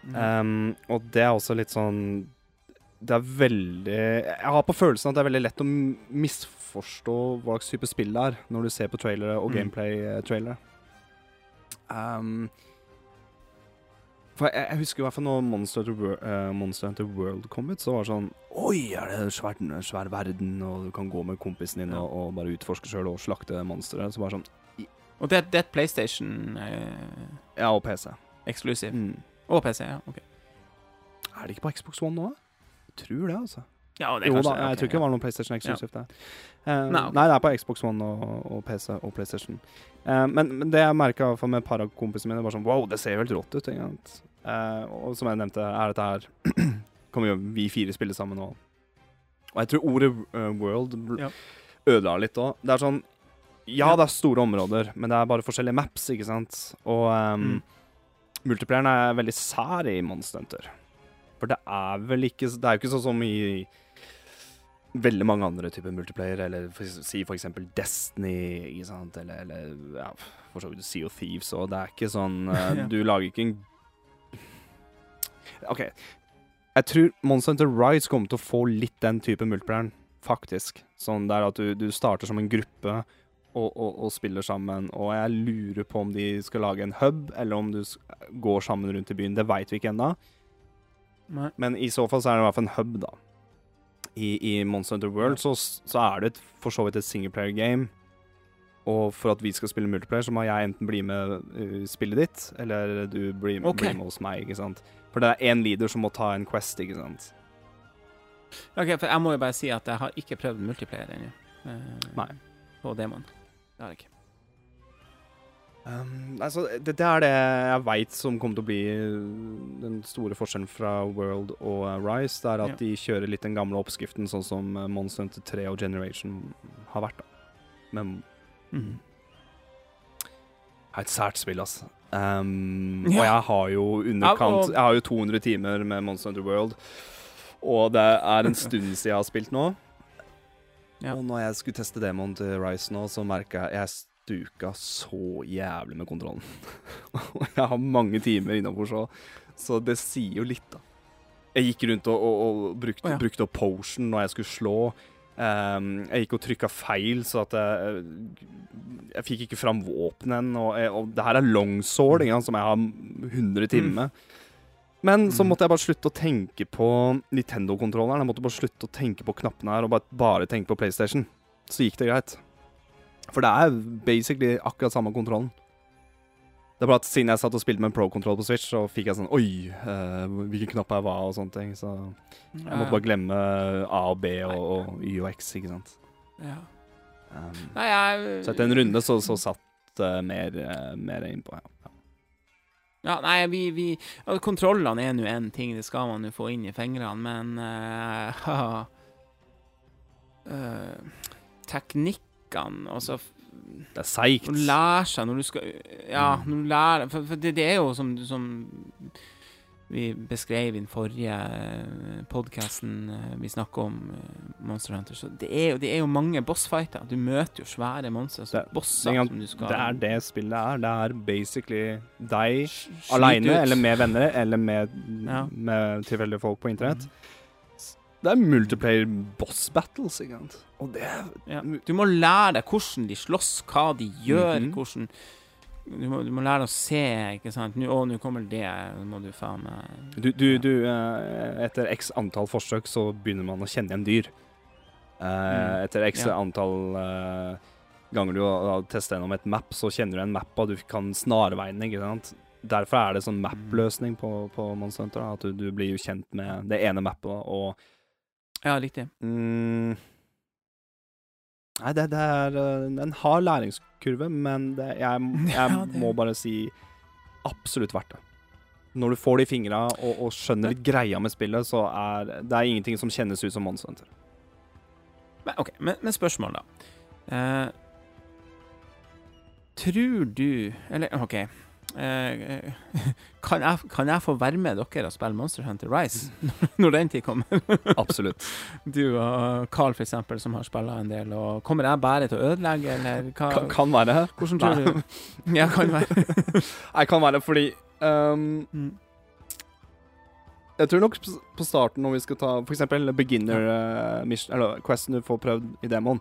Mm. Um, og det er også litt sånn Det er veldig Jeg har på følelsen at det er veldig lett å misforstå hva slags type spill det er, når du ser på trailere og Mm. gameplay-trailere. Um, for jeg, jeg husker i hvert fall når Monster Hunter, Wor- eh, Monster Hunter World kom ut, så var det sånn Oi, er det svær, svær verden, og du kan gå med kompisen din Ja. og, og bare utforske sjøl og slakte monstre. Så bare sånn Og det, det er et PlayStation uh, Ja, og PC. eksklusiv. Mm. Og PC, ja. ok. Er det ikke på Xbox One nå? Jeg tror det, altså. Ja, det er Jo da, jeg okay, tror ikke det var noen PlayStation eksklusivt der. Uh, Nei, okay. Nei, det er på Xbox One og, og PC og PlayStation. Uh, men, men det jeg merka med et par av kompisene mine, var sånn Wow, det ser jo helt rått ut. Uh. Og som jeg nevnte, er dette her Kommer jo vi fire spille sammen nå. Og jeg tror ordet world Ja. ødela litt òg. Det er sånn Ja, det er store områder, men det er bare forskjellige maps, ikke sant? Og um, Mm. multiplayeren er veldig sær i Monster Hunter. For det er vel ikke Det er jo ikke sånn som i veldig mange andre typer multiplayer, eller for, si for eksempel Destiny, ikke sant, eller, eller ja, for så vidt Sea of Thieves, og det er ikke sånn uh, Du lager ikke en OK. Jeg tror Monster Hunter Rise kommer til å få litt den type multiplayeren, faktisk. Sånn der at du, du starter som en gruppe og, og, og spiller sammen, og jeg lurer på om de skal lage en hub, eller om du går sammen rundt i byen. Det veit vi ikke ennå. Nei. Men i så fall så er det i hvert fall en hub, da. I, i Monster Hunter World så, så er det et, for så vidt et singleplayer game. Og for at vi skal spille multiplayer, så må jeg enten bli med uh, spillet ditt, eller du blir, okay. blir med hos meg, ikke sant. For det er én leader som må ta en Quest, ikke sant. Ok, for jeg må jo bare si at jeg har ikke prøvd multiplayer ennå. Uh, Nei. På demoen. Det har jeg ikke. Um, altså, det, det er det jeg veit som kommer til å bli den store forskjellen fra World og uh, Rise. Det er at Ja. de kjører litt den gamle oppskriften, sånn som uh, Monster Hunter 3 og Generation har vært. da. Men Mhm. det er et sært spill, altså. Um, Ja. Og jeg har jo underkant Jeg har jo 200 timer med Monster Hunter World, og det er en stund siden jeg har spilt nå. Ja. Og når jeg skulle teste demoen til Rise nå, så merka jeg jeg stuka så jævlig med kontrollen. Og jeg har mange timer innafor, så, så det sier jo litt, da. Jeg gikk rundt og, og, og brukte, oh, ja. brukte potion når jeg skulle slå. Um, jeg gikk og trykka feil, så at jeg, jeg fikk ikke fram våpenet ennå. Og, jeg- og det her er longsword, ikke som jeg har 100 timer med. Men så Mm. måtte jeg bare slutte å tenke på Nintendo-kontrolleren. Jeg måtte bare slutte å tenke på knappene her, og bare, bare tenke på PlayStation. Så gikk det greit. For det er basically akkurat samme kontrollen. Det er bare at siden jeg satt og spilte med en pro-kontroll på Switch, så fikk jeg sånn Oi, uh, hvilken knapp er hva, og sånne ting. Så jeg måtte bare glemme A og B og, og Y og X, ikke sant. ja. Um, Nei, jeg så etter en runde så, så satt uh, mer, uh, mer innpå, ja. ja. Nei, vi, vi ja, Kontrollene er nå én ting, det skal man jo få inn i fingrene, men uh, uh, Eh, Teknikkene, Og så Det er seigt. Å lære seg når du skal Ja, Mm. når du lærer For, for det, det er jo som, som vi beskrev i den forrige podkasten vi snakka om eh, Monster Hunter, så det er, jo, det er jo mange bossfighter. Du møter jo svære monstre, bosser det som du skal Det er det spillet er. Det er basically deg aleine, eller med venner, eller med, Ja. med tilfeldige folk på internett. Det er multiplayer boss battles, ikke sant. Og det er Ja. Du må lære deg hvordan de slåss, hva de gjør, Mhm. hvordan du må, du må lære å se, ikke sant. Nå, å, nå kommer det, nå må du faen meg Du, du, du eh, Etter x antall forsøk så begynner man å kjenne igjen dyr. Eh, Mm. Etter x Ja. antall eh, ganger du har testa gjennom et map, så kjenner du igjen mappa, du kan snarveiene, ikke sant. Derfor er det sånn map-løsning på, på Monster Hunter, at du, du blir jo kjent med det ene mappet, og Ja, riktig. mm, Nei, det, det er eh, En hard læringskurve, men det, jeg, jeg Ja, må bare si absolutt verdt det. Når du får det i fingra og, og skjønner litt greia med spillet, så er det er ingenting som kjennes ut som Monster Hunter. Men, OK, men, men spørsmål, da. Eh, tror du Eller OK. Eh, kan, jeg, kan jeg få være med dere og spille Monster Hunter Rise når den tid kommer? Absolutt. Du og Carl, eksempel, som har spilla en del. Og kommer jeg bare til å ødelegge, eller hva? Kan, kan være. Hvordan tror Nei. du? Ja, kan være. jeg kan være fordi um, Mm. Jeg tror nok på- starten, når vi skal ta eksempel beginner uh, mission, eller questen du får prøvd i demoen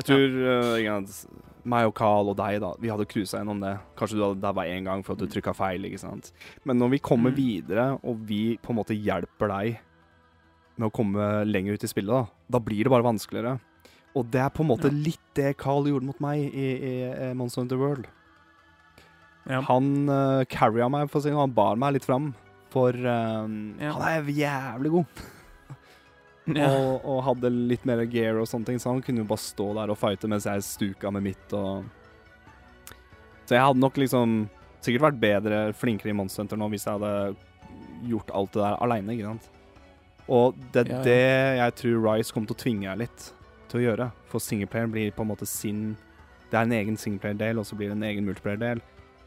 Jeg tror uh, ikke sant, meg og Carl og deg, da, vi hadde cruisa gjennom det. Kanskje du hadde dabba én gang for at du trykka feil, ikke sant. Men når vi kommer Mm. videre, og vi på en måte hjelper deg med å komme lenger ut i spillet, da, da blir det bare vanskeligere. Og det er på en måte litt det Carl gjorde mot meg i, i, i Monster Hunter World. Ja. Han uh, carria meg, for å si det sånn. Han bar meg litt fram. For um, Ja. han er jævlig god. Ja. Og, og hadde litt mer gear og sånne ting, så han kunne jo bare stå der og fighte mens jeg stuka med mitt og Så jeg hadde nok liksom sikkert vært bedre, flinkere i Monster Hunter nå hvis jeg hadde gjort alt det der aleine, ikke sant. Og det er Ja, ja. det jeg tror Rise kommer til å tvinge deg litt til å gjøre. For singleplayeren blir på en måte sin Det er en egen singleplayer-del, og så blir det en egen multiplayer-del.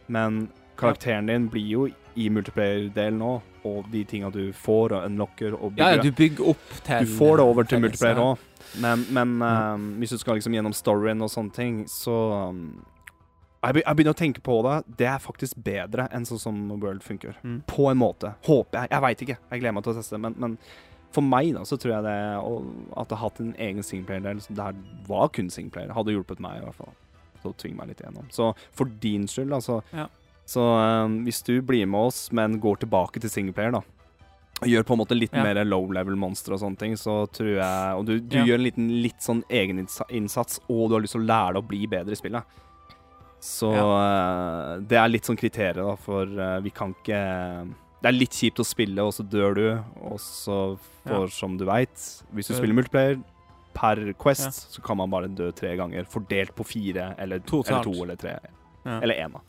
Men karakteren din blir jo i multiplayer-delen nå, og de tinga du får og unlocker og bygger ja, du bygger opp til du får det over til multiplayer òg, men, men um, hvis du skal liksom gjennom storyen og sånne ting, så um, jeg, begynner å tenke på det. Det er faktisk bedre enn sånn som World funker. Mm. På en måte. Håper jeg. Jeg veit ikke. Jeg gleder meg til å teste. Men, men for meg, da, så tror jeg det at det har hatt en egen singleplayer-del det her var kun singleplayer, hadde hjulpet meg i hvert fall. Så tving meg litt igjennom. Så for din skyld, altså. Ja. Så um, hvis du blir med oss, men går tilbake til singleplayer, da. Og gjør på en måte litt Ja. mer low level monster og sånne ting, så tror jeg Og du, du Ja. gjør en liten litt sånn egeninnsats, og du har lyst til å lære deg å bli bedre i spillet. Så eh, det er litt sånn kriterier, da, for uh, vi kan ikke Det er litt kjipt å spille, og så dør du, og så får, som du veit Hvis du spiller multiplayer per Quest, Ja. så kan man bare dø tre ganger, fordelt på fire eller, eller to eller tre. Ja. Eller én, da.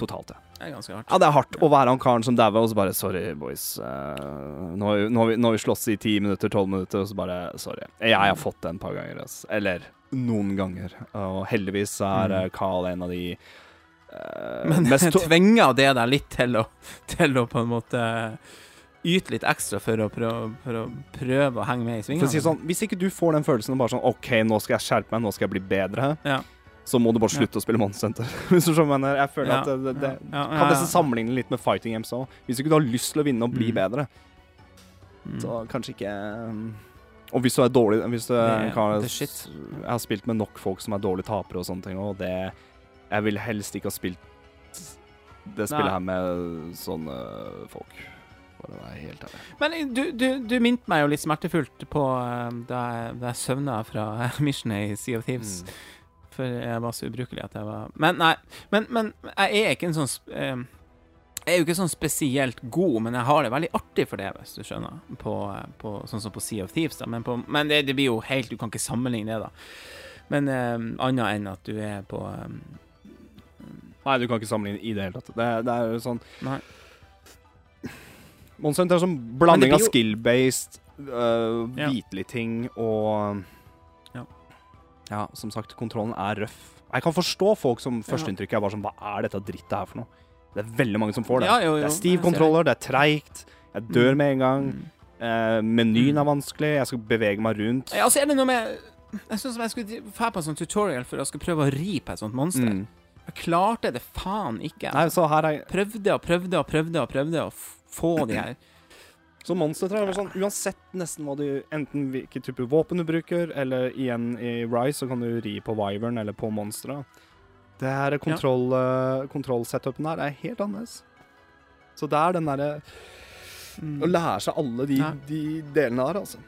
Totalt, ja. Det er ganske hardt. Ja, det er hardt å være han karen som dauer, og så bare Sorry, boys. eh, nå, har vi- nå, har vi, nå har vi slåss i ti minutter, tolv minutter, og så bare Sorry. Jeg har fått det en par ganger, altså. Eller noen ganger. Og heldigvis er Mm. eh, Carl en av de uh, Men mest tvinger det deg litt til å, til å på en måte yte litt ekstra for å prøve, for å, prøve å henge med i svingene? si sånn, Hvis ikke du får den følelsen av bare sånn OK, nå skal jeg skjerpe meg, nå skal jeg bli bedre, Ja. Så må du bare slutte å spille Monster. Hvis du skjønner jeg føler Ja, at det, det, det ja, ja, kan ja. nesten sammenligne litt med fighting games òg. Hvis ikke du har lyst til å vinne og bli Mm. bedre, Mm. så kanskje ikke um, Og hvis du er dårlig hvis du Det- kan, det er. Jeg har spilt med nok folk som er dårlige tapere og sånne ting, og det Jeg vil helst ikke ha spilt det spillet Nei. her med sånne folk. For å være helt ærlig. Men du, du, du minte meg jo litt smertefullt på eh, da jeg, da jeg søvna fra Mission i Sea of Thieves. Mm. For jeg var så ubrukelig at jeg var Men nei, men, men jeg er ikke en sånn eh, Jeg er jo ikke sånn spesielt god, men jeg har det veldig artig for det, hvis du skjønner. På, eh, på, sånn som på Sea of Thieves, da. Men, på, men det, det blir jo helt Du kan ikke sammenligne det, da. Men eh, annet enn at du er på eh, Nei, du kan ikke sammenligne i det hele tatt. Det, det er jo sånn Nei. Monster Hunter er sånn blanding jo... av skill-based, uh, Ja. ting og. Ja, som sagt, kontrollen er røff. Jeg kan forstå folk som førsteinntrykket er bare sånn Hva er dette drittet her for noe? Det er veldig mange som får det. Ja, jo, jo, det er stiv kontroller, det er treigt. Jeg dør Mm. med en gang. Mm. Eh, menyen er vanskelig. Jeg skal bevege meg rundt. Ja, altså, er det noe med Jeg syns jeg skulle dra på en sånn tutorial for å skulle prøve å ri på et sånt monster. Mm. Jeg klarte det faen ikke. Nei, så her er Prøvde og prøvde og prøvde og prøvde å få de her Så Monster er sånn Uansett nesten hva du Enten hvilken type våpen du bruker, eller igjen i Rise så kan du ri på Viveren eller på monstre. Det her er kontroll, eh, kontrollsetupen her er helt annerledes. Så det er den derre Å lære seg alle de, de delene her, altså.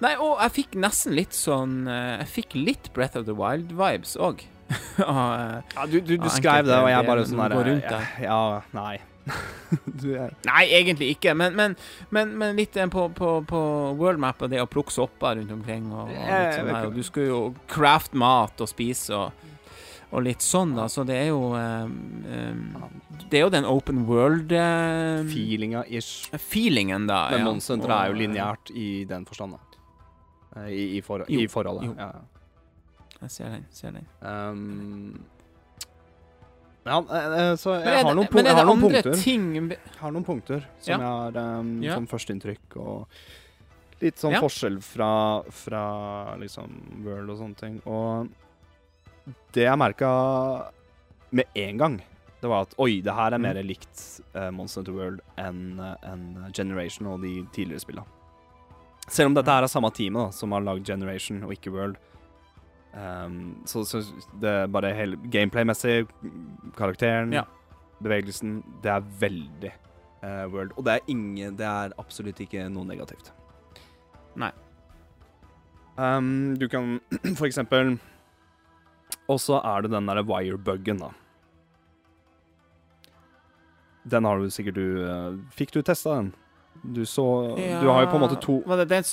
Nei, og jeg fikk nesten litt sånn eh, Jeg fikk litt Breath of the Wild-vibes òg. Ja, du, du, du skrev det, og jeg bare sånn der ja, der. ja, nei. Nei, egentlig ikke, men, men, men, men litt på, på, på worldmap og det å plukke sopper rundt omkring. Og, og sånn og du skulle jo craft mat og spise og, og litt sånn, da. Så det er jo um, Det er jo den open world eh, feelinga ish. feelingen, da. Men ja. Monster er jo lineært i den forstand, da. Eh, I, i, for, i forholdet. jo. Ja, ja. Jeg ser den. ser den. Um, ja, eh, eh, så jeg det, har noen, pu- jeg er har noen punkter. ting har noen punkter som Ja. jeg har um, Ja. som førsteinntrykk, og litt sånn Ja. forskjell fra, fra liksom World og sånne ting. Og det jeg merka med en gang, det var at oi, det her er Mm. mer likt uh, Monster Hunter World enn en Generation og de tidligere spillene. Selv om dette her er samme teamet da, som har lagd Generation og ikke World. Um, så, så det bare hele gameplay-messig, karakteren, Ja. bevegelsen Det er veldig uh, World. Og det er ingen Det er absolutt ikke noe negativt. Nei. Um, du kan for eksempel Og så er det den derre wire-buggen, da. Den har du sikkert du uh, Fikk du testa den? Du så Du har jo på en måte to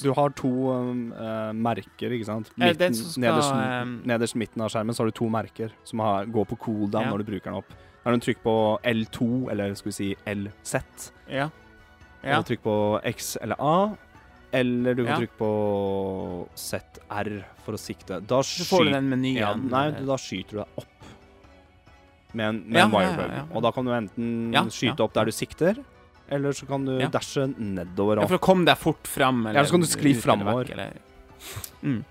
du har to um, uh, merker, ikke sant? Midten- skal, nederst, um, nederst midten av skjermen så har du to merker som har, går på cooldown Ja. når du bruker den opp. Da er det trykk på L2, eller skal vi si LZ, Ja. ja. og trykk på X eller A. Eller du kan Ja. trykke på ZR for å sikte. Da Så får du den menyen. ja, nei, da skyter du deg opp med en, med Ja, en ja, ja, wirebug. ja. Og da kan du enten Ja, skyte ja. opp der du sikter, eller så kan du Ja. dashe nedover. ja, for å komme deg fort fram. Eller Ja, så kan du skli framover. Mm.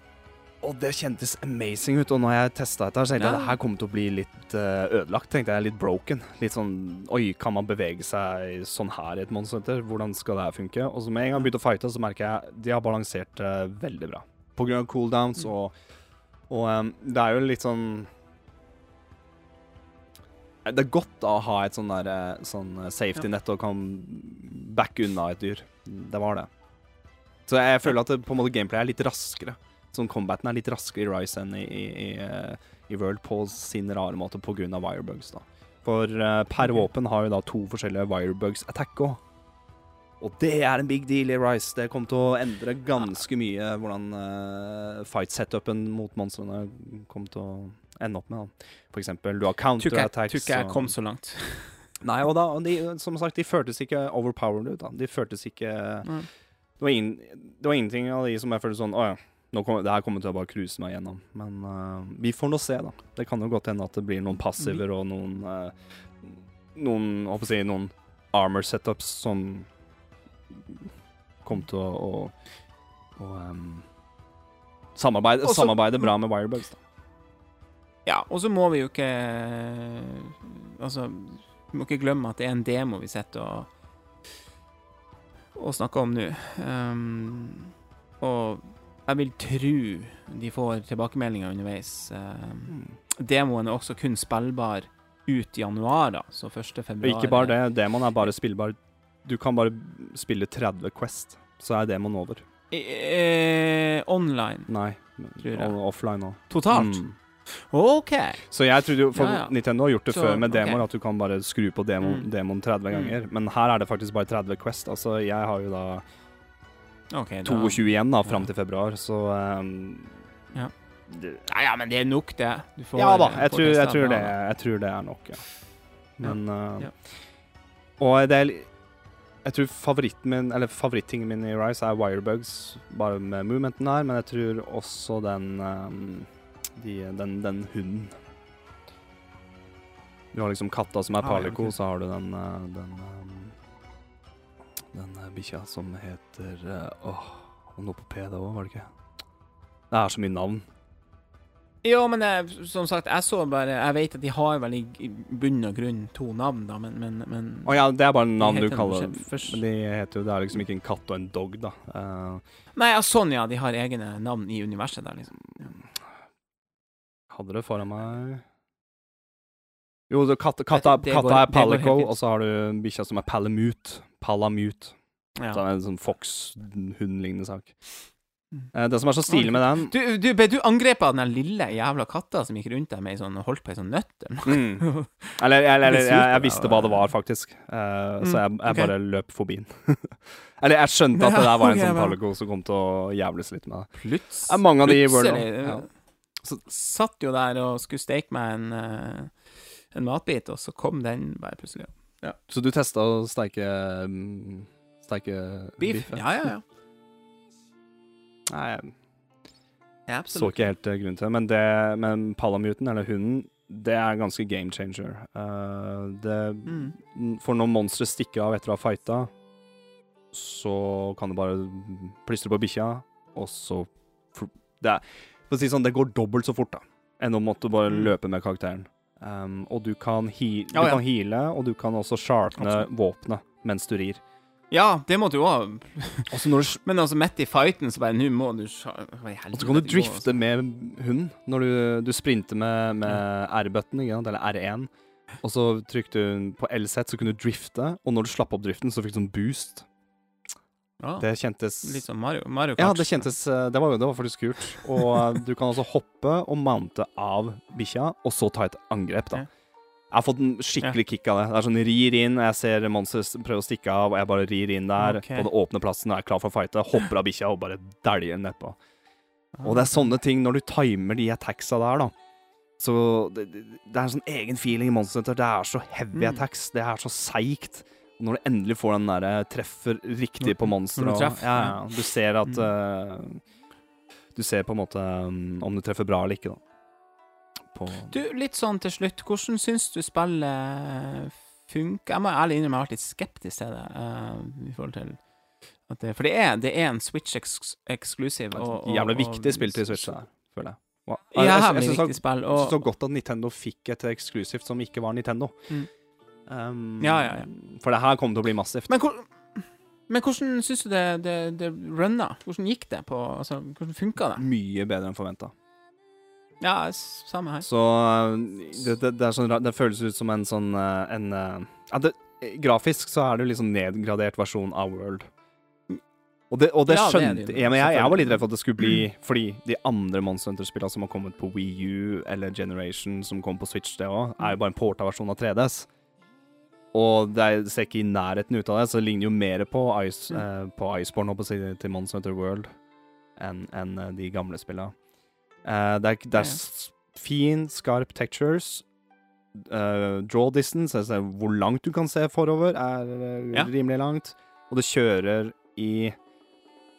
Og det kjentes amazing ut. Og når jeg testa dette, så tenkte jeg Ja. det her kommer til å bli litt eh, ødelagt. tenkte jeg, Litt broken. Litt sånn Oi, kan man bevege seg sånn her i et Monster Hvordan skal det her funke? Og så med en gang jeg begynte å fighte, så merker jeg de har balansert det veldig bra. På grunn av cooldowns og Og um, det er jo litt sånn Det er godt å ha et sånn der eh, sånn safety net og kan backe unna et dyr. Det var det. Så jeg føler at det, på en måte gameplay er litt raskere. Sånn combaten er litt raskere i Rise enn i, i, i, eh, i World på sin rare måte pga. wirebugs. da. For uh, per våpen har jo da to forskjellige wirebugs attack òg. Og det er en big deal i Rise. Det kommer til å endre ganske mye hvordan uh, fight-setupen mot monstrene kommer til å ende opp med. da. For eksempel, du har counterattacks. tror ikke jeg kom så langt. Nei, og da, og de, som sagt, de føltes ikke overpowered ut. da. De føltes ikke det, var ingen, det var ingenting av de som jeg følte sånn Å ja, kommer, det her kommer til å bare cruise meg gjennom. Men uh, vi får nå se, da. Det kan jo godt hende at det blir noen passiver og noen uh, Noen, håper jeg, å si, noen armor setups som kommer til å, å, å um, samarbeide, Også- samarbeide bra med wirebugs. da. Ja, og så må vi jo ikke Altså, vi må ikke glemme at det er en demo vi sitter og å snakke om nå. Um, og jeg vil tro de får tilbakemeldinger underveis. Um, demoen er også kun spillbar ut i januar, da, så 1. Og februar ikke bare det, demoen er bare spillbar. Du kan bare spille 30 Quest, så er demoen over. Eh, online. Nei, offline òg. Totalt? Mm. OK. Så jeg trodde jo, for Ja, ja. Nintendo har gjort det Så, før med demoer, at du kan bare skru på demo, Mm. demoen 30 ganger. Men her er det faktisk bare 30 Quest. Altså, jeg har jo da ok, da- 22 igjen da, fram Ja. til februar, så um, Ja. Nei, Ja, ja, men det er nok, det. Du får, Ja da, eh, jeg får tror, jeg, tror det, jeg tror det er nok, ja. Men uh, Ja. Og det er Jeg tror favoritten min, eller favorittingen min i Rise er Wirebugs, bare med movementen her, men jeg tror også den um, de, den, den hunden. Du har liksom katta som er Ah, ja, Palico, så har du den den, den um, den uh, bikkja som heter Åh, noe på P, det òg, var det ikke? Det er så mye navn. Ja, men jeg, som sagt, jeg så bare Jeg vet at de har vel i bunn og grunn to navn, da, men, men, men Å ja, det er bare navn du kaller noe Men de heter jo Det er liksom ikke en katt og en dog, da. Uh, Nei, ja, sånn, ja. De har egne navn i universet der, liksom. Hadde det foran meg Jo, det, katt, katta, Det- det katta går- er Palico, og så har du bikkja som er Palamute. Palamute. Ja. Så det er en sånn Fox-hund-lignende sak. Mm. Eh, det som er så stilig med den Du, du, ble du angrepet av den lille jævla katta som gikk rundt deg med ei sånn, holdt på ei sånn nøtt, eller mm. Eller, eller, eller jeg, jeg visste hva det var, faktisk. Eh, Så jeg, jeg okay. bare løp forbi den. eller jeg skjønte at det der var en sånn. Palico som kom til å jævles litt med det. Plutselig. Er mange av de plutselig, ja. Eh, Så satt jo der og skulle steke meg en, eh, en matbit, og så kom den bare plutselig. Så du testa å steike mm, Steike Beef? ja? Ja, ja, ja. Nei, jeg absolutt. så ikke helt grunnen grunn til det. Men, det, men Palamuten, eller hunden, det er ganske game changer. Uh, det, Mm. for når monstre stikker av etter å ha fighta, så kan du bare plystre på bikkja, og så Det er For å si sånn, det går dobbelt så fort da enn å måtte bare Mm. løpe med karakteren. Um, og du kan, he du Ja, ja. kan heale, og du kan også sharpne våpenet mens du rir. Ja, det måtte du òg. Men altså, midt i fighten, så bare Nå må du Og så kan du må- drifte med hunden når du, du sprinter med, med R-button, eller R1. Og så trykte du på L-set, så kunne du drifte, og når du slapp opp driften, så fikk du sånn boost. Det kjentes Litt som Mario, Mario Ja, det kjentes eh, Det var jo det var faktisk kult. Og eh, du kan også hoppe og mounte av bikkja, og så ta et angrep, da. Jeg har fått en skikkelig kick av det. Det er sånn rir inn, jeg ser monster s- prøve å stikke av, og jeg bare rir inn der okay. på den åpne plassen og er klar for å fighte. Hopper av bikkja og bare dæljer den nedpå. Ah. Og det er sånne ting, når du timer de attacksa der, da. Så det, det det er en sånn egen feeling i Monster Hunter. Det er så heavy Mm. attacks. Det er så seigt. Og når du endelig får den derre treffer riktig på monsteret og- ja, ja. ja. Du ser at Mm. uh, Du ser på en måte um, om du treffer bra eller ikke, da. På Du, litt sånn til slutt. Hvordan syns du spillet funker? Jeg må ærlig innrømme jeg har vært litt skeptisk til det. Uh, i forhold til at det, For det er, det er en Switch eks eksklusiv. og- og- Jævlig viktig spill til Switch, der, føler jeg. Wow. Jævlig jeg jeg, viktig spill. det er så godt at Nintendo fikk et eksklusivt som ikke var Nintendo. Mm. Um, Ja, ja, ja. For det her kommer til å bli massivt. men, hvor, men hvordan syns du det, det, det runna? Hvordan gikk det på altså, Hvordan funka det? Mye bedre enn forventa. Ja, samme her. Så uh, det, det, det, sånn, det føles ut som en sånn uh, en, ja, det, Grafisk så er det jo liksom nedgradert versjon av World. Og det, og det Ja, skjønte jeg, men jeg, jeg var litt redd for at det skulle bli Fordi de andre Monster Hunter-spillene som har kommet på Wii U eller Generation, som kom på Switch, det òg, er jo bare en porta versjon av 3DS. Og det er, ser ikke i nærheten ut av det, så det ligner jo mer på, Ice, Mm. eh, på Iceborne håper jeg, å til Monster Hunter World enn enn, eh, de gamle spillene. Eh, det er, det er fin, skarp textures. Eh, draw distance, altså hvor langt du kan se forover, er eh, Ja. rimelig langt. Og det kjører i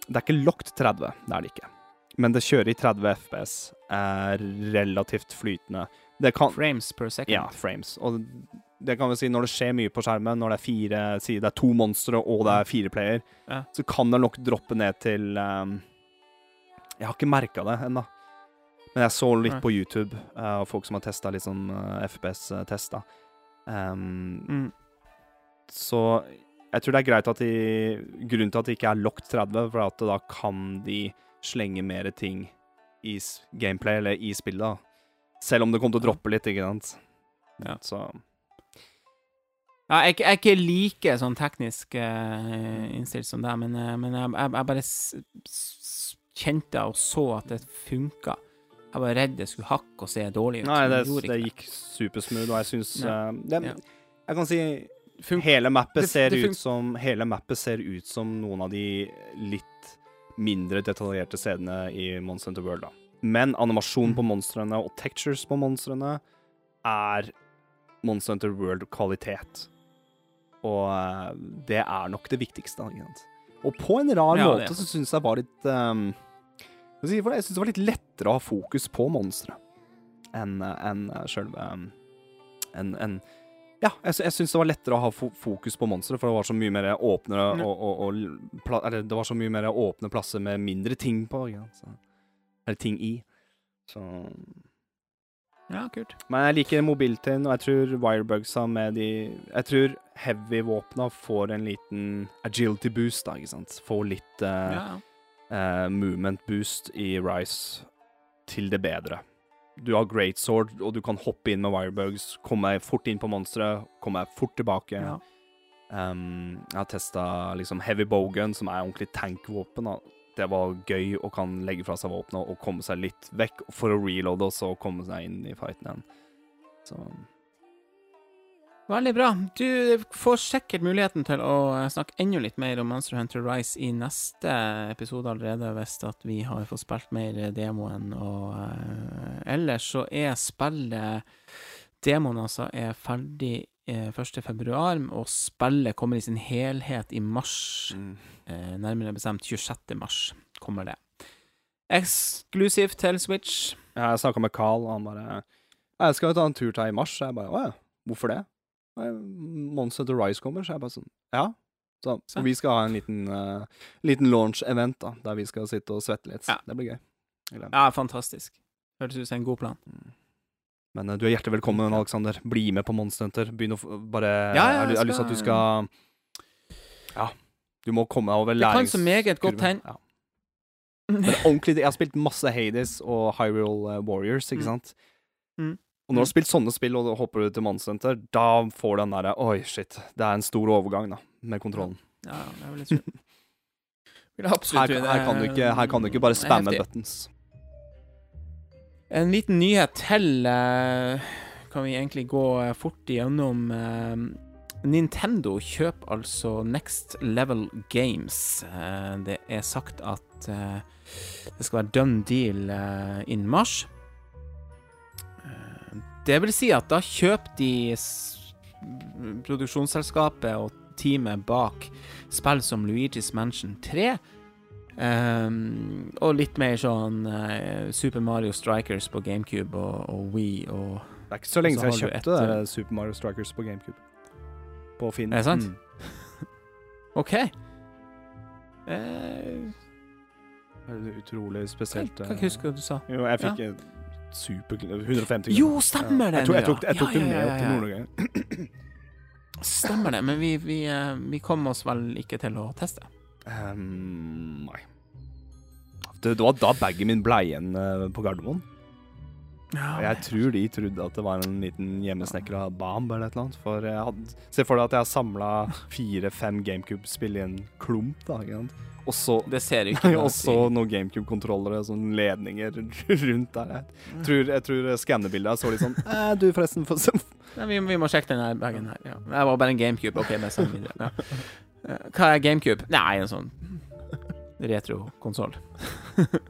Det er ikke locked 30, det er det ikke. Men det kjører i 30 FPS. Er relativt flytende. Det kan Frames per second. Ja, frames. Og det kan vi si, når det skjer mye på skjermen, når det er fire Si det er to monstre og det er fire player, Ja. så kan det nok droppe ned til um, Jeg har ikke merka det ennå. Men jeg så litt på YouTube uh, av folk som har testa litt sånn uh, FPS-testa. Um, Mm. så Jeg tror det er greit at de Grunnen til at det ikke er locked 30, for at da kan de slenge mer ting i gameplay eller i spillet. da. Selv om det kommer til å droppe litt, ikke sant. Ja. Så Ja, jeg, jeg er ikke like sånn teknisk uh, innstilt som deg, men, uh, men jeg, jeg, jeg bare kjente og så at det funka. Jeg var redd det skulle hakke og se dårlig ut. Nei, det, det gikk supersmooth, og jeg syns Ja. eh, det, Ja. Jeg kan si hele mappet ser ut som Hele mappet ser ut som noen av de litt mindre detaljerte scenene i Monster Hunter World, da. Men animasjon Mm. på monstrene og textures på monstrene er Monster Hunter World-kvalitet. Og eh, det er nok det viktigste. Ikke sant? Og på en rar Ja, måte så syns jeg var litt um, Jeg syns det var litt lettere å ha fokus på monstre enn en sjølve en, enn enn- Ja, jeg, jeg syns det var lettere å ha fokus på monstre, for det var så mye mer åpne og, og, og Eller det var så mye mer åpne plasser med mindre ting på. Så, eller ting i. Så Ja, kult. men jeg liker mobiltiden, og jeg tror wirebugsa med de Jeg tror heavy-våpna får en liten agility boost, da, ikke sant. Får litt uh, Ja. uh, movement boost i Rise til det bedre. Du har great sword, og du kan hoppe inn med wirebugs, komme fort inn på monsteret, komme fort tilbake. ja. Um, jeg har testa liksom heavy bowgun, som er ordentlig tankvåpen. Det var gøy å kan legge fra seg våpenet og komme seg litt vekk for å reloade og så komme seg inn i fighten igjen. Så Veldig bra. Du får sikkert muligheten til å eh, snakke enda litt mer om Monster Hunter Rise i neste episode allerede, hvis at vi har fått spilt mer demoen. Og uh, ellers så er spillet Demoen altså er ferdig eh, 1. februar, og spillet kommer i sin helhet i mars. Eh, nærmere bestemt 26. mars kommer det. Eksklusivt til Switch. Jeg snakka med Carl, og han bare Jeg skal jo ta en tur til i mars. Jeg bare Å ja, hvorfor det? «Nei, Monster to Rise kommer, så jeg bare sånn Ja. Så, Så. vi skal ha en liten, uh, liten launch-event, da, der vi skal sitte og svette litt. Ja. Det blir gøy. Ja, fantastisk. Hørtes ut som en god plan. Men eh, du er hjertelig velkommen, Alexander. Bli med på Monster Hunter. Begynn å bare Ja, ja, Jeg har- lyst til at du skal- Ja. Du må komme deg over Det kan så meget godt hende. Ja. Men ordentlig, jeg har spilt masse Hades og Hyrule eh, Warriors, ikke Mm. sant? Mm. Og når du har spilt sånne spill, og hopper du til Monster da får du den derre Oi, shit. Det er en stor overgang, da, med kontrollen. Ja, det er vel litt Her, her, kan du ikke, her kan du ikke bare spamme buttons. En liten nyhet til eh, kan vi egentlig gå eh, fort igjennom. Eh, Nintendo kjøper altså Next Level Games. Det er sagt at det skal være done deal innen mars. Det vil si at da kjøper de produksjonsselskapet og teamet bak spill som Luigi's Mansion 3. Um, og litt mer sånn uh, Super Mario Strikers på GameCube og, og Wii og Det er ikke så lenge siden jeg kjøpte et, det Super Mario Strikers på GameCube. På Finn. Er det sant? Mm. OK. Uh, Det er utrolig jeg spesielt. kan eh, ikke huske hva du sa. Jo, jeg fikk ja. super 150 Jo, stemmer det Jeg tok, jeg tok, jeg ja. tok Ja, det med opp til ja, ja. Nord-Norge. Stemmer det, men vi, vi, eh, vi kom oss vel ikke til å teste. Ehm, nei. Det, det var da bagen min ble igjen eh, på Gardermoen. Ja, jeg tror de trodde at det var en liten hjemmesnekra bam eller et eller annet. For jeg hadde Se for deg at jeg har samla fire-fem GameCube-spill i en klump, da. Og så noen GameCube-kontrollere, sånne ledninger rundt der. Jeg tror, jeg tror skannebildet så litt sånn eh, Du, forresten, se Nei, vi, vi må sjekke den bagen her. Ja. Det var bare en GameCube. OK, bare send videre. Ja. Eh, Hva er GameCube? Nei, en sånn retro-konsoll.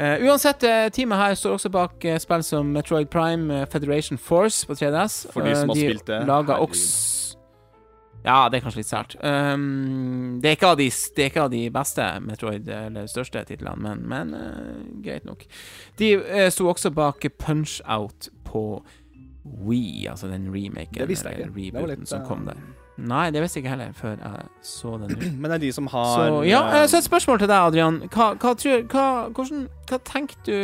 Eh, uansett, eh, teamet her står også bak spill som Metroid Prime, Federation Force på 3DS. For de som har spilt det, Laga. Ja, det er kanskje litt sært. Um, det, er de, det er ikke av de beste Metroid, eller største titlene, men, men uh, greit nok. De uh, sto også bak Punch-Out på Wii, altså den remaken. Det eller var rebooten litt, som kom der. Nei, det visste jeg ikke heller før jeg så den. Men det er de som har Så, ja, eh, så et spørsmål til deg, Adrian. Hva, hva, tror, hva, hvordan, hva tenker du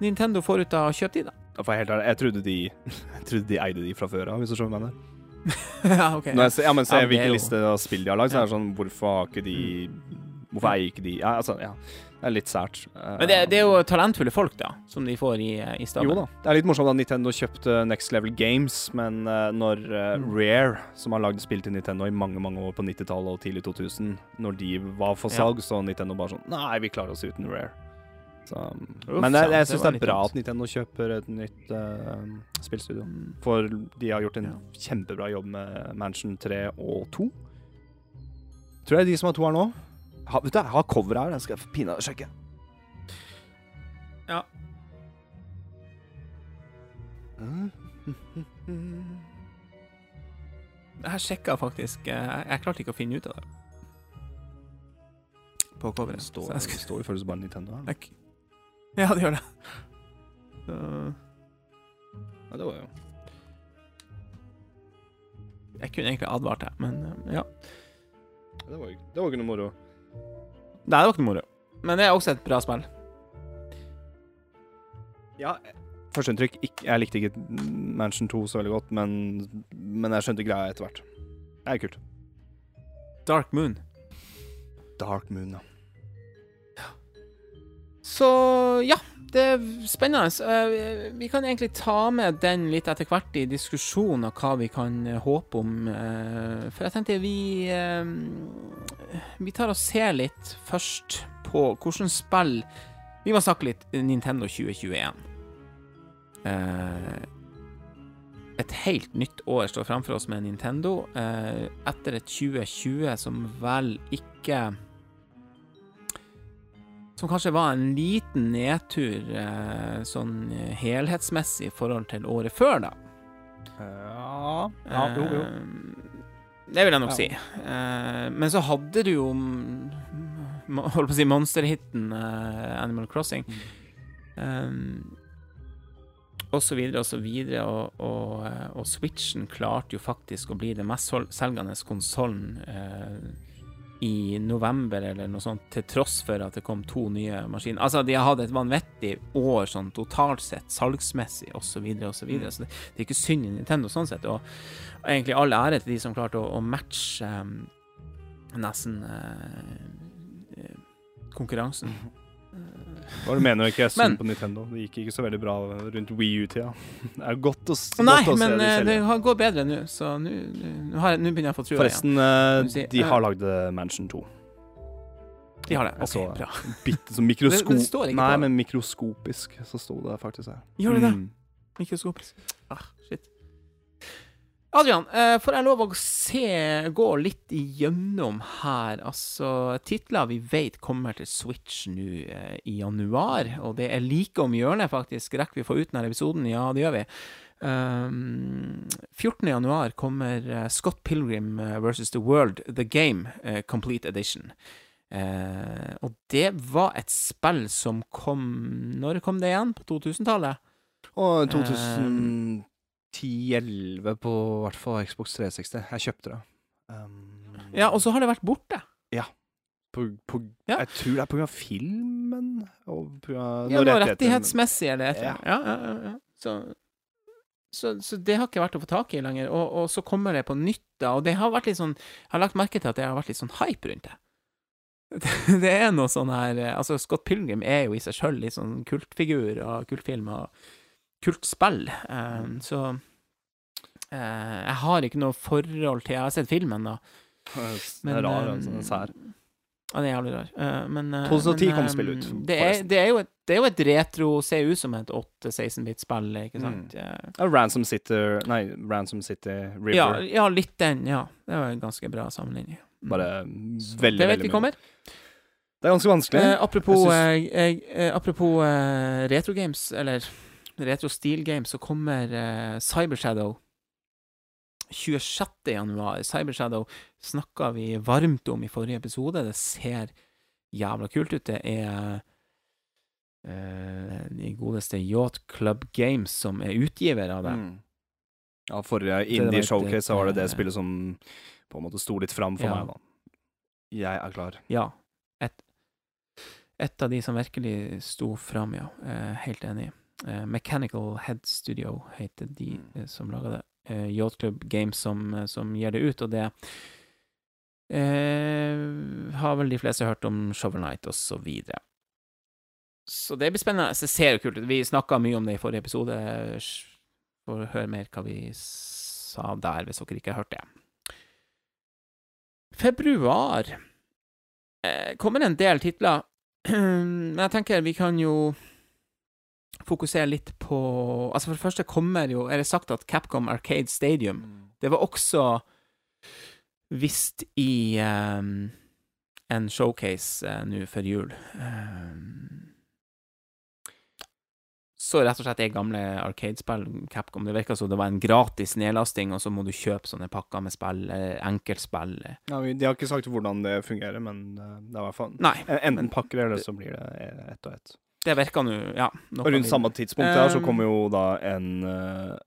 Nintendo får ut av å kjøpe de, da? For helt ærlig, jeg trodde de Jeg trodde de eide de fra før av, hvis du skjønner hva jeg mener. ja, okay. Når jeg ser, ja, men ser Ja, hvilken liste av spill de har lagd, så Ja. er det sånn Hvorfor har ikke de Hvorfor eier ikke de Ja, altså, ja. Det er litt sært. Men det, det er jo talentfulle folk, da, som de får i, i staben. Jo da. Det er litt morsomt at Nintendo kjøpte Next Level Games, men eh, når eh, Mm. Rare, som har lagd spill til Nintendo i mange mange år på 90-tallet og tidlig 2000, når de var for Ja. salg, så Nintendo bare sånn Nei, vi klarer oss uten Rare. Så, Uff, men jeg, ja, jeg det syns det er bra at Nintendo kjøper et nytt uh, spillstudio. Mm. For de har gjort en Ja. kjempebra jobb med Mansion 3 og 2. Tror jeg de som har to her nå. Ha, vet du, jeg har coveret her, den skal jeg pinadø sjekke. Ja. Jeg sjekka faktisk Jeg, jeg klarte ikke å finne ut av det. På coveret. Det står, jeg det står jo føles bare Nintendo her. Jeg- Ja, det gjør det. Så, Ja, det var jo jeg kunne egentlig advart deg, men eh, ja. Det var, jo det var ikke noe moro. Nei, det var ikke noe moro. Men det er også et bra spill. Ja, Førsteinntrykk Jeg likte ikke Mansion 2 så veldig godt, men, men jeg skjønte greia etter hvert. Det er kult. Dark Moon. Dark Moon, ja. Så ja, det er spennende. Eh, Vi kan egentlig ta med den litt etter hvert i diskusjonen av hva vi kan eh, håpe om. eh, For jeg tenkte vi Vi tar og ser litt først på hvordan spill Vi må snakke litt Nintendo 2021. Eh, Et helt nytt år står framfor oss med Nintendo. Etter et 2020 som vel ikke som kanskje var en liten nedtur eh, sånn eh, helhetsmessig i forhold til året før, da. Ja, ja jo, jo. Eh, Det vil jeg nok Ja. si. Men så hadde du jo Holdt på å si monsterhiten Animal Crossing. Mm. og så videre og så videre, og, og, og Switchen klarte jo faktisk å bli den mest selgende konsollen i november eller noe sånt, til tross for at det kom to nye maskiner. Altså, de har hatt et vanvittig år sånn totalt sett, salgsmessig osv., så, videre, og så, videre. så det, det er ikke synd i Nintendo sånn sett. Og, og egentlig all ære til de som klarte å, å matche um, nesten uh, eh, konkurransen. Hva du mener ikke jeg Men- synd på Nintendo? Det gikk ikke så veldig bra rundt Wii U-tida. Det er godt å, Nei, godt å se men de eh, det selge. har- går bedre nå, så nå begynner jeg å få trua igjen. Forresten, eh, de har lagd eh, Mansion 2. De har det. OK, så bra. Bitte så mikrosko... Det- det Nei, men mikroskopisk, så sto det faktisk her. Gjør det det? Mm. Mikroskopisk. Adrian, eh, får jeg lov å se, gå litt igjennom her? Altså, titler vi vet kommer til Switch nå eh, i januar, og det er like om hjørnet, faktisk. Rekker vi å få ut denne episoden? Ja, det gjør vi. Ehm, um, 14. januar kommer eh, Scott Pilgrim eh, versus The World, The Game, uh, Complete Edition. Uh, og det var et spill som kom Når kom det igjen? På 2000-tallet? Og 2000 ehm, 10-11 på hvert fall Xbox 360. Jeg kjøpte det. Um, ja, og så har det vært borte. Ja. På, på, ja. Jeg tror det er pga. filmen og på grunn av Ja, noe rettighetsmessig eller et Ja, ja, Ja. Så, så, så, det har ikke vært å få tak i lenger. Og, og, så kommer det på nytt, da. Og det har vært litt sånn Jeg har lagt merke til at det har vært litt sånn hype rundt det. Det er noe sånn her eh, Altså, Scott Pilgrim er jo i seg sjøl litt sånn kultfigur og kultfilm og kultspill. Um, så uh, jeg har ikke noe forhold til Jeg har sett filmen, da. Det er rar, um, altså. den Sær. Ja, det er jævlig rar. Uh, men uh, 2010 men, kom eh, spillet ut, Det er, det, er jo et, det er jo et retro Ser ut som et 8-16-bit-spill, ikke sant? Mm. Uh, Ransom City Nei, Ransom City River. Ja, ja, litt den, ja. Det var en ganske bra sammenligning. Mm. Bare veldig, veldig, Det vet vi kommer. Det er ganske vanskelig. Eh, apropos eh, eh, apropos eh, retro games, retro steel games, så kommer eh, Cybershadow 26. januar. Cybershadow snakka vi varmt om i forrige episode. Det ser jævla kult ut. Det er eh, de godeste Yacht Club Games som er utgiver av det. Mm. Ja, forrige Indie Showcase så var det det spillet som på en måte sto litt fram for Ja. meg, da. Jeg er klar. Ja. Et, et av de som virkelig sto fram, ja. Eh, helt enig. Eh, Mechanical Head Studio heter de Mm. eh, som lager det. uh, Yacht Club Games som, eh, som gir det ut, og det eh, har vel de fleste hørt om Shovel Knight og så videre. Så det blir spennende. Det ser jo kult ut. Vi snakka mye om det i forrige episode. Får høre mer hva vi sa der, hvis dere ikke har hørt det. Februar eh, kommer en del titler, men jeg tenker vi kan jo fokusere litt på Altså, for det første kommer jo Er det sagt at Capcom Arcade Stadium Det var også visst i um, en showcase uh, nå før jul. Um, så rett og slett er gamle Arcade-spill Capcom. Det virka som det var en gratis nedlasting, og så må du kjøpe sånne pakker med spill, enkeltspill. Ja, de har ikke sagt hvordan det fungerer, men eh, det er i hvert fall Nei, Enten pakker eller så blir det ett og ett. Det virka nå Ja. Og rundt samme tidspunkt der så Um, kommer jo da en eh,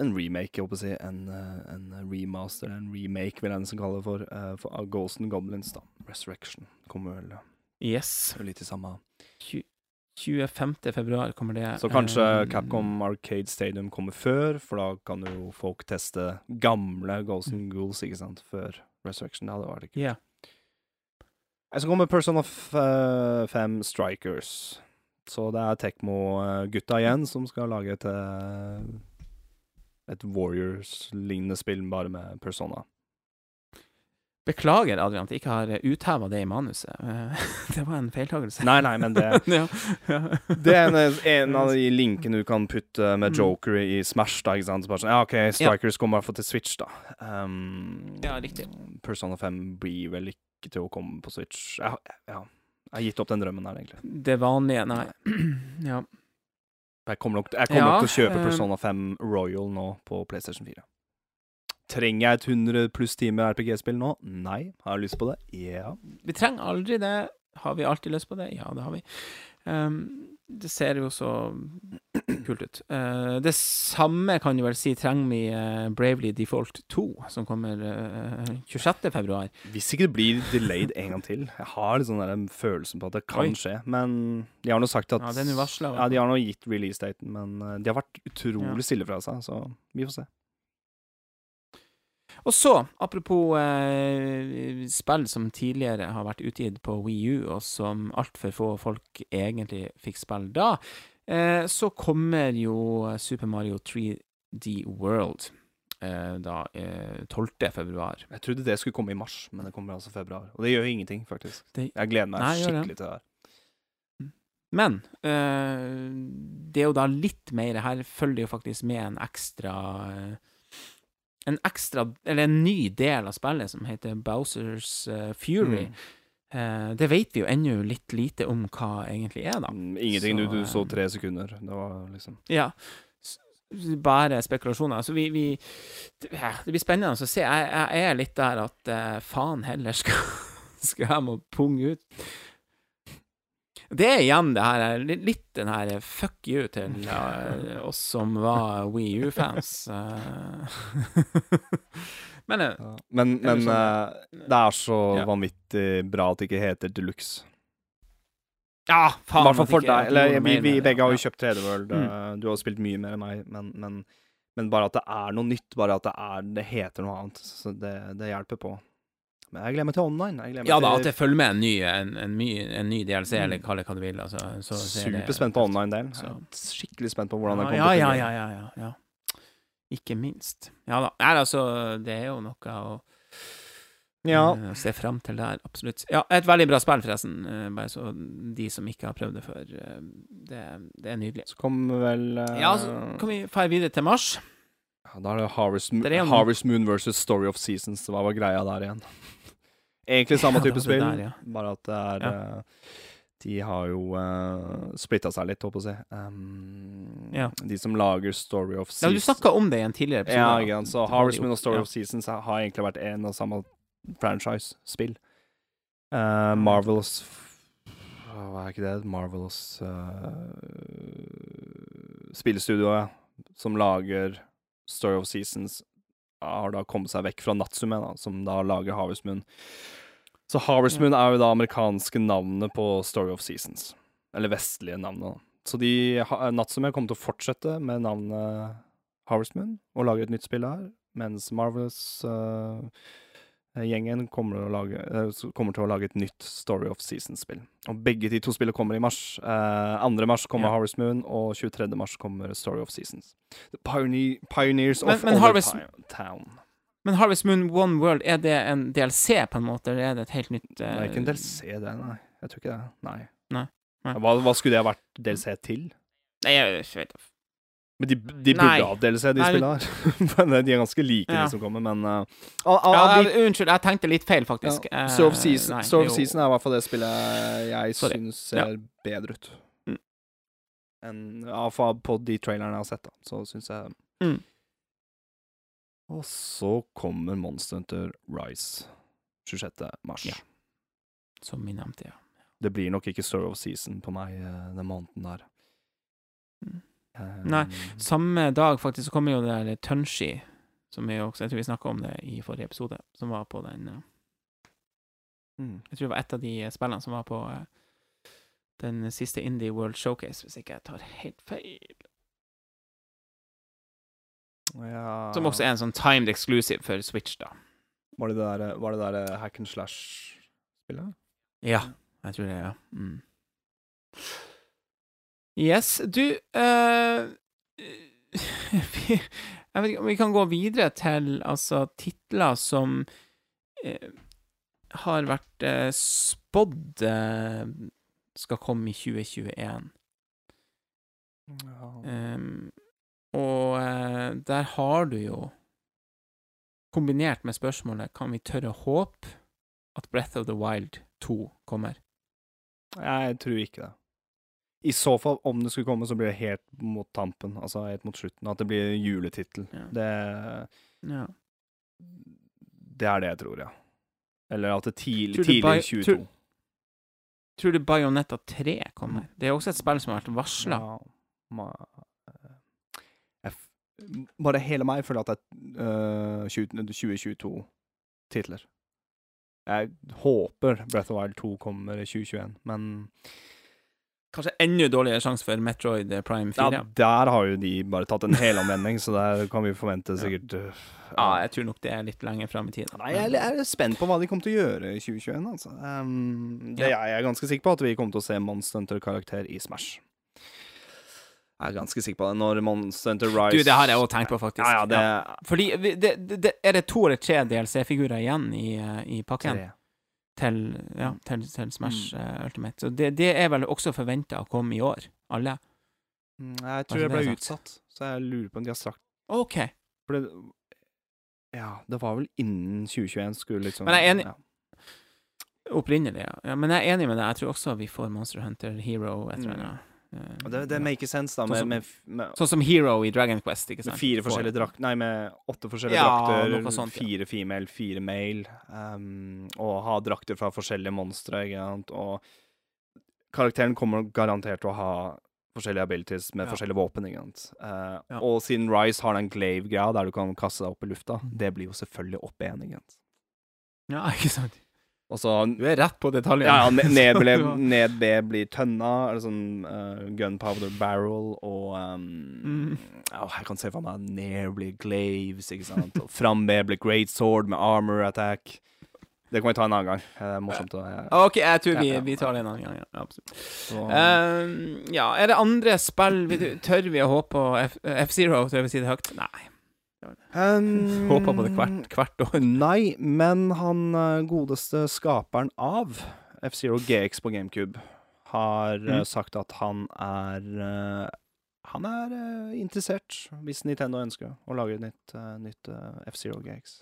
en remake, jeg håper å si. En, eh, en remaster, en remake, vil jeg nesten kalle det for, eh, for av Ghost and Goblins, da. Resurrection. Kommer vel Yes. litt i samme 25. februar kommer det. Så kanskje um, Capcom Arcade Stadium kommer før, for da kan jo folk teste gamle Ghost and Ghouls, ikke sant, før Resurrection. Ja, Det var det ikke Ja. Så kommer Person of uh, Fem Strikers. Så det er Tekmo-gutta igjen som skal lage et eh, Et Warriors-lignende spill, bare med Persona. Beklager, Adrian, at jeg ikke har utheva det i manuset. Eh, det var en feiltagelse. Nei, nei, men det ja. ja. Det er en, en av de linkene du kan putte med Mm. Joker i Smash, da, ikke sant. Så bare sånn, ja, OK, Strikers kommer i hvert fall til Switch, da. Um, Ja, riktig. Persona 5 blir vel ikke til å komme på Switch. Ja, ja. Jeg har gitt opp den drømmen der, egentlig. Det vanlige, nei. ja. Jeg kommer nok, jeg kommer Ja, nok til å kjøpe eh, Persona 5 Royal nå på PlayStation 4. Trenger jeg et 100 pluss timer RPG-spill nå? Nei. Har jeg lyst på det? Ja. Vi trenger aldri det. Har vi alltid lyst på det? Ja, det har vi. Um, det ser jo så kult ut. Uh, det samme kan du vel si trenger vi uh, Bravely Default 2, som kommer uh, 26. februar. Hvis ikke det blir delayed en gang til. Jeg har litt sånn følelsen på at det kan Oi. skje. Men de har nå sagt at Ja, det er nå Ja, de har nå gitt release-daten, men eh, de har vært utrolig Ja. stille fra seg, så vi får se. Og så, apropos eh, spill som tidligere har vært utgitt på Wii U, og som altfor få folk egentlig fikk spille da, eh, så kommer jo Super Mario 3D World eh, da eh, 12. februar. Jeg trodde det skulle komme i mars, men det kommer altså februar. Og det gjør jo ingenting, faktisk. Det- Jeg gleder meg Nei, skikkelig til det her. Men eh, det er jo da litt mer Her følger det jo faktisk med en ekstra eh, En ekstra, eller en ny del av spillet som heter Bowsers eh, Fury. Mm. Uh, det vet vi jo ennå litt lite om hva egentlig er, da. Ingenting. Ingenting. du, du så eh, tre sekunder. Det var liksom Ja. Bare spekulasjoner. Så vi, vi det, blir spennende å se. Jeg, jeg er litt der at uh, faen heller skal, skal jeg må punge ut. Det er igjen det her litt, den her fuck you til eh, oss som var Wii U-fans. eh. Men ja. Men, men eh, det er så Ja. vanvittig bra at det ikke heter Deluxe. Ja, I faen! hvert fall for deg. Eller vi, vi begge har jo kjøpt 3D World. Mm. Du har spilt mye mer enn meg, men, men, men bare at det er noe nytt, bare at det, er, det heter noe annet, så det, det hjelper på. Men jeg gleder meg til online. Jeg Ja da, at det følger med en ny, en, en, en ny DLC, Mm. eller kall det hva du vil. Altså, så Superspent på online-delen. Skikkelig spent på hvordan det ja, kommer ja, til å ja, ja, ja, ja, ja. Ikke minst. Ja da. Nei, altså, det er jo noe å Ja. eh, se fram til der, absolutt. Ja, et veldig bra spill, forresten. eh, bare så de som ikke har prøvd det før. eh, det, det er nydelig. Så kommer vel Ja, så kan vi fare videre til mars. ja, Da er det Harvest, Mo er Harvest Moon versus Story of Seasons. Hva var greia der igjen? Egentlig samme Ja, type spill, der, ja. bare at det er Ja. eh, De har jo uh, splitta seg litt, håper jeg å si. Um, Ja. De som lager Story of Seasons. Ja, du snakka om det i en tidligere episode. Ja, ikke. Så Harvest Moon og Story Ja. of Seasons har egentlig vært en og samme franchise-spill. Uh, Marvelous Hva er ikke det? Marvelous uh, Spillstudio, ja. Som lager Story of Seasons, har da kommet seg vekk fra Natsume, da, som da lager Harvest Moon. Så Harvest Moon er jo da amerikanske navnet på Story of Seasons. Eller vestlige navnet. Så de, ha- Natsume kommer til å fortsette med navnet Harvest Moon og lage et nytt spill her, mens Marvelous-gjengen kommer, til å lage- eh, kommer til å lage et nytt Story of Seasons-spill. Og begge de to spillene kommer i mars. Uh, 2. mars kommer yeah. Harvest Moon, og 23. mars kommer Story of Seasons. The Pioneer, Pioneers Men- of men Harvest- Town. Men Harvest Moon One World, er det en DLC, på en måte, eller er det et helt nytt Det er ikke en eh, DLC, det, nei. Jeg tror ikke det. Nei. Nei. Nei. Hva, hva skulle det ha vært DLC til? Nei, jeg vet ikke. Men de, de burde ha DLC, de spillene her. De er ganske like, Ja. de som kommer, men uh, uh, Ja, de, unnskyld, jeg tenkte litt feil, faktisk. ja, Eh, Story Season, nei, er Season er i hvert fall det spillet jeg Sorry. syns ser bedre ut. Mm. Enn ja, på de trailerne jeg har sett, da, så syns jeg Mm. Og så kommer Monster Hunter Rise 26. mars. Ja. Som vi nevnte, ja. Det blir nok ikke Story of Season på meg eh, den måneden der. Mm. Eh, Nei, Samme dag faktisk så kommer jo det der Tunshi, som vi også Jeg tror vi snakka om det i forrige episode, som var på den eh, mm. Jeg tror det var et av de spillene som var på den siste Indie World Showcase, hvis ikke jeg tar helt feil. Ja. Som også er en sånn timed exclusive for Switch, da. Var det det der, var det der hack and slash-spillet? Ja, jeg tror det, ja. Mm. Yes, du uh, vi, Jeg vet ikke om vi kan gå videre til altså titler som uh, har vært uh, spådd eh, skal komme i 2021. Ja. Ehm, og eh, der har du jo Kombinert med spørsmålet Kan vi tørre å håpe at Breath of the Wild 2 kommer? Jeg tror ikke det. I så fall, om det skulle komme, så blir det helt mot tampen. Altså helt mot slutten. At det blir juletittel. Ja. Det, Ja. det er det jeg tror, ja. Eller at det tidlig, Tror tidlig i 22. tror- Tror du Bayonetta 3 kommer? Det er også et spill som har vært varsla. Ja, bare hele meg føler at det er uh, 2022-titler. Jeg håper Breath of Wild 2 kommer i 2021, men Kanskje enda dårligere sjanse for Metroid Prime 4. ja, der har jo de bare tatt en helomvending, så der kan vi forvente sikkert uh, Ja, jeg tror nok det er litt lenger fram i tid. Nei, jeg er jeg er spent på hva de kommer til å gjøre i 2021. Altså. Um, det jeg er ganske sikker på, at vi kommer til å se Monster Hunter-karakter i Smash. Jeg er ganske sikker på det. Når Monster Hunter Rise Du, det har jeg også tenkt på, faktisk. Ja, ja, det Fordi det, det, det, Er det to eller tre DLC-figurer igjen i, eh, i pakken? Til, ja, til, til Smash mm. Ultimate. Så det, det er vel også forventa å komme i år, alle? Mm, Jeg tror jeg ble utsatt, så jeg lurer på om de har sagt OK. For det Ja, det var vel innen 2021 skulle liksom Men jeg er enig. Ja. Opprinnelig, ja. ja. Men jeg er enig med deg. Jeg tror også vi får Monster Hunter Hero. Et eller Mm. annet. Eh, Det, det ja. maker sense, da, Sånn med, med, med, Sånn som Hero i Dragon Quest, ikke med fire forskjellige drakter Nei, med åtte forskjellige Ja, drakter. sånt, ja. fire female, fire male. Um, og ha drakter fra forskjellige monstre. Og karakteren kommer garantert til å ha forskjellige abilities med Ja. forskjellige våpen, ikke sant. Uh, Ja. Og siden Rise har den glave-greia der du kan kaste deg opp i lufta, det blir jo selvfølgelig opp igjen, ikke sant. Ja, ikke sant? Og så Du er rett på detaljene. Ja, ja, ned, ble, ned B blir tønna, eller sånn uh, gunpowder barrel, og um, Mm. oh, Jeg kan se for meg ned blir glaves, ikke sant. Og fram B blir great sword med armor attack. Det kan vi ta en annen gang. Det er morsomt. å- ja. OK, jeg tror vi, vi tar det en annen gang. Ja, absolutt. så- um, ja, er det andre spill vi, Tør vi å håpe på F-Zero? Tør vi si det høyt? Nei. Um, Håper på det hvert, hvert år. Nei, men han eh, godeste skaperen av F-Zero GX på GameCube har eh, Mhm. sagt at han er eh, Han er interessert, hvis Nintendo ønsker å lage et nytt, nytt F-Zero GX.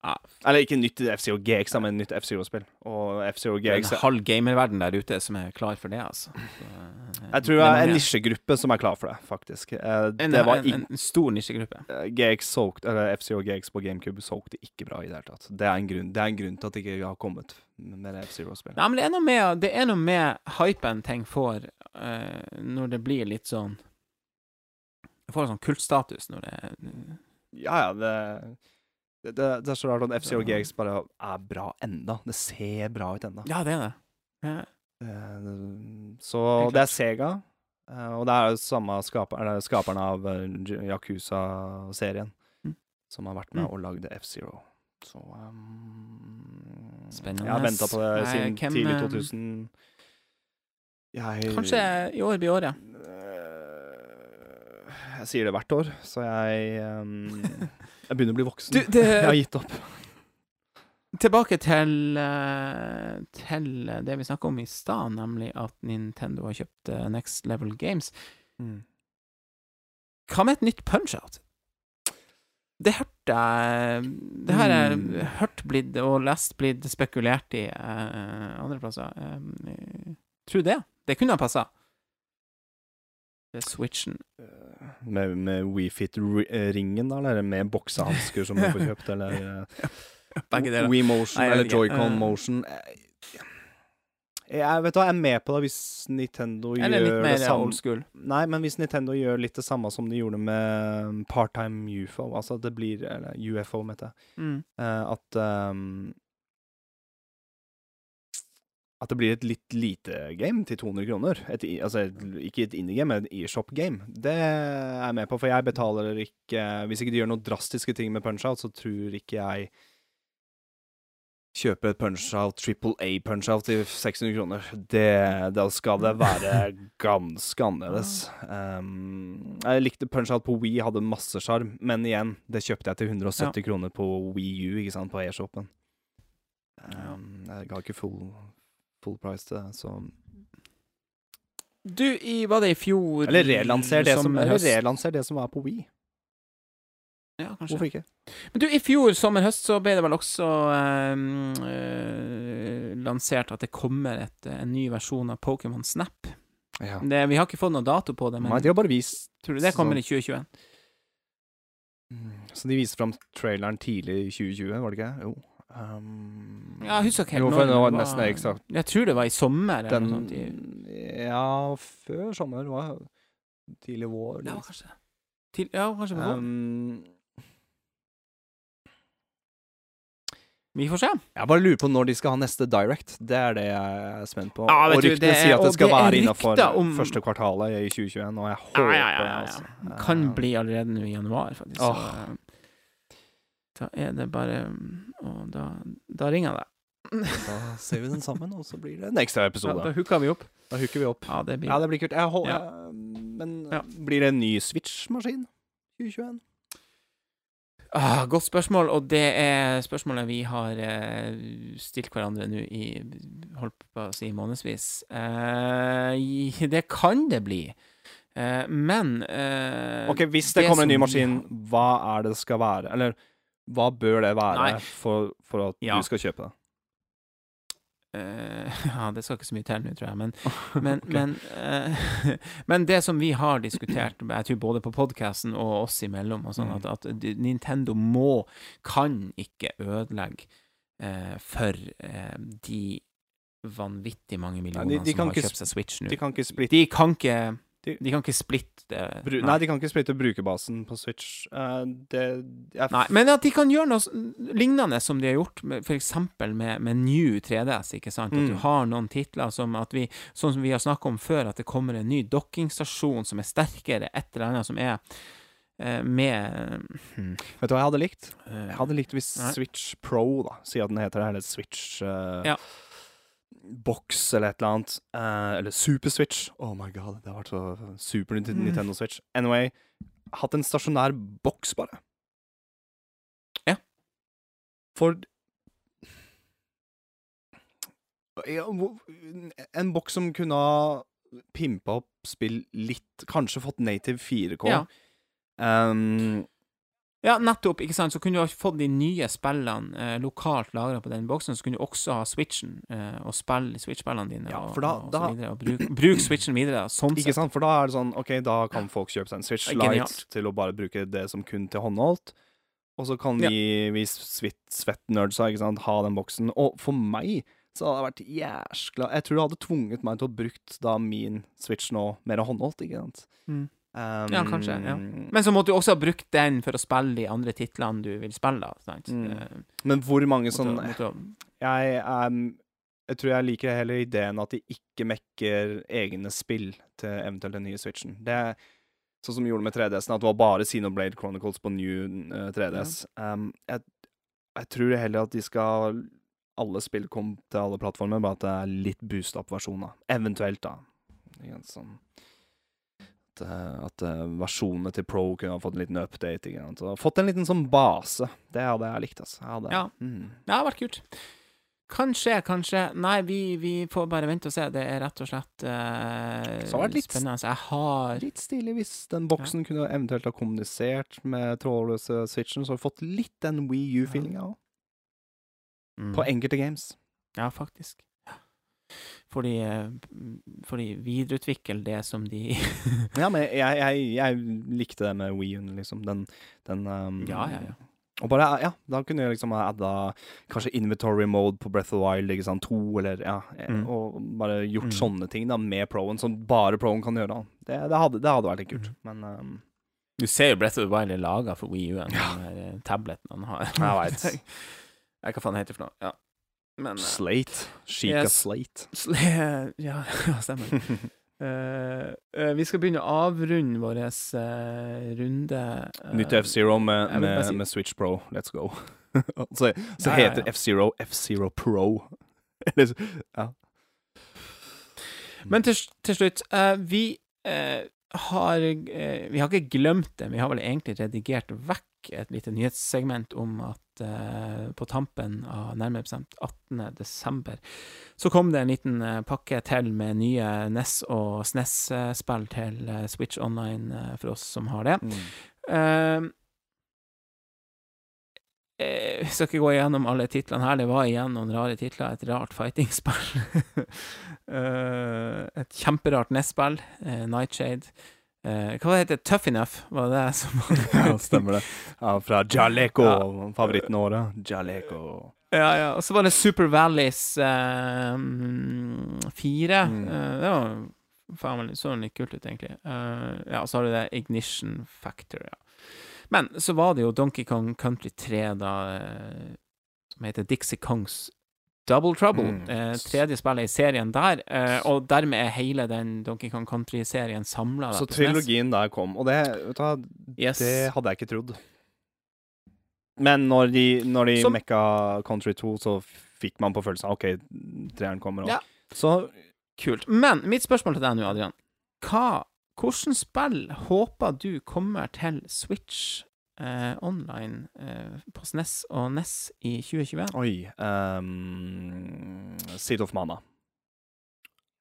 Ja, Eller ikke nytt F-Zero GX, men nytt F-Zero-spill. Og FCO GX det er en halv gamerverden der ute som er klar for det, altså. Så, eh, Jeg tror det er en nisjegruppe som er klar for det, faktisk. Eh, En, det var en, en stor nisjegruppe. Eh, GX solgte, eller F-Zero GX på GameCube solgte ikke bra i det hele tatt. Det er en grunn, det er en grunn til at det ikke har kommet med det F-Zero-spillet. Nei, men det er noe med, det er noe med hypen ting får uh, når det blir litt sånn Det får en sånn kultstatus når det Ja, ja, det det, det, er så rart at F-Zero GX bare er bra enda. Det ser bra ut enda. Ja, det er det. Ja. Eh, Så det er. Sega. Eh, og det er jo samme skaper, skaperne av eh, Yakuza-serien Mm. som har vært med Mm. og lagd F-Zero. Så um, Spennende. Jeg har venta på det Nei, siden hvem, tidlig eh, 2000. Jeg Kanskje i år blir året. Eh, Jeg sier det hvert år, så jeg um, Jeg begynner å bli voksen. Du, det, jeg har gitt opp. Tilbake til, eh, til det vi snakka om i stad, nemlig at Nintendo har kjøpt eh, Next Level Games. Hva med et nytt Punch-Out? Det hørte jeg Det har jeg Mm. hørt blitt og lest blitt spekulert i uh, andre plasser. Uh, tror det. Det kunne ha passa. Det er Switchen. Med, med WeFit-ringen, da, eller med boksehansker som du får kjøpt, eller eh, Begge deler. Wii Motion Nei, eller. Joy-Con Eh. Motion. Jeg, vet hva, jeg er med på det hvis Nintendo Eller gjør det samme old school. Nei, men hvis Nintendo gjør litt det samme som de gjorde med um, Part-Time UFO, altså det blir Eller UFO, heter jeg. Mm. Uh, at um, At det blir et litt lite game til 200 kroner. Et, altså, ikke et indie-game, men et e-shop-game. Det er jeg med på, for jeg betaler ikke Hvis ikke de gjør noen drastiske ting med Punch-Out, så tror ikke jeg kjøper et Punch-Out, Triple A Punch-Out til 600 kroner. Det, da skal det være ganske annerledes. Um, jeg likte Punch-Out på Wii, hadde masse sjarm, men igjen, det kjøpte jeg til 170 kroner på Wii U, ikke sant, på eShop-en. Um, jeg ga ikke full, full price til det, så Du, i, var det i fjor Eller relanser det, som, eller relanser det som var på Wii. Ja, kanskje. Hvorfor ikke? Men du, i fjor sommer-høst så ble det vel også um, uh, lansert at det kommer et, en ny versjon av Pokémon Snap. Ja. Det, vi har ikke fått noen dato på det, men Nei, de har bare vist tror du det kommer så... i 2021? Så de viste fram traileren tidlig i 2020, var det ikke? Jo. Um, Ja, jeg husker ikke helt Jo, for når det var det nesten eksakt. Jeg tror det var i sommer eller noe sånt. Ja, før sommer. Var tidlig vår. ja, liksom. kanskje. Til, ja, kanskje på. Um, Vi får se. jeg bare lurer på når de skal ha neste Direct. Det er det jeg er spent på. Ja, og ryktene det er- sier at det skal det være innafor om- første kvartalet i 2021, og jeg Ja, håper ja, ja, det, ja, altså. Kan Uh, bli allerede nå i januar, faktisk. Åh. Så, eh, da er det bare Og da, da ringer jeg deg. Da ser vi den sammen, og så blir det en ekstra Da, Ja, da hooker vi opp. Da hooker vi opp. Ja, det blir Ja, det blir kult. Jeg hå- Ja. jeg- Men Ja. blir det en ny Switch-maskin 2021? Ah, godt spørsmål, og det er spørsmålet vi har eh, stilt hverandre nå i holdt på å si månedsvis. Eh, det kan det bli, Eh, men eh, Ok, Hvis det, det kommer en ny maskin, hva er det det skal være? Eller hva bør det være Nei. for, for at Ja. du skal kjøpe det? Uh, Ja, det skal ikke så mye til nå, tror jeg, men Men, okay. men, uh, men det som vi har diskutert, jeg tror både på podkasten og oss imellom, og sånn, Mm. at, at Nintendo må, kan ikke ødelegge uh, for de vanvittig mange millionene de som har kjøpt seg Switch nå. De kan ikke splitte De kan ikke De- De kan ikke splitte bru, Nei, de kan ikke splitte brukerbasen på Switch. Uh, det Nei, men at de kan gjøre noe lignende som de har gjort f.eks. med, med New 3DS, ikke sant? At Mm. du har noen titler som at vi, sånn som vi har snakket om før, at det kommer en ny dokkingstasjon som er sterkere, et eller annet som er uh, med hmm, Vet du hva jeg hadde likt? eh, Jeg hadde likt hvis Nei. Switch Pro, da, sier at den heter det, eller Switch uh, Ja. Box eller et eller annet. Uh, eller Super Switch. Oh my god, det har vært så Super Mm. Nintendo Switch. Anyway, hatt en stasjonær boks, bare. Ja. For ja, En boks som kunne ha pimpa opp spill litt, kanskje fått native 4K. Ja. Um, Ja, nettopp, ikke sant? Så kunne du ha fått de nye spillene eh, lokalt lagra på den boksen, så kunne du også ha Switchen eh, og spille Switch-spillene dine, Ja, og, for da- og, da- så videre, og bruk, bruk Switchen videre, sånn Ikke sett. sant? For da er det sånn OK, da kan folk kjøpe seg en Switch er Lite til å bare bruke det som kun til håndholdt. Og så kan Ja. vi, vi svett-nerdsa, ikke sant, ha den boksen. Og for meg så hadde det vært jæskla Jeg tror det hadde tvunget meg til å brukt da min Switch nå mer håndholdt, ikke sant. Mm. Um, Ja, kanskje, ja. Men så måtte du også ha brukt den for å spille de andre titlene du vil spille, da, sant? Mm. Eh, Men hvor mange sånn Jeg um, jeg tror jeg liker heller ideen at de ikke mekker egne spill til eventuelt den nye Switchen. Det er sånn som de gjorde med 3DS-en, at det var bare Xenoblade Chronicles på new uh, 3DS. Um, jeg, jeg tror heller at de skal Alle spill kom til alle plattformer, bare at det er litt boost up-versjoner. Eventuelt, da. Igjen, Sånn at, eh, at eh, versjonene til Pro kunne ha fått en liten update. Fått en liten sånn base. Det hadde jeg likt, altså. Hadde, Ja. Mm. Det har vært kult. Kanskje, kanskje Nei, vi, vi får bare vente og se. Det er rett og slett uh, Så det litt- spennende. Jeg har Litt stilig hvis den boksen kunne eventuelt ha kommunisert med trådløse switchen, så har vi fått litt den Wii U-feelinga òg. Mm. På enkelte games. Ja, faktisk. Ja. For de, eh, de videreutvikler det som de Ja, men jeg, jeg, jeg likte det med Wii U-en, liksom. Den, den um, Ja, ja, ja. Og bare, ja, da kunne jeg liksom adda kanskje inventory mode på Breath of the Wild, ikke sant, to, eller ja, eh, Mm. og bare gjort Mm. sånne ting da, med proen, som bare proen kan gjøre. da. Det, det, hadde, det hadde vært litt kult, Mm. men um, Du ser jo Breath of the Wild er laga for Wii U-en, den der eh, tableten han har. Jeg vet. Jeg hva faen det heter for noe. Ja. Men eh, Slate. Chica Yes. Slate. Sl Ja, ja, stemmer. Uh, uh, vi skal begynne å avrunde vår uh, runde. Nytt F-Zero med, med, si- med Switch Pro. Let's go. så så Ja, heter ja. F-Zero F-Zero Pro. Ja. Men til, til slutt, vi har Vi har ikke glemt det, vi har vel egentlig redigert vekk et lite nyhetssegment om at eh, på tampen av nærmere bestemt 18. desember så kom det en liten eh, pakke til med nye NES og SNES-spill til eh, Switch Online eh, for oss som har det. Mm. Eh, eh, skal ikke gå igjennom alle titlene her. Det var igjen noen rare titler. Et rart fighting-spill. Et kjemperart NES-spill. Nightshade. Eh, hva heter det? Tough Enough, var det det som Ja, stemmer det. Ja, fra Jaleco, Ja. favoritten vår. Jaleco. Ja, ja. Og så var det Super Valleys uh, 4. Mm. Uh, det var faen meg så litt kult ut, egentlig. Eh, ja, og så har du det Ignition Factor, ja. Men så var det jo Donkey Kong Country 3, da, som heter Dixie Kongs Double Trouble. Mm. Eh, tredje spillet i serien der. Eh, og dermed er hele den Donkey Kong Country-serien samla. Så trilogien der kom, og det, vet du, Yes. det hadde jeg ikke trodd. Men når de, når de så, mekka Country 2, så fikk man på følelsen OK, treeren kommer òg. Ja. Så Kult. Men mitt spørsmål til deg nå, Adrian. Hva, hvordan spill håper du kommer til Switch eh, online eh, på SNES og NES i 2021? Oi um, Seat of Mana.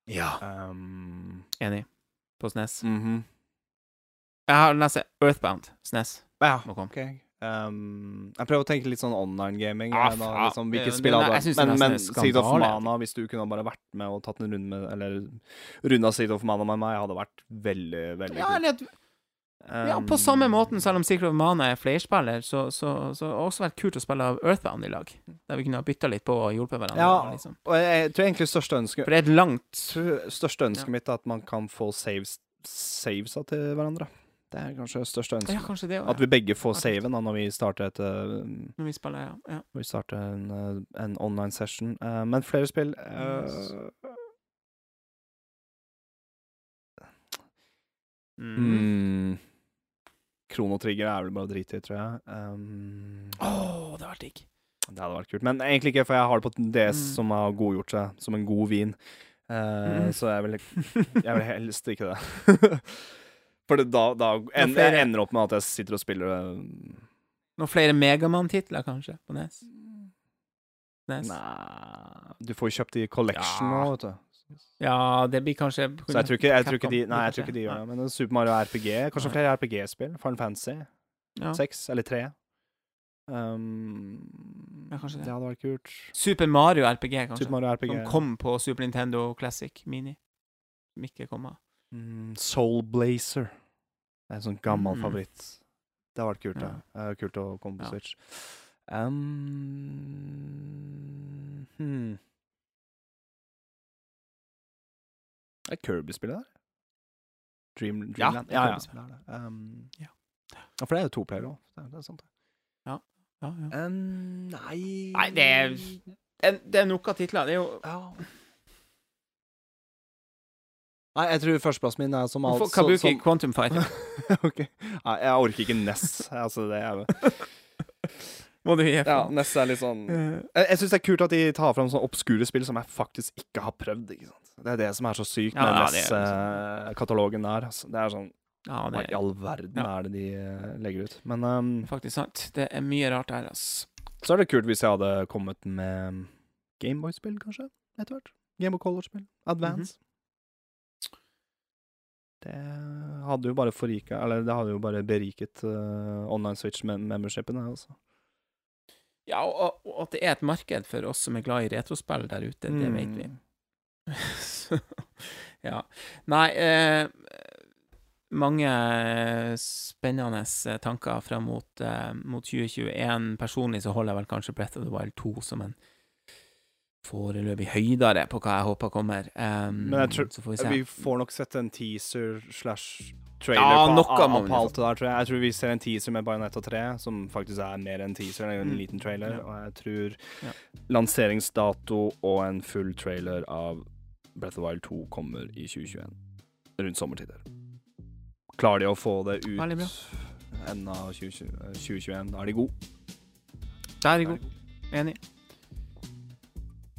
Ja. Um, Enig. På SNES. mhm. Jeg har lest Earthbound. SNES Ja, må komme. OK. Um, jeg prøver å tenke litt sånn online-gaming. Ah, eh, liksom, hvilke Det- spill hadde Men, men Seed of. Mana, hvis du kunne bare vært med og tatt en runde med Eller runda Seed of Mana med meg, hadde vært veldig, veldig Ja, kult. At, ja, på samme måten, selv om Secret of Mana er flerspiller, så, så, så har det også vært kult å spille av Earthbound i lag. Der vi kunne ha bytta litt på og hjulpet hverandre. Ja, liksom. og jeg, tror egentlig største ønske For det er et langt største ønsket Ja. mitt er at man kan få saves, savesa til hverandre. Det er kanskje største ønsket. Ja, kanskje det òg. At vi begge får saven da når vi starter et Når vi spiller, ja. ja. Når vi starter en, uh, en online session. Uh, men flere spill uh, Yes. Mm. Kronotrigger er vel bare å drite i, tror jeg. Um, Åh, det hadde vært digg. det hadde vært kult. Men egentlig ikke, for jeg har det på DS Mm. som har godgjort seg som en god vin. Uh, Mm. Så jeg vil, jeg vil helst ikke det. For det, da, da en, jeg ender opp med at jeg sitter og spiller uh, Noen flere Megamann-titler, kanskje, på Nes? Nes? Nei Du får jo kjøpt de i collection Ja. nå, vet du. Ja, det blir kanskje Så jeg tror ikke, jeg tror ikke de Nei, jeg tror ikke de gjør det. Men Super Mario RPG, kanskje flere RPG-spill. Final Fantasy Ja. 6 eller 3. Um, Ja, kanskje det. det hadde vært kult. Super Mario RPG, kanskje. Super Mario RPG. Som kom på Super Nintendo Classic Mini. Som ikke kom av. Mm, Soul Blazer. Det er en sånn gammel Mm. favoritt. Det hadde vært kult, Ja. det. Eh, kult å komme på Ja. Switch. Um, hmm. Er Kirby-spillet der? Dream, Dreamland? det ja, ja. Um, Ja. ja, for det er jo to player òg. Det, er- det sant. det. Ja, ja. Um, nei Nei, det er Det, er- nok av titler. Det er jo Nei, jeg tror førsteplassen min er som alt Hvorfor Kabuki som- Quantum Fighter? Ok. Nei, jeg orker ikke Ness. Altså, det er Må du gi Ja. Ness er litt sånn Eh, Jeg, jeg syns det er kult at de tar fram sånne obskure spill som jeg faktisk ikke har prøvd. Ikke sant? Det er det som er så sykt Ja, med ja, det er NES-katalogen der. Altså. Det er sånn Ja, Hva i all verden er det de eh, legger ut? Men ehm, er faktisk sant. Det er mye rart der, ass. så er det kult hvis jeg hadde kommet med Gameboy-spill, kanskje, etter hvert. Gameboy Color-spill. Advance. Det hadde jo bare forrika Eller det hadde jo bare beriket uh, online switch-membershipene, altså. Ja, og, og at det er et marked for oss som er glad i retrospill der ute, det vet vi. Ja. Nei eh, Mange spennende tanker fram mot, eh, mot 2021. Personlig så holder jeg vel kanskje Brett of the Wild 2 som en foreløpig høydere på hva jeg håper kommer. Um, Men jeg tror- så får vi se. Vi får nok sett en teaser slash trailer Ja, på, noe av, på alt det der, tror jeg. Jeg tror vi ser en teaser med Bayonetta 3, som faktisk er mer enn teaser, det er jo en Mm. liten trailer. Ja. Og jeg tror Ja. lanseringsdato og en full trailer av Breath of Wild 2 kommer i 2021. Rundt sommertider. Klarer de å få det ut enden av 2021, da er de gode. Da er de god. Enig.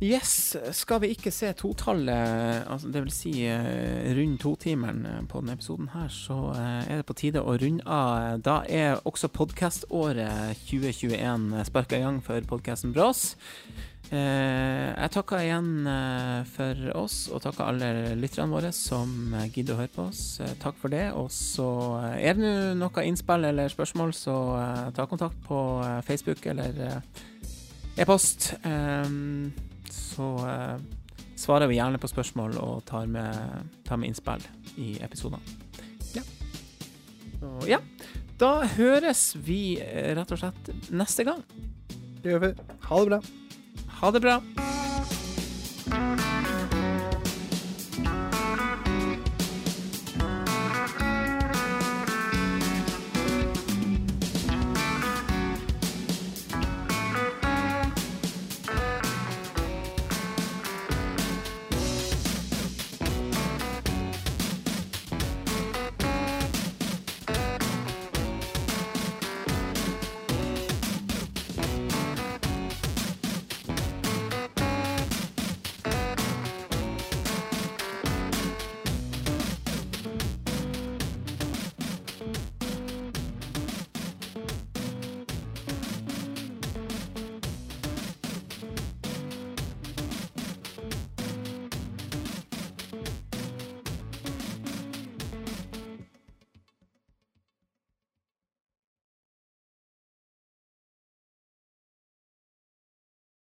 Yes, skal vi ikke se totallet, altså det vil si eh, rundt totimeren eh, på denne episoden her, så eh, er det på tide å runde av. Da er også podkaståret 2021 sparka i gang for podkasten Brås. Jeg takker igjen for oss, og takker alle lytterne våre som gidder å høre på oss. Takk for det. Og så er det noe innspill eller spørsmål, så ta kontakt på Facebook eller e-post så eh, svarer vi gjerne på spørsmål og tar med, tar med innspill i episodene. Ja. Ja. Da høres vi eh, rett og slett neste gang. Det gjør vi. Ha det bra. Ha det bra.